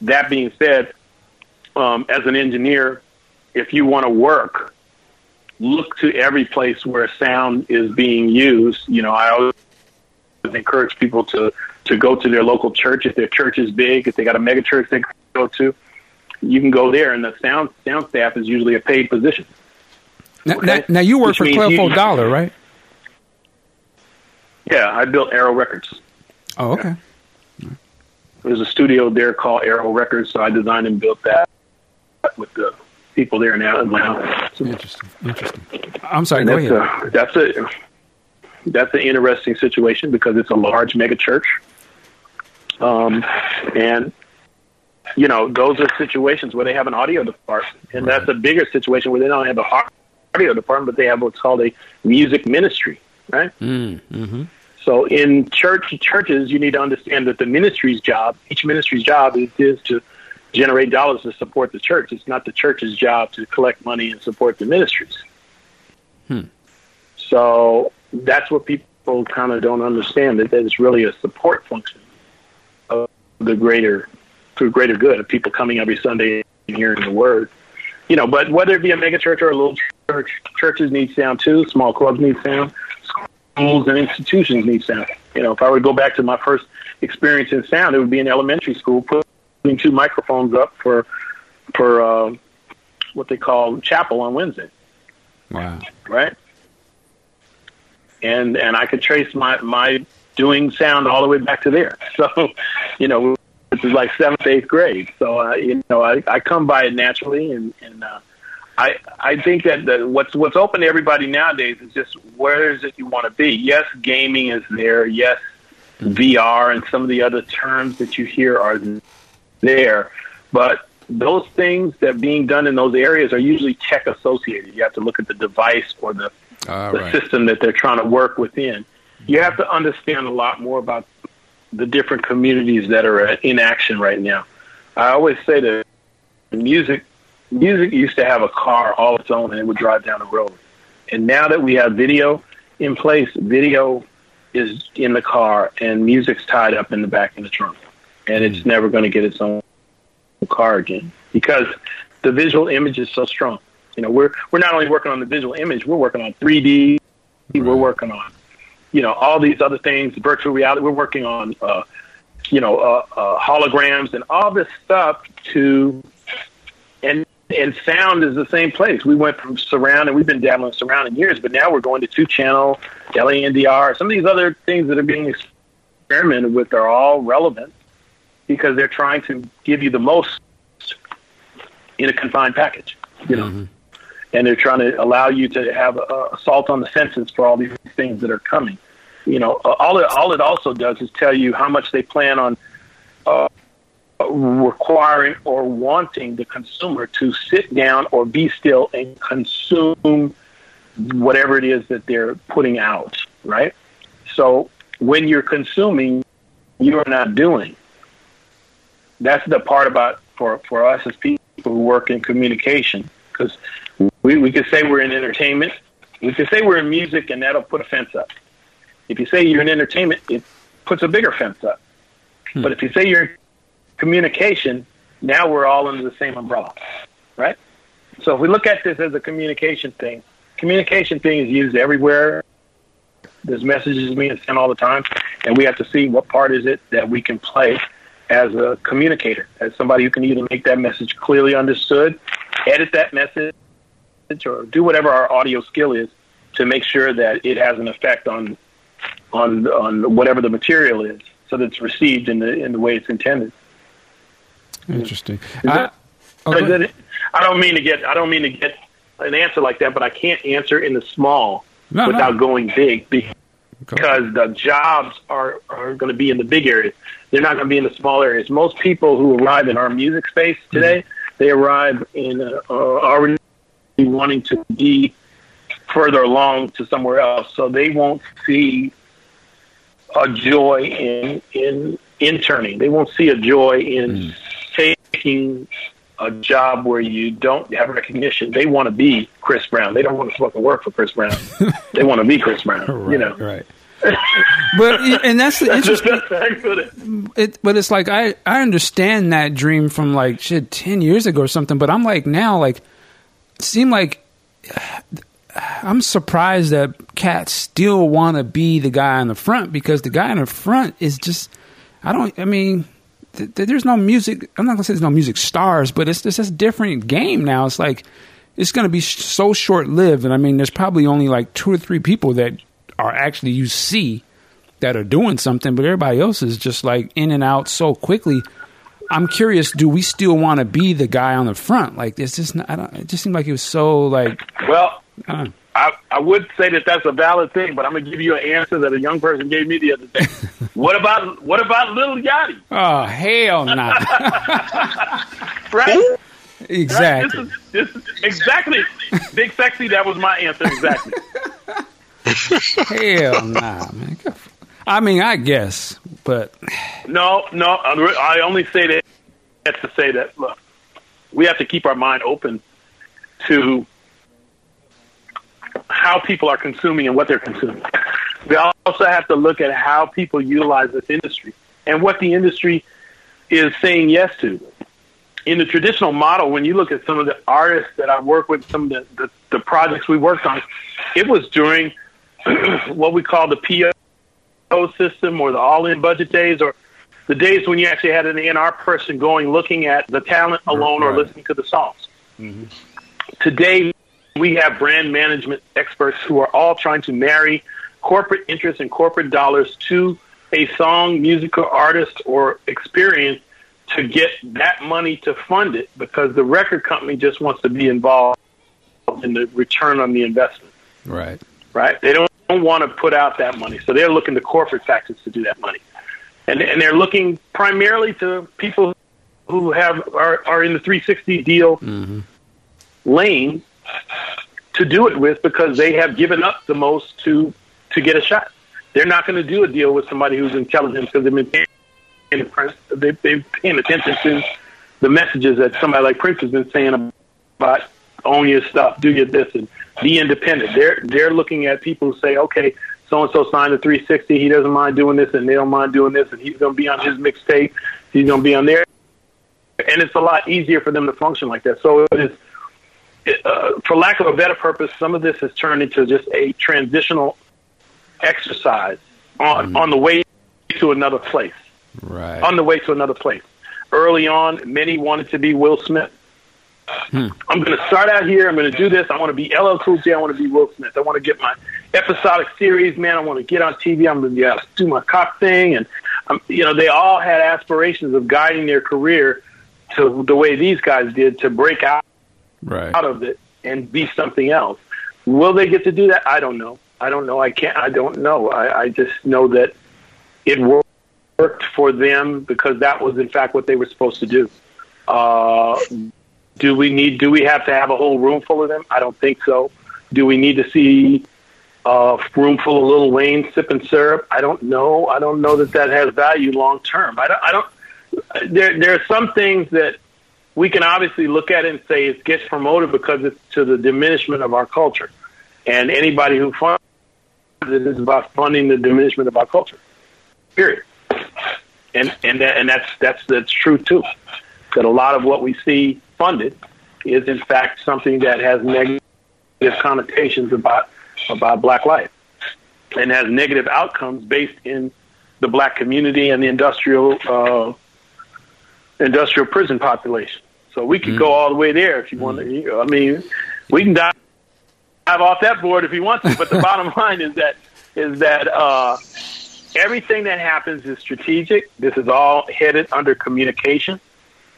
That being said, um, as an engineer, if you want to work, look to every place where sound is being used. You know, I always encourage people to to go to their local church if their church is big. If they got a mega church they can go to, you can go there, and the sound sound staff is usually a paid position. Now, Okay. now, now you work Which for you- Dollar, right? Yeah, I built Arrow Records. Oh, okay. There's a studio there called Arrow Records, so I designed and built that with the people there now. now. So Interesting. Interesting. I'm sorry. and Go that's ahead. a that's a that's an interesting situation because it's a large mega church, um, and you know those are situations where they have an audio department, and that's a bigger situation where they don't have a har- audio department, but they have what's called a music ministry, right? Mm, hmm So in church churches, you need to understand that the ministry's job, each ministry's job, is, is to generate dollars to support the church. It's not the church's job to collect money and support the ministries. Hmm. So that's what people kind of don't understand that, that it's really a support function of the greater, for greater good of people coming every Sunday and hearing the word. You know, but whether it be a mega church or a little church, churches need sound too. Small clubs need sound schools and institutions need sound. You know, if I were to go back to my first experience in sound, it would be in elementary school, putting two microphones up for for uh, what they call chapel on Wednesday, Wow. right? And and I could trace my my doing sound all the way back to there. So, you know, which is like seventh, eighth grade. So, uh, you know, I, I come by it naturally, and and uh, I I think that the, what's what's open to everybody nowadays is just where is it you want to be. Yes, gaming is there. Yes, VR and some of the other terms that you hear are there, but those things that are being done in those areas are usually tech associated. You have to look at the device or the, All the right. system that they're trying to work within. You have to understand a lot more about the different communities that are in action right now. I always say that music music used to have a car all its own and it would drive down the road. And now that we have video in place, video is in the car and music's tied up in the back in the trunk. And it's never going to get its own car again because the visual image is so strong. You know, we're we're not only working on the visual image, we're working on 3D, we're working on you know all these other things, virtual reality. We're working on uh, you know uh, uh, holograms and all this stuff to and and sound is the same place. We went from surround and we've been dabbling in surround in years, but now we're going to two channel, LANDR. Some of these other things that are being experimented with are all relevant because they're trying to give you the most in a confined package. You know. And they're trying to allow you to have a assault on the senses for all these things that are coming. You know, all it all it also does is tell you how much they plan on uh, requiring or wanting the consumer to sit down or be still and consume whatever it is that they're putting out, right? So when you're consuming, you are not doing. That's the part about for, for us as people who work in communication, because we, we could say we're in entertainment, We can say we're in music, and that'll put a fence up. If you say you're in entertainment, it puts a bigger fence up. Hmm. But if you say you're in communication, now we're all under the same umbrella, right? So if we look at this as a communication thing, communication thing is used everywhere. There's messages being sent all the time, and we have to see what part is it that we can play as a communicator, as somebody who can either make that message clearly understood, edit that message, or do whatever our audio skill is to make sure that it has an effect on on on whatever the material is, so that it's received in the in the way it's intended. Interesting. I, oh, ahead. it- I don't mean to get I don't mean to get an answer like that, but I can't answer in the small No, no. without going big because the jobs are are going to be in the big areas. They're not going to be in the small areas. Most people who arrive in our music space today, they arrive in uh, uh, already wanting to be further along to somewhere else, so they won't see a joy in in interning. They won't see a joy in taking a job where you don't have recognition. They want to be Chris Brown. They don't want to fucking work for Chris Brown. they want to be Chris Brown. right, you know. right. but and that's the interesting. that's how I put it. but it's like I I understand that dream from like shit ten years ago or something. But I'm like now like it seem like I'm surprised that cats still want to be the guy in the front because the guy in the front is just I don't I mean th- th- there's no music I'm not gonna say there's no music stars but it's just a different game now. It's like it's gonna be sh- so short lived and I mean there's probably only like two or three people that are actually you see that are doing something, but everybody else is just like in and out so quickly. I'm curious, do we still want to be the guy on the front? Like, it's just, not, I don't, it just seemed like it was so like, Well, uh, I, I would say that that's a valid thing, but I'm gonna give you an answer that a young person gave me the other day. what about what about Lil Yachty? oh hell no, Right? exactly. Right? This is, this is exactly big sexy. That was my answer exactly. hell nah, man. Go f- I mean, I guess, but No, no. I only say that to say that look, we have to keep our mind open to how people are consuming and what they're consuming. We also have to look at how people utilize this industry and what the industry is saying yes to. In the traditional model, when you look at some of the artists that I work with, some of the, the, the projects we worked on, it was during what we call the PO system or the all-in budget days or the days when you actually had an A&R person going looking at the talent alone or listening to the songs. Mm-hmm. Today, we have brand management experts who are all trying to marry corporate interests and corporate dollars to a song, musical artist, or experience to get that money to fund it because the record company just wants to be involved in the return on the investment. Right, right? They don't, don't want to put out that money, so they're looking to corporate factors to do that money, and and they're looking primarily to people who have are, are in the 360 deal mm-hmm. lane to do it with because they have given up the most to to get a shot. They're not going to do a deal with somebody who's intelligent because they've been paying, they, they've paying attention to the messages that somebody like Prince has been saying about own your stuff, do your this, and be independent. They're they're looking at people who say, okay, so and so signed a 360. He doesn't mind doing this, and they don't mind doing this, and he's going to be on his mixtape. He's going to be on there, and it's a lot easier for them to function like that. So it is. Uh, for lack of a better purpose, some of this has turned into just a transitional exercise on on the way to another place right. on the way to another place. Early on, many wanted to be Will Smith. I'm going to start out here. I'm going to do this. I want to be LL Cool J. I want to be Will Smith. I want to get my episodic series, man. I want to get on TV. I'm going to yeah, do my cop thing, and um, you know, they all had aspirations of guiding their career to the way these guys did to break out right. out of it and be something else. Will they get to do that? I don't know. I don't know. I can't. I don't know. I, I just know that it wor- worked for them because that was in fact what they were supposed to do. Uh, do we need? Do we have to have a whole room full of them? I don't think so. Do we need to see a room full of Lil Wayne sipping syrup? I don't know. I don't know that that has value long term. I don't. I don't. There, there are some things that we can obviously look at it and say it gets promoted because it's to the diminishment of our culture. and anybody who funds it is about funding the diminishment of our culture. Period. And and that, and that's that's that's true too. That a lot of what we see funded is in fact something that has negative connotations about about black life and has negative outcomes based in the black community and the industrial uh, industrial prison population. So we could mm. go all the way there if you mm. want to. I mean, we can dive, dive off that board if you want to. But the bottom line is that is that uh, everything that happens is strategic. This is all headed under communication.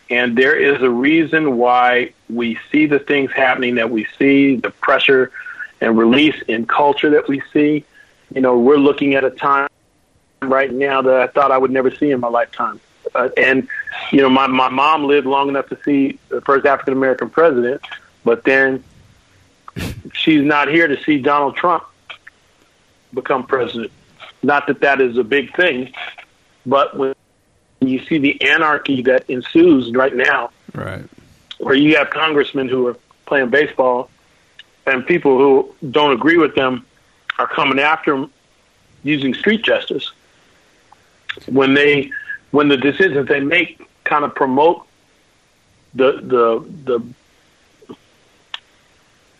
And there is a reason why we see the things happening that we see, the pressure and release in culture that we see. You know, we're looking at a time right now that I thought I would never see in my lifetime. Uh, and, you know, my, my mom lived long enough to see the first African American president, but then she's not here to see Donald Trump become president. Not that that is a big thing, but when you see the anarchy that ensues right now, right, where you have congressmen who are playing baseball and people who don't agree with them are coming after them using street justice when they when the decisions they make kind of promote the the the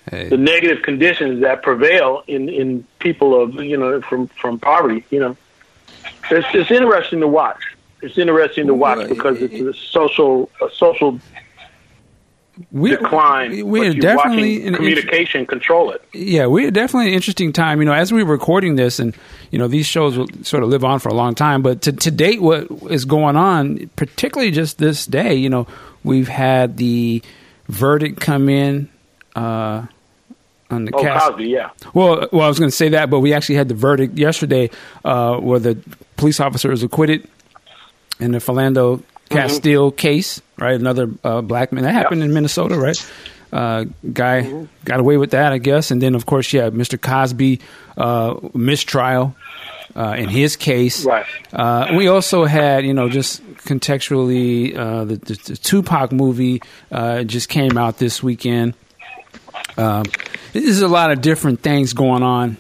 hey. the negative conditions that prevail in in people of you know from from poverty you know. It's it's interesting to watch. It's interesting to watch because it's a social a social we, decline. We're definitely in communication control it. Yeah, we're definitely an interesting time. You know, as we're recording this, and you know, these shows will sort of live on for a long time. But to, to date, what is going on, particularly just this day, you know, we've had the verdict come in. Uh, on the oh, cast. Cosby, yeah. Well, well, I was going to say that, but we actually had the verdict yesterday, uh, where the police officer was acquitted in the Philando Castile mm-hmm. case, right? Another uh, black man that happened in Minnesota, right? Uh, guy mm-hmm. got away with that, I guess. And then, of course, yeah, Mr. Cosby uh, mistrial uh, in his case. Right. Uh, we also had, you know, just contextually, uh, the, the, the, Tupac movie uh, just came out this weekend. Um, there's a lot of different things going on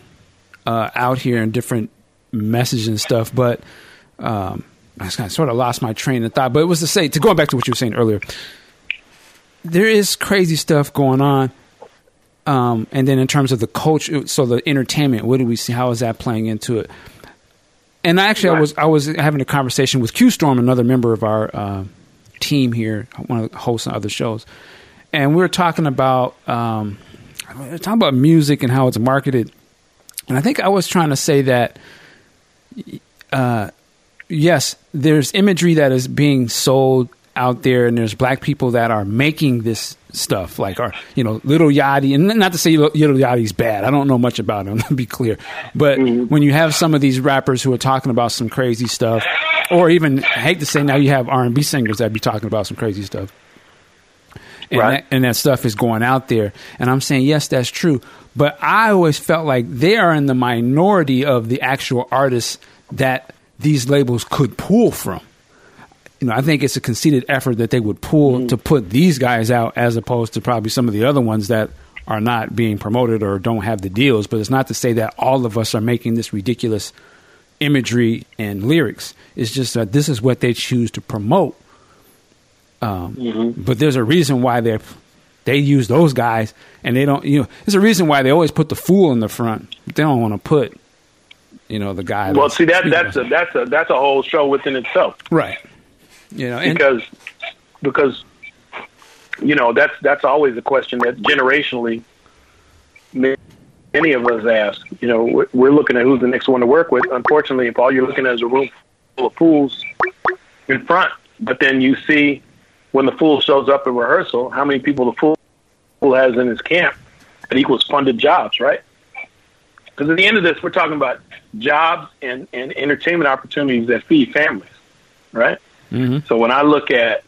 out here and different messages and stuff, but. Um, I sort of lost my train of thought, but it was to say to going back to what you were saying earlier. There is crazy stuff going on, um, and then in terms of the culture, so the entertainment, what do we see? How is that playing into it? And actually. I was I was having a conversation with Q Storm, another member of our uh, team here, one of the hosts on other shows, and we were talking about um, we were talking about music and how it's marketed, and I think I was trying to say that. Uh, yes, there's imagery that is being sold out there, and there's black people that are making this stuff, like our, you know, Lil Yachty, and not to say Lil Yachty's bad. I don't know much about him, to be clear. But mm-hmm. when you have some of these rappers who are talking about some crazy stuff, or even, I hate to say now, you have R and B singers that be talking about some crazy stuff. And, right. that, and that stuff is going out there. And I'm saying, yes, that's true. But I always felt like they are in the minority of the actual artists that these labels could pull from. You know, I think it's a conceited effort that they would pull mm-hmm. to put these guys out as opposed to probably some of the other ones that are not being promoted or don't have the deals. But it's not to say that all of us are making this ridiculous imagery and lyrics. It's just that this is what they choose to promote. Um, mm-hmm. But there's a reason why they they use those guys, and they don't. You know, there's a reason why they always put the fool in the front. They don't want to put you know the guy. Well, see that that's a that's a that's a whole show within itself, right? You know, and, because because you know that's that's always a question that generationally many of us ask. You know, we're looking at who's the next one to work with. Unfortunately, if all you're looking at is a room full of fools in front, but then you see when the fool shows up in rehearsal, how many people the fool has in his camp, that equals funded jobs, right? Because at the end of this, we're talking about jobs and, and entertainment opportunities that feed families, right? Mm-hmm. So when I look at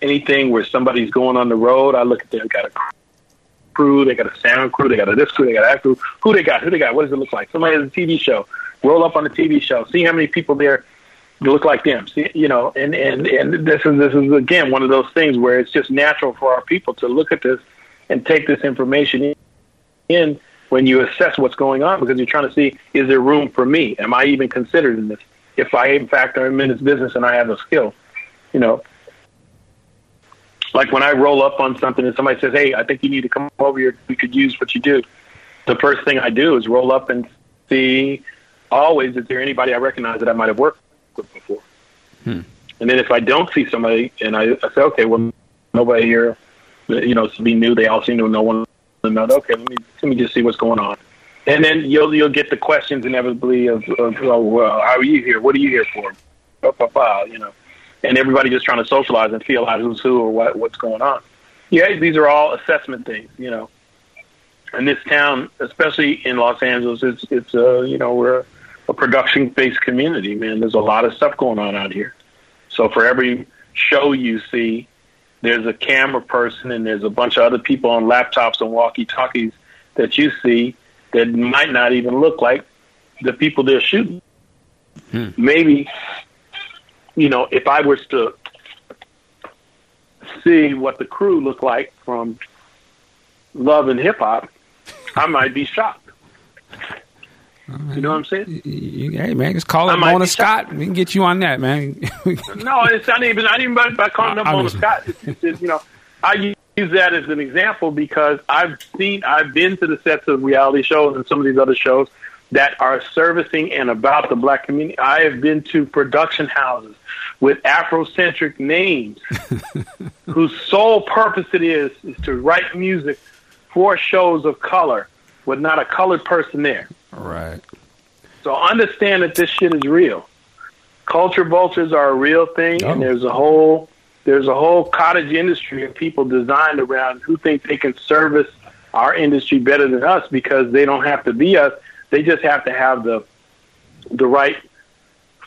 anything where somebody's going on the road, I look at they got a crew, they got a sound crew, they got a this crew, they got that crew. Who they got? Who they got? What does it look like? Somebody has a TV show. Roll up on the TV show. See how many people there look like them. See, you know, and and and this is this is again one of those things where it's just natural for our people to look at this and take this information in when you assess what's going on because you're trying to see is there room for me? Am I even considered in this? If I in fact am in this business and I have a skill, you know. Like when I roll up on something and somebody says, "Hey, I think you need to come over here. We could use what you do." The first thing I do is roll up and see. Always, is there anybody I recognize that I might have worked with before? Hmm. And then if I don't see somebody, and I, I say, "Okay, well, nobody here, you know, to be new. They all seem to know one another. Okay, let me let me just see what's going on." And then you'll you'll get the questions inevitably of, of oh, well, how are you here? What are you here for? Blah, blah, blah, you know, and everybody just trying to socialize and feel out who's who or what what's going on. Yeah, these are all assessment things, you know. And this town, especially in Los Angeles, it's it's uh, you know we're a production based community, man. There's a lot of stuff going on out here. So for every show you see, there's a camera person and there's a bunch of other people on laptops and walkie talkies that you see that might not even look like the people they're shooting. Hmm. Maybe, you know, if I was to see what the crew looked like from Love and Hip Hop, I might be shocked. You know what I'm saying? Hey man, just call might Mona Scott. We can get you on that, man. No, it's not even not even by, by calling I Mona Scott. It's, it's, it's, you know, I use that as an example because I've seen, I've been to the sets of reality shows and some of these other shows that are servicing and about the black community. I have been to production houses with Afrocentric names whose sole purpose it is is to write music for shows of color with not a colored person there. Right. So understand that this shit is real. Culture vultures are a real thing, and Oh. there's a whole there's a whole cottage industry of people designed around who think they can service our industry better than us because they don't have to be us. They just have to have the the right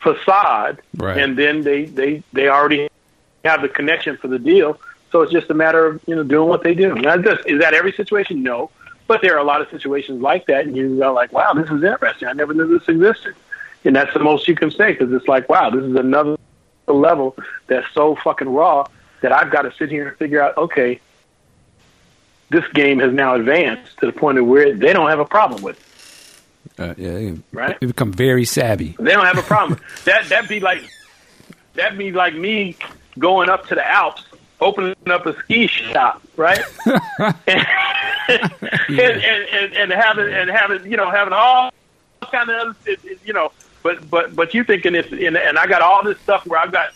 facade, Right. and then they they they already have the connection for the deal. So it's just a matter of you know doing what they do. Now, is that every situation? No, but there are a lot of situations like that, and you go like, "Wow, this is interesting. I never knew this existed." And that's the most you can say because it's like, "Wow, this is another level that's so fucking raw that I've got to sit here and figure out." Okay, this game has now advanced to the point of where they don't have a problem with. It. Uh, yeah, they, Right. they become very savvy. They don't have a problem. that that'd be like that'd be like me going up to the Alps, opening up a ski shop, right? and, and, and, and having and having you know having all kind of you know, but but but you thinking it's and, and I got all this stuff where I've got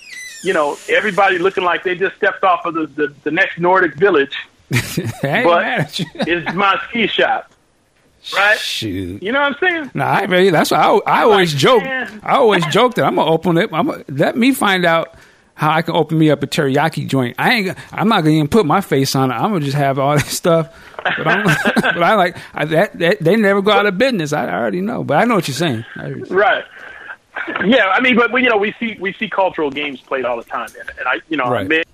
you know everybody looking like they just stepped off of the the, the next Nordic village. But-. It's my ski shop, right? Shoot. You know what I'm saying? No, I really, that's why I, I always like, joke. man. I always joke that I'm gonna open it. I'm gonna, let me find out how I can open me up a teriyaki joint. I ain't. I'm not gonna even put my face on it. I'm gonna just have all this stuff. But, I'm, but I like I, that, that. They never go out of business. I, I already know. But I know what you're saying. Right. Yeah, I mean, but we, you know, we see we see cultural games played all the time, and, and I, you know, I make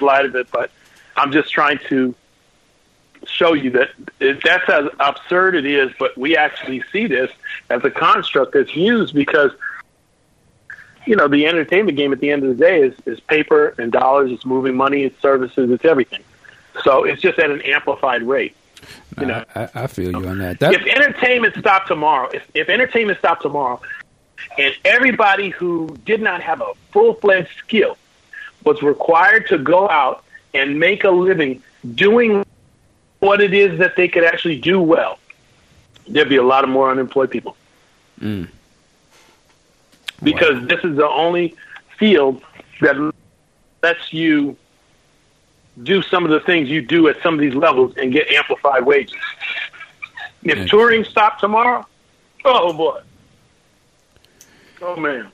light of it, but I'm just trying to show you that that's as absurd it is, but we actually see this as a construct that's used because, you know, the entertainment game at the end of the day is, is paper and dollars, it's moving money, it's services, it's everything. So it's just at an amplified rate. You know, I, I feel you on that. That if entertainment stopped tomorrow, if, if entertainment stopped tomorrow, and everybody who did not have a full fledged skill was required to go out and make a living doing what it is that they could actually do well, there'd be a lot of more unemployed people. Mm. Because this is the only field that lets you do some of the things you do at some of these levels and get amplified wages. If touring stopped tomorrow, oh boy. Oh man.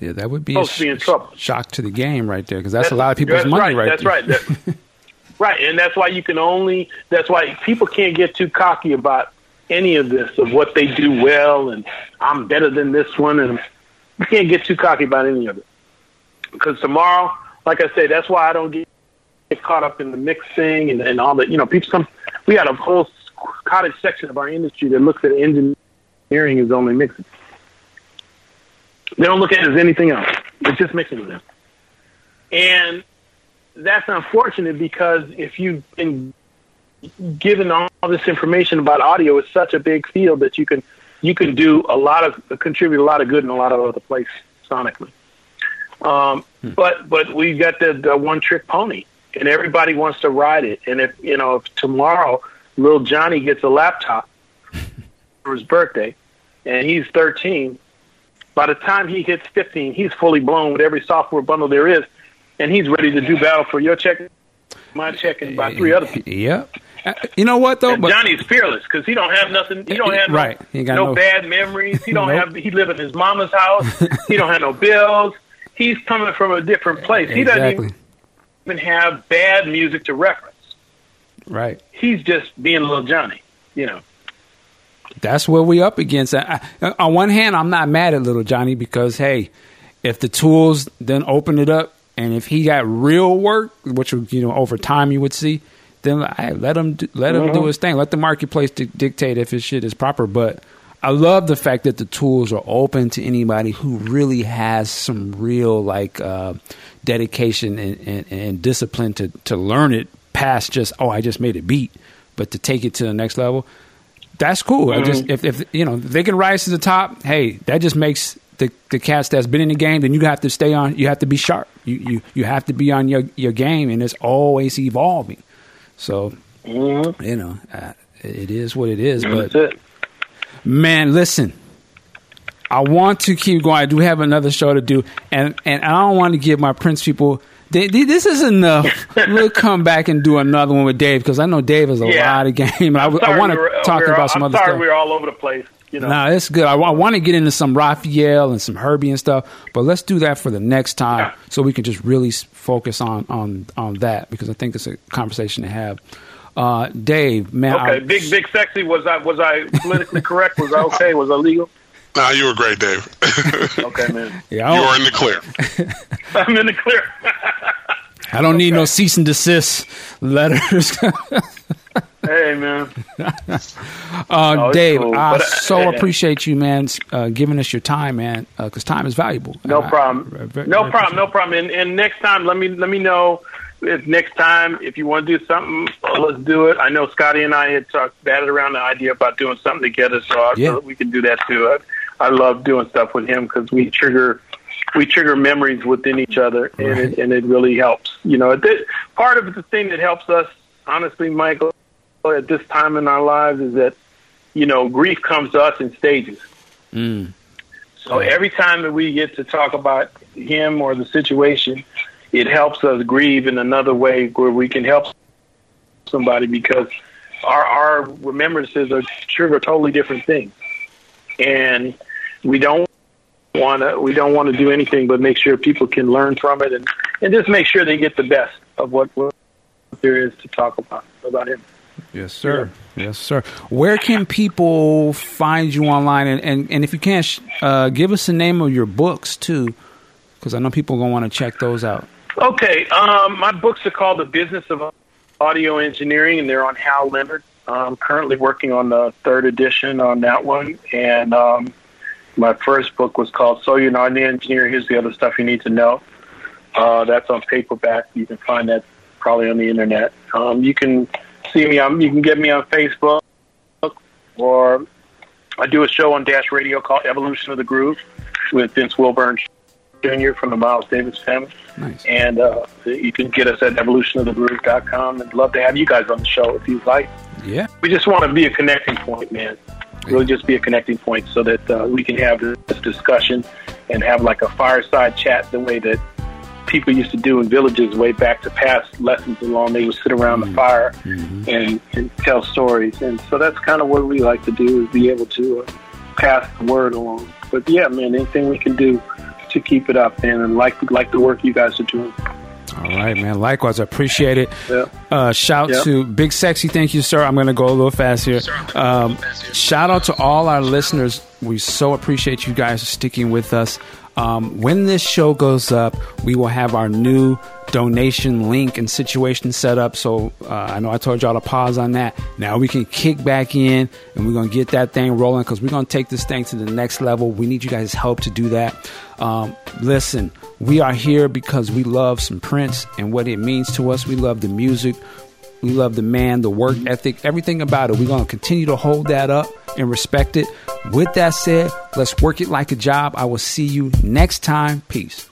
yeah, that would be a Folks be in trouble. shock to the game right there because that's, a lot of people's money right, That's right. That- right, and that's why you can only. That's why people can't get too cocky about any of this of what they do well, and I'm better than this one, and you can't get too cocky about any of it. Because tomorrow, like I say, that's why I don't get, caught up in the mixing and, and all that. You know, people. Some we got a whole cottage section of our industry that looks at engineering as only mixing. They don't look at it as anything else. It's just mixing with them. And that's unfortunate because if you've been given all this information about audio it's such a big field that you can you can do a lot of contribute a lot of good in a lot of other places sonically. Um, hmm. But but we got the, the one trick pony, and everybody wants to ride it. And if you know if tomorrow little Johnny gets a laptop for his birthday, and he's 13, by the time he hits 15, he's fully blown with every software bundle there is, and he's ready to do battle for your check, my check, and by three other people. Yep. You know what though? But, Johnny's fearless because he don't have nothing. He don't have right. no, he got no, no bad memories. He don't nope. have. He live in his mama's house. he don't have no bills. He's coming from a different place. He doesn't even have bad music to reference. Right. He's just being little Johnny. You know. That's what we up against. I, on one hand, I'm not mad at little Johnny because hey, if the tools then open it up, and if he got real work, which you know over time you would see then I, let him do, let him do mm-hmm. his thing. Let the marketplace di- dictate if his shit is proper. But I love the fact that the tools are open to anybody who really has some real like uh, dedication and, and, and, discipline to to learn it past just oh I just made a beat, but to take it to the next level. That's cool. Mm-hmm. I just if, if you know if they can rise to the top, hey, that just makes the, the cats that's been in the game, then you have to stay on. You have to be sharp. You you you have to be on your your game, and it's always evolving. So, mm-hmm. you know, uh, it is what it is. But it. man, listen, I want to keep going. I do have another show to do, and and I don't want to give my Prince people. They, they, this is enough. we'll come back and do another one with Dave because I know Dave has a yeah. lot of game. I, I want to talk about some I'm other sorry stuff. We're all over the place. You know. Nah, it's good. I, I want to get into some Raphael and some Herbie and stuff, but let's do that for the next time yeah. so we can just really focus on on on that because I think it's a conversation to have. Uh, Dave, man. Okay, I, big big sexy. Was I was I politically correct? Was I okay? Was I legal? Nah, you were great, Dave. okay, man. Yeah, you are in the clear. I'm in the clear. I don't okay. need no cease and desist letters. Hey man. uh, no, Dave, cool. I but, uh, so appreciate you, man, uh, giving us your time, man, because uh, time is valuable. No problem. I, I very, no very problem. No problem. And, and next time, let me let me know if next time if you want to do something, let's do it. I know Scotty and I had talked batted around the idea about doing something together, so I yeah. we can do that too. I, I love doing stuff with him because we trigger we trigger memories within each other, and right. it, and it really helps. You know, this, part of the thing that helps us, honestly, Michael, at this time in our lives is that you know grief comes to us in stages. Mm. So every time that we get to talk about him or the situation, it helps us grieve in another way where we can help somebody because our our remembrances are trigger totally different things, and we don't want to we don't want to do anything but make sure people can learn from it and and just make sure they get the best of what, what there is to talk about about him. Yes, sir. Yeah. Yes, sir. Where can people find you online? And, and, and if you can, uh, give us the name of your books, too, because I know people are going to want to check those out. Okay. Um, my books are called The Business of Audio Engineering, and they're on Hal Leonard. I'm currently working on the third edition on that one. And um, my first book was called So You're Not an Engineer. Here's the other stuff you need to know. Uh, that's on paperback. You can find that probably on the internet. Um, you can see me on. You can get me on Facebook, or I do a show on Dash Radio called Evolution of the Groove with Vince Wilburn Jr. from the Miles Davis family. Nice. And uh, you can get us at evolutionofthegroove.com. And love to have you guys on the show if you'd like. Yeah. We just want to be a connecting point, man. Really, just be a connecting point so that uh, we can have this discussion and have like a fireside chat the way that people used to do in villages way back to past lessons along. They would sit around mm-hmm. the fire mm-hmm. and, and tell stories. And so that's kind of what we like to do is be able to uh, pass the word along. But yeah, man, anything we can do to keep it up, man, and like like the work you guys are doing. All right, man. Likewise, I appreciate it. Yeah. Uh, shout yep. to Big Sexy. Thank you, sir. I'm going to go a little fast here. Um, shout out to all our listeners. We so appreciate you guys sticking with us. Um, when this show goes up, we will have our new donation link and situation set up. So uh, I know I told y'all to pause on that. Now we can kick back in and we're going to get that thing rolling because we're going to take this thing to the next level. We need you guys' help to do that. Um, listen, we are here because we love some Prince and what it means to us. We love the music. We love the man, the work ethic, everything about it. We're going to continue to hold that up and respect it. With that said, let's work it like a job. I will see you next time. Peace.